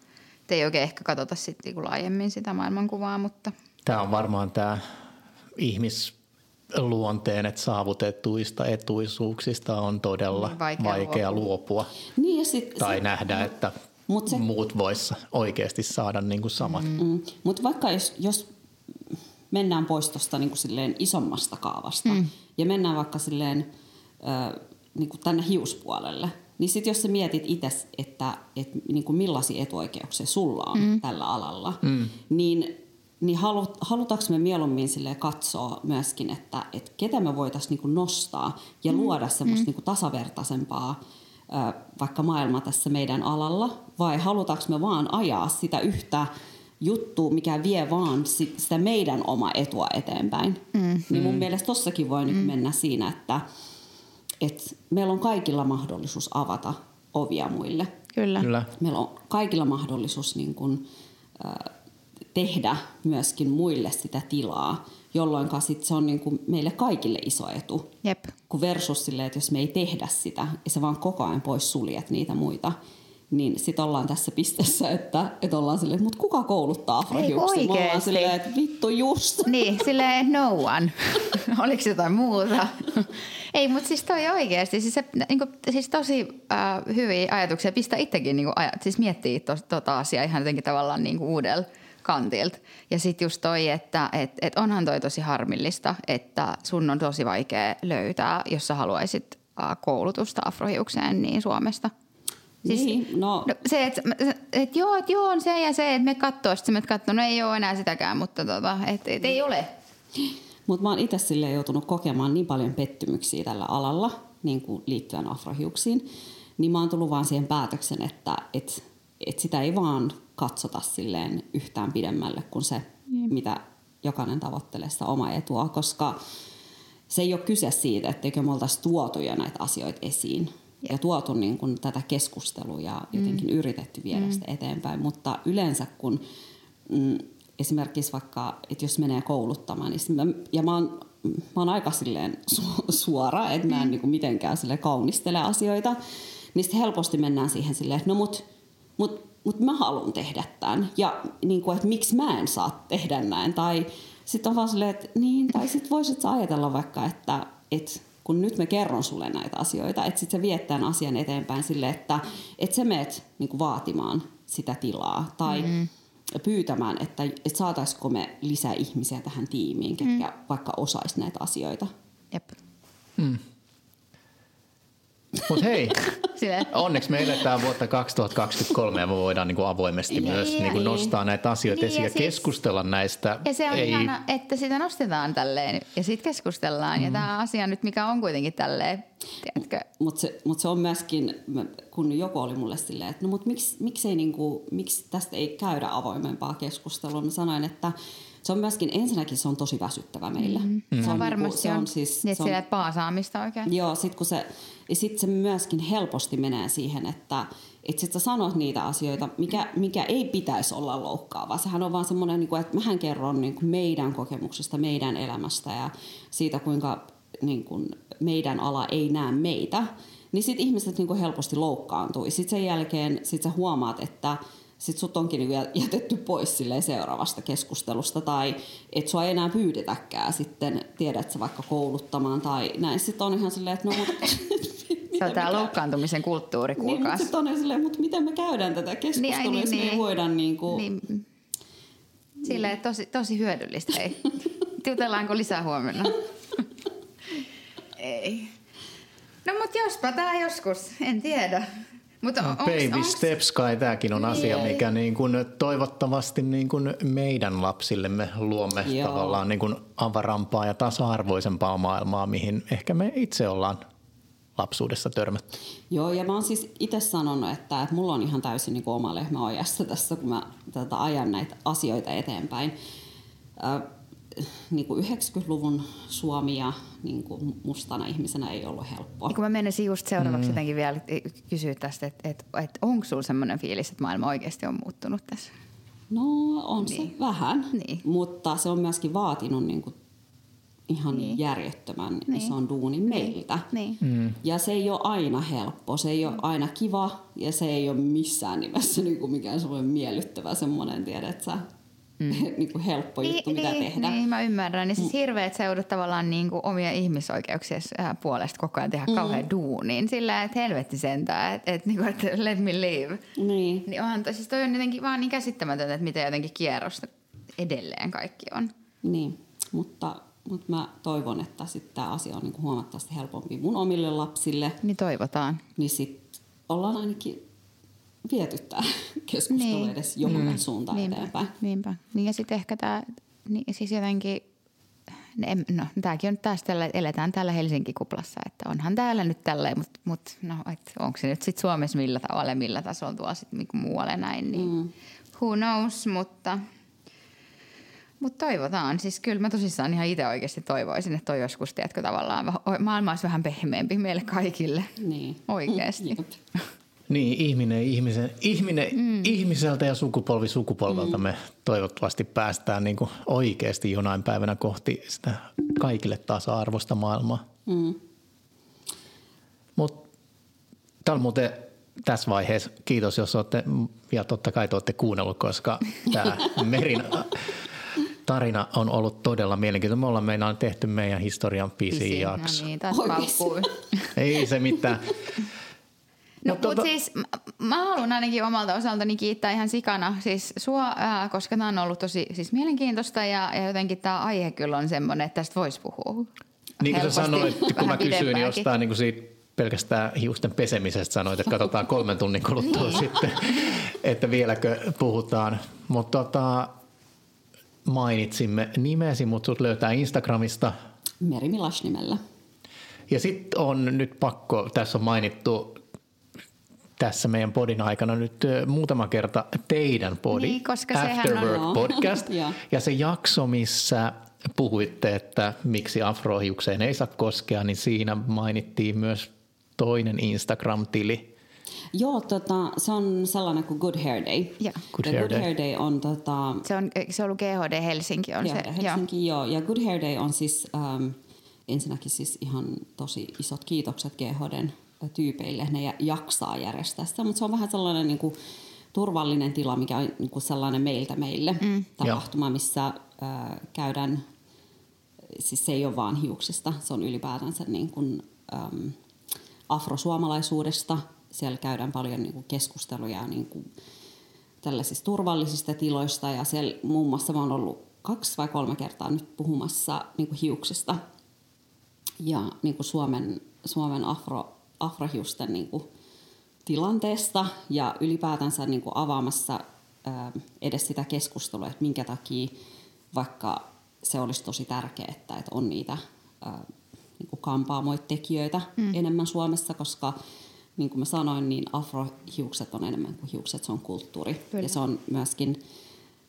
Speaker 2: Et ei oikein ehkä katsota sitten niinku laajemmin sitä maailmankuvaa, mutta...
Speaker 1: Tämä on varmaan tämä ihmisluonteen, että saavutettuista etuisuuksista on todella vaikea, vaikea luopua. luopua.
Speaker 3: Niin ja sit,
Speaker 1: tai sit, nähdä, että mut se, muut vois oikeasti saada niin kuin samat. Mm.
Speaker 3: Mm. Mutta vaikka jos, jos mennään pois tuosta niin isommasta kaavasta mm. ja mennään vaikka silleen, äh, niin kuin tänne hiuspuolelle, niin sitten jos sä mietit itse, että, että niin kuin millaisia etuoikeuksia sulla on mm. tällä alalla, mm. niin niin halut, halutaanko me mieluummin sille katsoa myöskin, että, että ketä me voitaisiin niin nostaa ja mm. luoda semmoista mm. niin tasavertaisempaa vaikka maailma tässä meidän alalla, vai halutaanko me vaan ajaa sitä yhtä juttu, mikä vie vaan sit, sitä meidän oma etua eteenpäin. Mm. Niin mun mm. mielestä tossakin voi mm. nyt mennä siinä, että et meillä on kaikilla mahdollisuus avata ovia muille.
Speaker 2: Kyllä. Kyllä.
Speaker 3: Meillä on kaikilla mahdollisuus niin kun, äh, tehdä myöskin muille sitä tilaa, jolloin sit se on niin kuin meille kaikille iso etu.
Speaker 2: Jep.
Speaker 3: Kun versus sille, että jos me ei tehdä sitä, ja se vaan koko ajan pois suljet niitä muita, niin sitten ollaan tässä pisteessä, että, että ollaan silleen, mutta kuka kouluttaa afrohiuksia? Me ollaan silleen, että vittu just.
Speaker 2: Niin, silleen no one. Oliko jotain muuta? Ei, mutta siis toi oikeasti, siis, se, niin kuin, siis tosi äh, hyviä ajatuksia. Pistä itsekin niin kuin, siis miettii to, tota asiaa ihan jotenkin tavallaan niin kuin uudella kantilta. Ja sitten just toi, että et, et onhan toi tosi harmillista, että sun on tosi vaikea löytää, jos sä haluaisit koulutusta afrohiukseen niin Suomesta –
Speaker 3: Siis, niin, no.
Speaker 2: no se, että et, joo, et joo, on se ja se, että me katsoo, sitten me katsoo, no ei ole enää sitäkään, mutta tota, et, et ei ole.
Speaker 3: Mutta mä oon itse sille joutunut kokemaan niin paljon pettymyksiä tällä alalla, niin kuin liittyen afrohiuksiin, niin mä oon tullut vaan siihen päätöksen, että et, et sitä ei vaan katsota silleen yhtään pidemmälle kuin se, mm. mitä jokainen tavoittelee sitä omaa etua, koska se ei ole kyse siitä, etteikö me oltaisi tuotuja näitä asioita esiin, ja tuotu niin kuin tätä keskustelua ja jotenkin mm. yritetty viedä mm. sitä eteenpäin. Mutta yleensä kun mm, esimerkiksi vaikka, että jos menee kouluttamaan, niin mä, ja mä oon, mä oon aika silleen su- suora, että mä en mm. niin kuin mitenkään sille kaunistele asioita, niin sitten helposti mennään siihen silleen, että no mut mutta mut mä haluan tehdä tämän. Ja niin kuin, että miksi mä en saa tehdä näin. Tai sitten on vaan silleen, että niin, tai sitten voisit sä ajatella vaikka, että, että kun nyt me kerron sulle näitä asioita, että sitten sä viet tämän asian eteenpäin sille, että, että sä meet niin kuin vaatimaan sitä tilaa. Tai mm pyytämään, että, että saataisiko me lisää ihmisiä tähän tiimiin, ketkä mm. vaikka osais näitä asioita.
Speaker 2: Jep.
Speaker 1: Mm. Mutta hei, onneksi me eletään vuotta 2023 ja me voidaan niinku avoimesti niin, myös niin, niinku nostaa näitä asioita niin, esiin ja, ja siis, keskustella näistä.
Speaker 2: Ja se on Ei... ihana, että sitä nostetaan tälleen ja sitten keskustellaan. Mm. Ja tämä asia nyt, mikä on kuitenkin tälleen,
Speaker 3: Mutta se, mut se on myöskin, kun joku oli mulle silleen, että no mut miksi, miksi, ei niinku, miksi tästä ei käydä avoimempaa keskustelua. Mä sanoin, että se on myöskin, ensinnäkin se on tosi väsyttävä meille. Mm.
Speaker 2: Mm. Se on varmasti se on. Siis, niin, se on, paasaamista oikein.
Speaker 3: Joo, sit kun se, ja sitten se myöskin helposti menee siihen, että et sit sä sanot niitä asioita, mikä, mikä ei pitäisi olla loukkaava. Sehän on vaan semmoinen, niin että mähän kerron niin kuin meidän kokemuksesta, meidän elämästä ja siitä, kuinka niin kuin meidän ala ei näe meitä. Niin sitten ihmiset niin kuin helposti loukkaantuu. Sitten sen jälkeen sit sä huomaat, että sit sut onkin niinku jätetty pois seuraavasta keskustelusta tai et sua ei enää pyydetäkään sitten, tiedät sä vaikka kouluttamaan tai näin. Sitten on ihan silleen, että no mut,
Speaker 2: Se on tämä loukkaantumisen kulttuuri,
Speaker 3: kuulkaas. Niin, mutta sitten on silleen, mutta miten me käydään tätä keskustelua, niin, niin, niin. me voidaan niinku... Niin.
Speaker 2: Silleen tosi, tosi hyödyllistä, hei. Jutellaanko lisää huomenna? ei. No mutta jospa tämä joskus, en tiedä.
Speaker 1: Mutta no, onks, baby onks... steps kai tämäkin on asia, niin. mikä niin kuin toivottavasti niin kuin meidän lapsillemme luomme Joo. tavallaan niin kuin avarampaa ja tasa-arvoisempaa maailmaa, mihin ehkä me itse ollaan lapsuudessa törmätty.
Speaker 3: Joo, ja mä oon siis itse sanonut, että, että mulla on ihan täysin niin kuin oma lehmä ojassa tässä, kun mä tätä ajan näitä asioita eteenpäin. Äh, niin kuin 90-luvun Suomi ja niin kuin mustana ihmisenä ei ollut helppoa.
Speaker 2: Kun mä menisin just seuraavaksi mm. jotenkin vielä kysyä tästä, että, että, että onko sulla sellainen fiilis, että maailma oikeasti on muuttunut tässä?
Speaker 3: No on niin. se vähän, niin. mutta se on myöskin vaatinut niin kuin ihan niin. järjettömän niin. ison duunin niin. meiltä.
Speaker 2: Niin. Mm.
Speaker 3: Ja se ei ole aina helppo, se ei ole aina kiva ja se ei ole missään nimessä niin kuin mikään semmoinen miellyttävä semmoinen, tiedät sä, mm. niin kuin helppo niin, juttu, mitä
Speaker 2: niin,
Speaker 3: tehdä.
Speaker 2: Niin, mä ymmärrän. Niin siis mm. hirveät seudut tavallaan niin kuin omia ihmisoikeuksien äh, puolesta koko ajan tehdä mm. kauhean duunin. Sillä että helvetti sentään, että et, niin et let me live.
Speaker 3: Niin.
Speaker 2: niin onhan to, siis toi on jotenkin vaan niin käsittämätöntä, että miten jotenkin kierrosta edelleen kaikki on.
Speaker 3: Niin, mutta mutta mä toivon, että sitten tämä asia on niinku huomattavasti helpompi mun omille lapsille.
Speaker 2: Niin toivotaan.
Speaker 3: Niin sitten ollaan ainakin vietyttää keskustelua niin. edes johonkin mm. suuntaan niinpä, eteenpäin.
Speaker 2: Niinpä. Niin ja sitten ehkä tämä, niin siis jotenkin, no tämäkin on nyt taas tällä, eletään täällä Helsinki-kuplassa, että onhan täällä nyt tälleen, mutta mut, no, onko se nyt sitten Suomessa millä tavalla, millä tasolla tuolla sitten niinku muualle näin, niin mm. who knows, mutta mutta toivotaan. Siis kyllä mä tosissaan ihan itse oikeasti toivoisin, että toi joskus, tiedätkö, tavallaan maailma olisi vähän pehmeämpi meille kaikille.
Speaker 3: Niin.
Speaker 2: Oikeasti.
Speaker 1: Niin, ihminen, ihmisen, ihminen mm. ihmiseltä ja sukupolvi sukupolvelta mm. me toivottavasti päästään niin kuin oikeasti jonain päivänä kohti sitä kaikille tasa-arvoista maailmaa.
Speaker 3: Mm.
Speaker 1: Mutta täällä muuten tässä vaiheessa kiitos, jos olette, ja totta kai te olette kuunnellut, koska tämä Merin tarina on ollut todella mielenkiintoinen. Me ollaan meinaan tehty meidän historian pisin jakso.
Speaker 2: No niin, taas
Speaker 1: Ei se mitään.
Speaker 2: No, mutta tuota... siis mä haluan ainakin omalta osaltani kiittää ihan sikana siis sua, ää, koska tämä on ollut tosi siis mielenkiintoista ja, ja jotenkin tämä aihe kyllä on semmoinen, että tästä voisi puhua.
Speaker 1: Niin kuin sä sanoit, kun mä kysyin jostain niin kuin siitä pelkästään hiusten pesemisestä sanoit, että katsotaan kolmen tunnin kuluttua niin. sitten, että vieläkö puhutaan. Mutta tota, mainitsimme nimesi, mutta sut löytää Instagramista.
Speaker 3: Meri Milash nimellä.
Speaker 1: Ja sitten on nyt pakko, tässä on mainittu tässä meidän podin aikana nyt muutama kerta teidän podi,
Speaker 2: niin, koska
Speaker 1: After Work
Speaker 2: on.
Speaker 1: podcast. ja se jakso, missä puhuitte, että miksi afrohiukseen ei saa koskea, niin siinä mainittiin myös toinen Instagram-tili.
Speaker 3: Joo, tota, se on sellainen kuin Good Hair Day.
Speaker 2: Ja.
Speaker 1: Good, Hair,
Speaker 3: Good
Speaker 1: Day.
Speaker 3: Hair Day on... Tota,
Speaker 2: se, on, se on ollut GHD Helsinki. On
Speaker 3: GHD
Speaker 2: se,
Speaker 3: Helsinki, joo. joo. Ja Good Hair Day on siis... Um, ensinnäkin siis ihan tosi isot kiitokset GHDn tyypeille, ne jaksaa järjestää sitä, mutta se on vähän sellainen niin kuin turvallinen tila, mikä on niin kuin sellainen meiltä meille mm. tapahtuma, missä äh, käydään, siis se ei ole vaan hiuksista, se on ylipäätänsä niin kuin, ähm, afrosuomalaisuudesta. Siellä käydään paljon niin kuin keskusteluja niin kuin tällaisista turvallisista tiloista ja siellä muun muassa mä oon ollut kaksi vai kolme kertaa nyt puhumassa niin kuin hiuksista ja niin kuin Suomen, Suomen afro, afrohiusten niin kuin tilanteesta ja ylipäätänsä niin kuin avaamassa ää, edes sitä keskustelua, että minkä takia vaikka se olisi tosi tärkeää, että, että on niitä ää, niin kuin kampaamoitekijöitä mm. enemmän Suomessa, koska niin kuin mä sanoin, niin afrohiukset on enemmän kuin hiukset, se on kulttuuri. Kyllä. Ja se on myöskin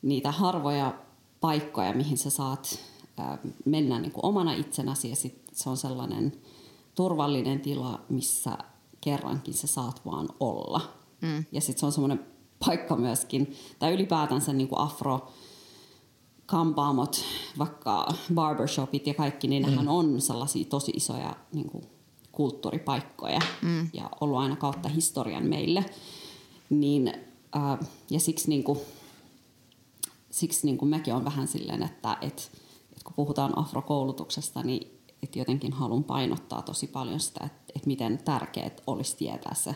Speaker 3: niitä harvoja paikkoja, mihin sä saat ää, mennä niin kuin omana itsenäsi ja sit se on sellainen turvallinen tila, missä kerrankin sä saat vaan olla. Mm. Ja sitten se on semmoinen paikka myöskin, tai ylipäätänsä niin kuin afro kampaamot, vaikka barbershopit ja kaikki, niin mm. nehän on sellaisia tosi isoja niin kuin kulttuuripaikkoja mm. ja ollut aina kautta historian meille. Niin, äh, ja siksi, niin kuin, siksi niin kuin mäkin on vähän silleen, että et, et kun puhutaan afrokoulutuksesta, niin että jotenkin haluan painottaa tosi paljon sitä, että, että miten tärkeää olisi tietää se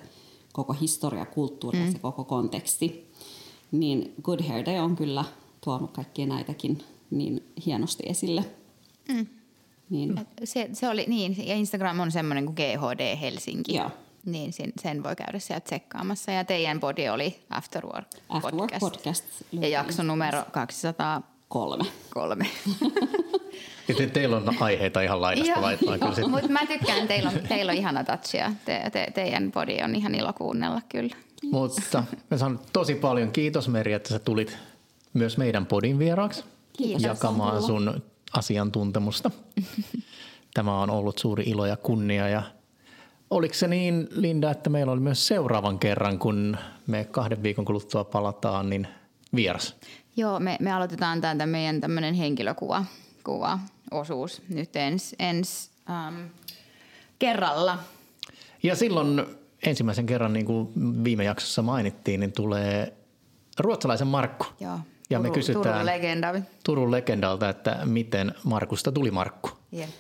Speaker 3: koko historia, kulttuuri mm. ja se koko konteksti. Niin Good Hair Day on kyllä tuonut kaikkia näitäkin niin hienosti esille. Mm.
Speaker 2: Niin. Se, se oli niin, ja Instagram on semmoinen kuin GHD Helsinki. Joo. Niin sen, sen voi käydä sieltä tsekkaamassa. Ja teidän body oli After Work
Speaker 3: After Work podcast. podcast
Speaker 2: ja jakso numero 203. Kolme.
Speaker 1: Ja te, teillä on aiheita ihan laidasta laitaan.
Speaker 2: Kyllä mutta mä tykkään, teillä on, teillä on ihana touchia. Te, te, teidän body on ihan ilo kuunnella kyllä.
Speaker 1: Mutta mä sanon tosi paljon kiitos Meri, että sä tulit myös meidän podin vieraaksi. Kiitos. Jakamaan sun asiantuntemusta. Tämä on ollut suuri ilo ja kunnia ja Oliko se niin, Linda, että meillä oli myös seuraavan kerran, kun me kahden viikon kuluttua palataan, niin vieras?
Speaker 2: Joo, me, me aloitetaan tämä meidän tämmöinen henkilökuva kuva osuus nyt ens, ens ähm, kerralla.
Speaker 1: Ja silloin ensimmäisen kerran, niin kuin viime jaksossa mainittiin, niin tulee ruotsalaisen Markku.
Speaker 2: Joo.
Speaker 1: Ja Turu, me kysytään
Speaker 2: Turun, legenda.
Speaker 1: Turun legendalta, että miten Markusta tuli Markku. Yep.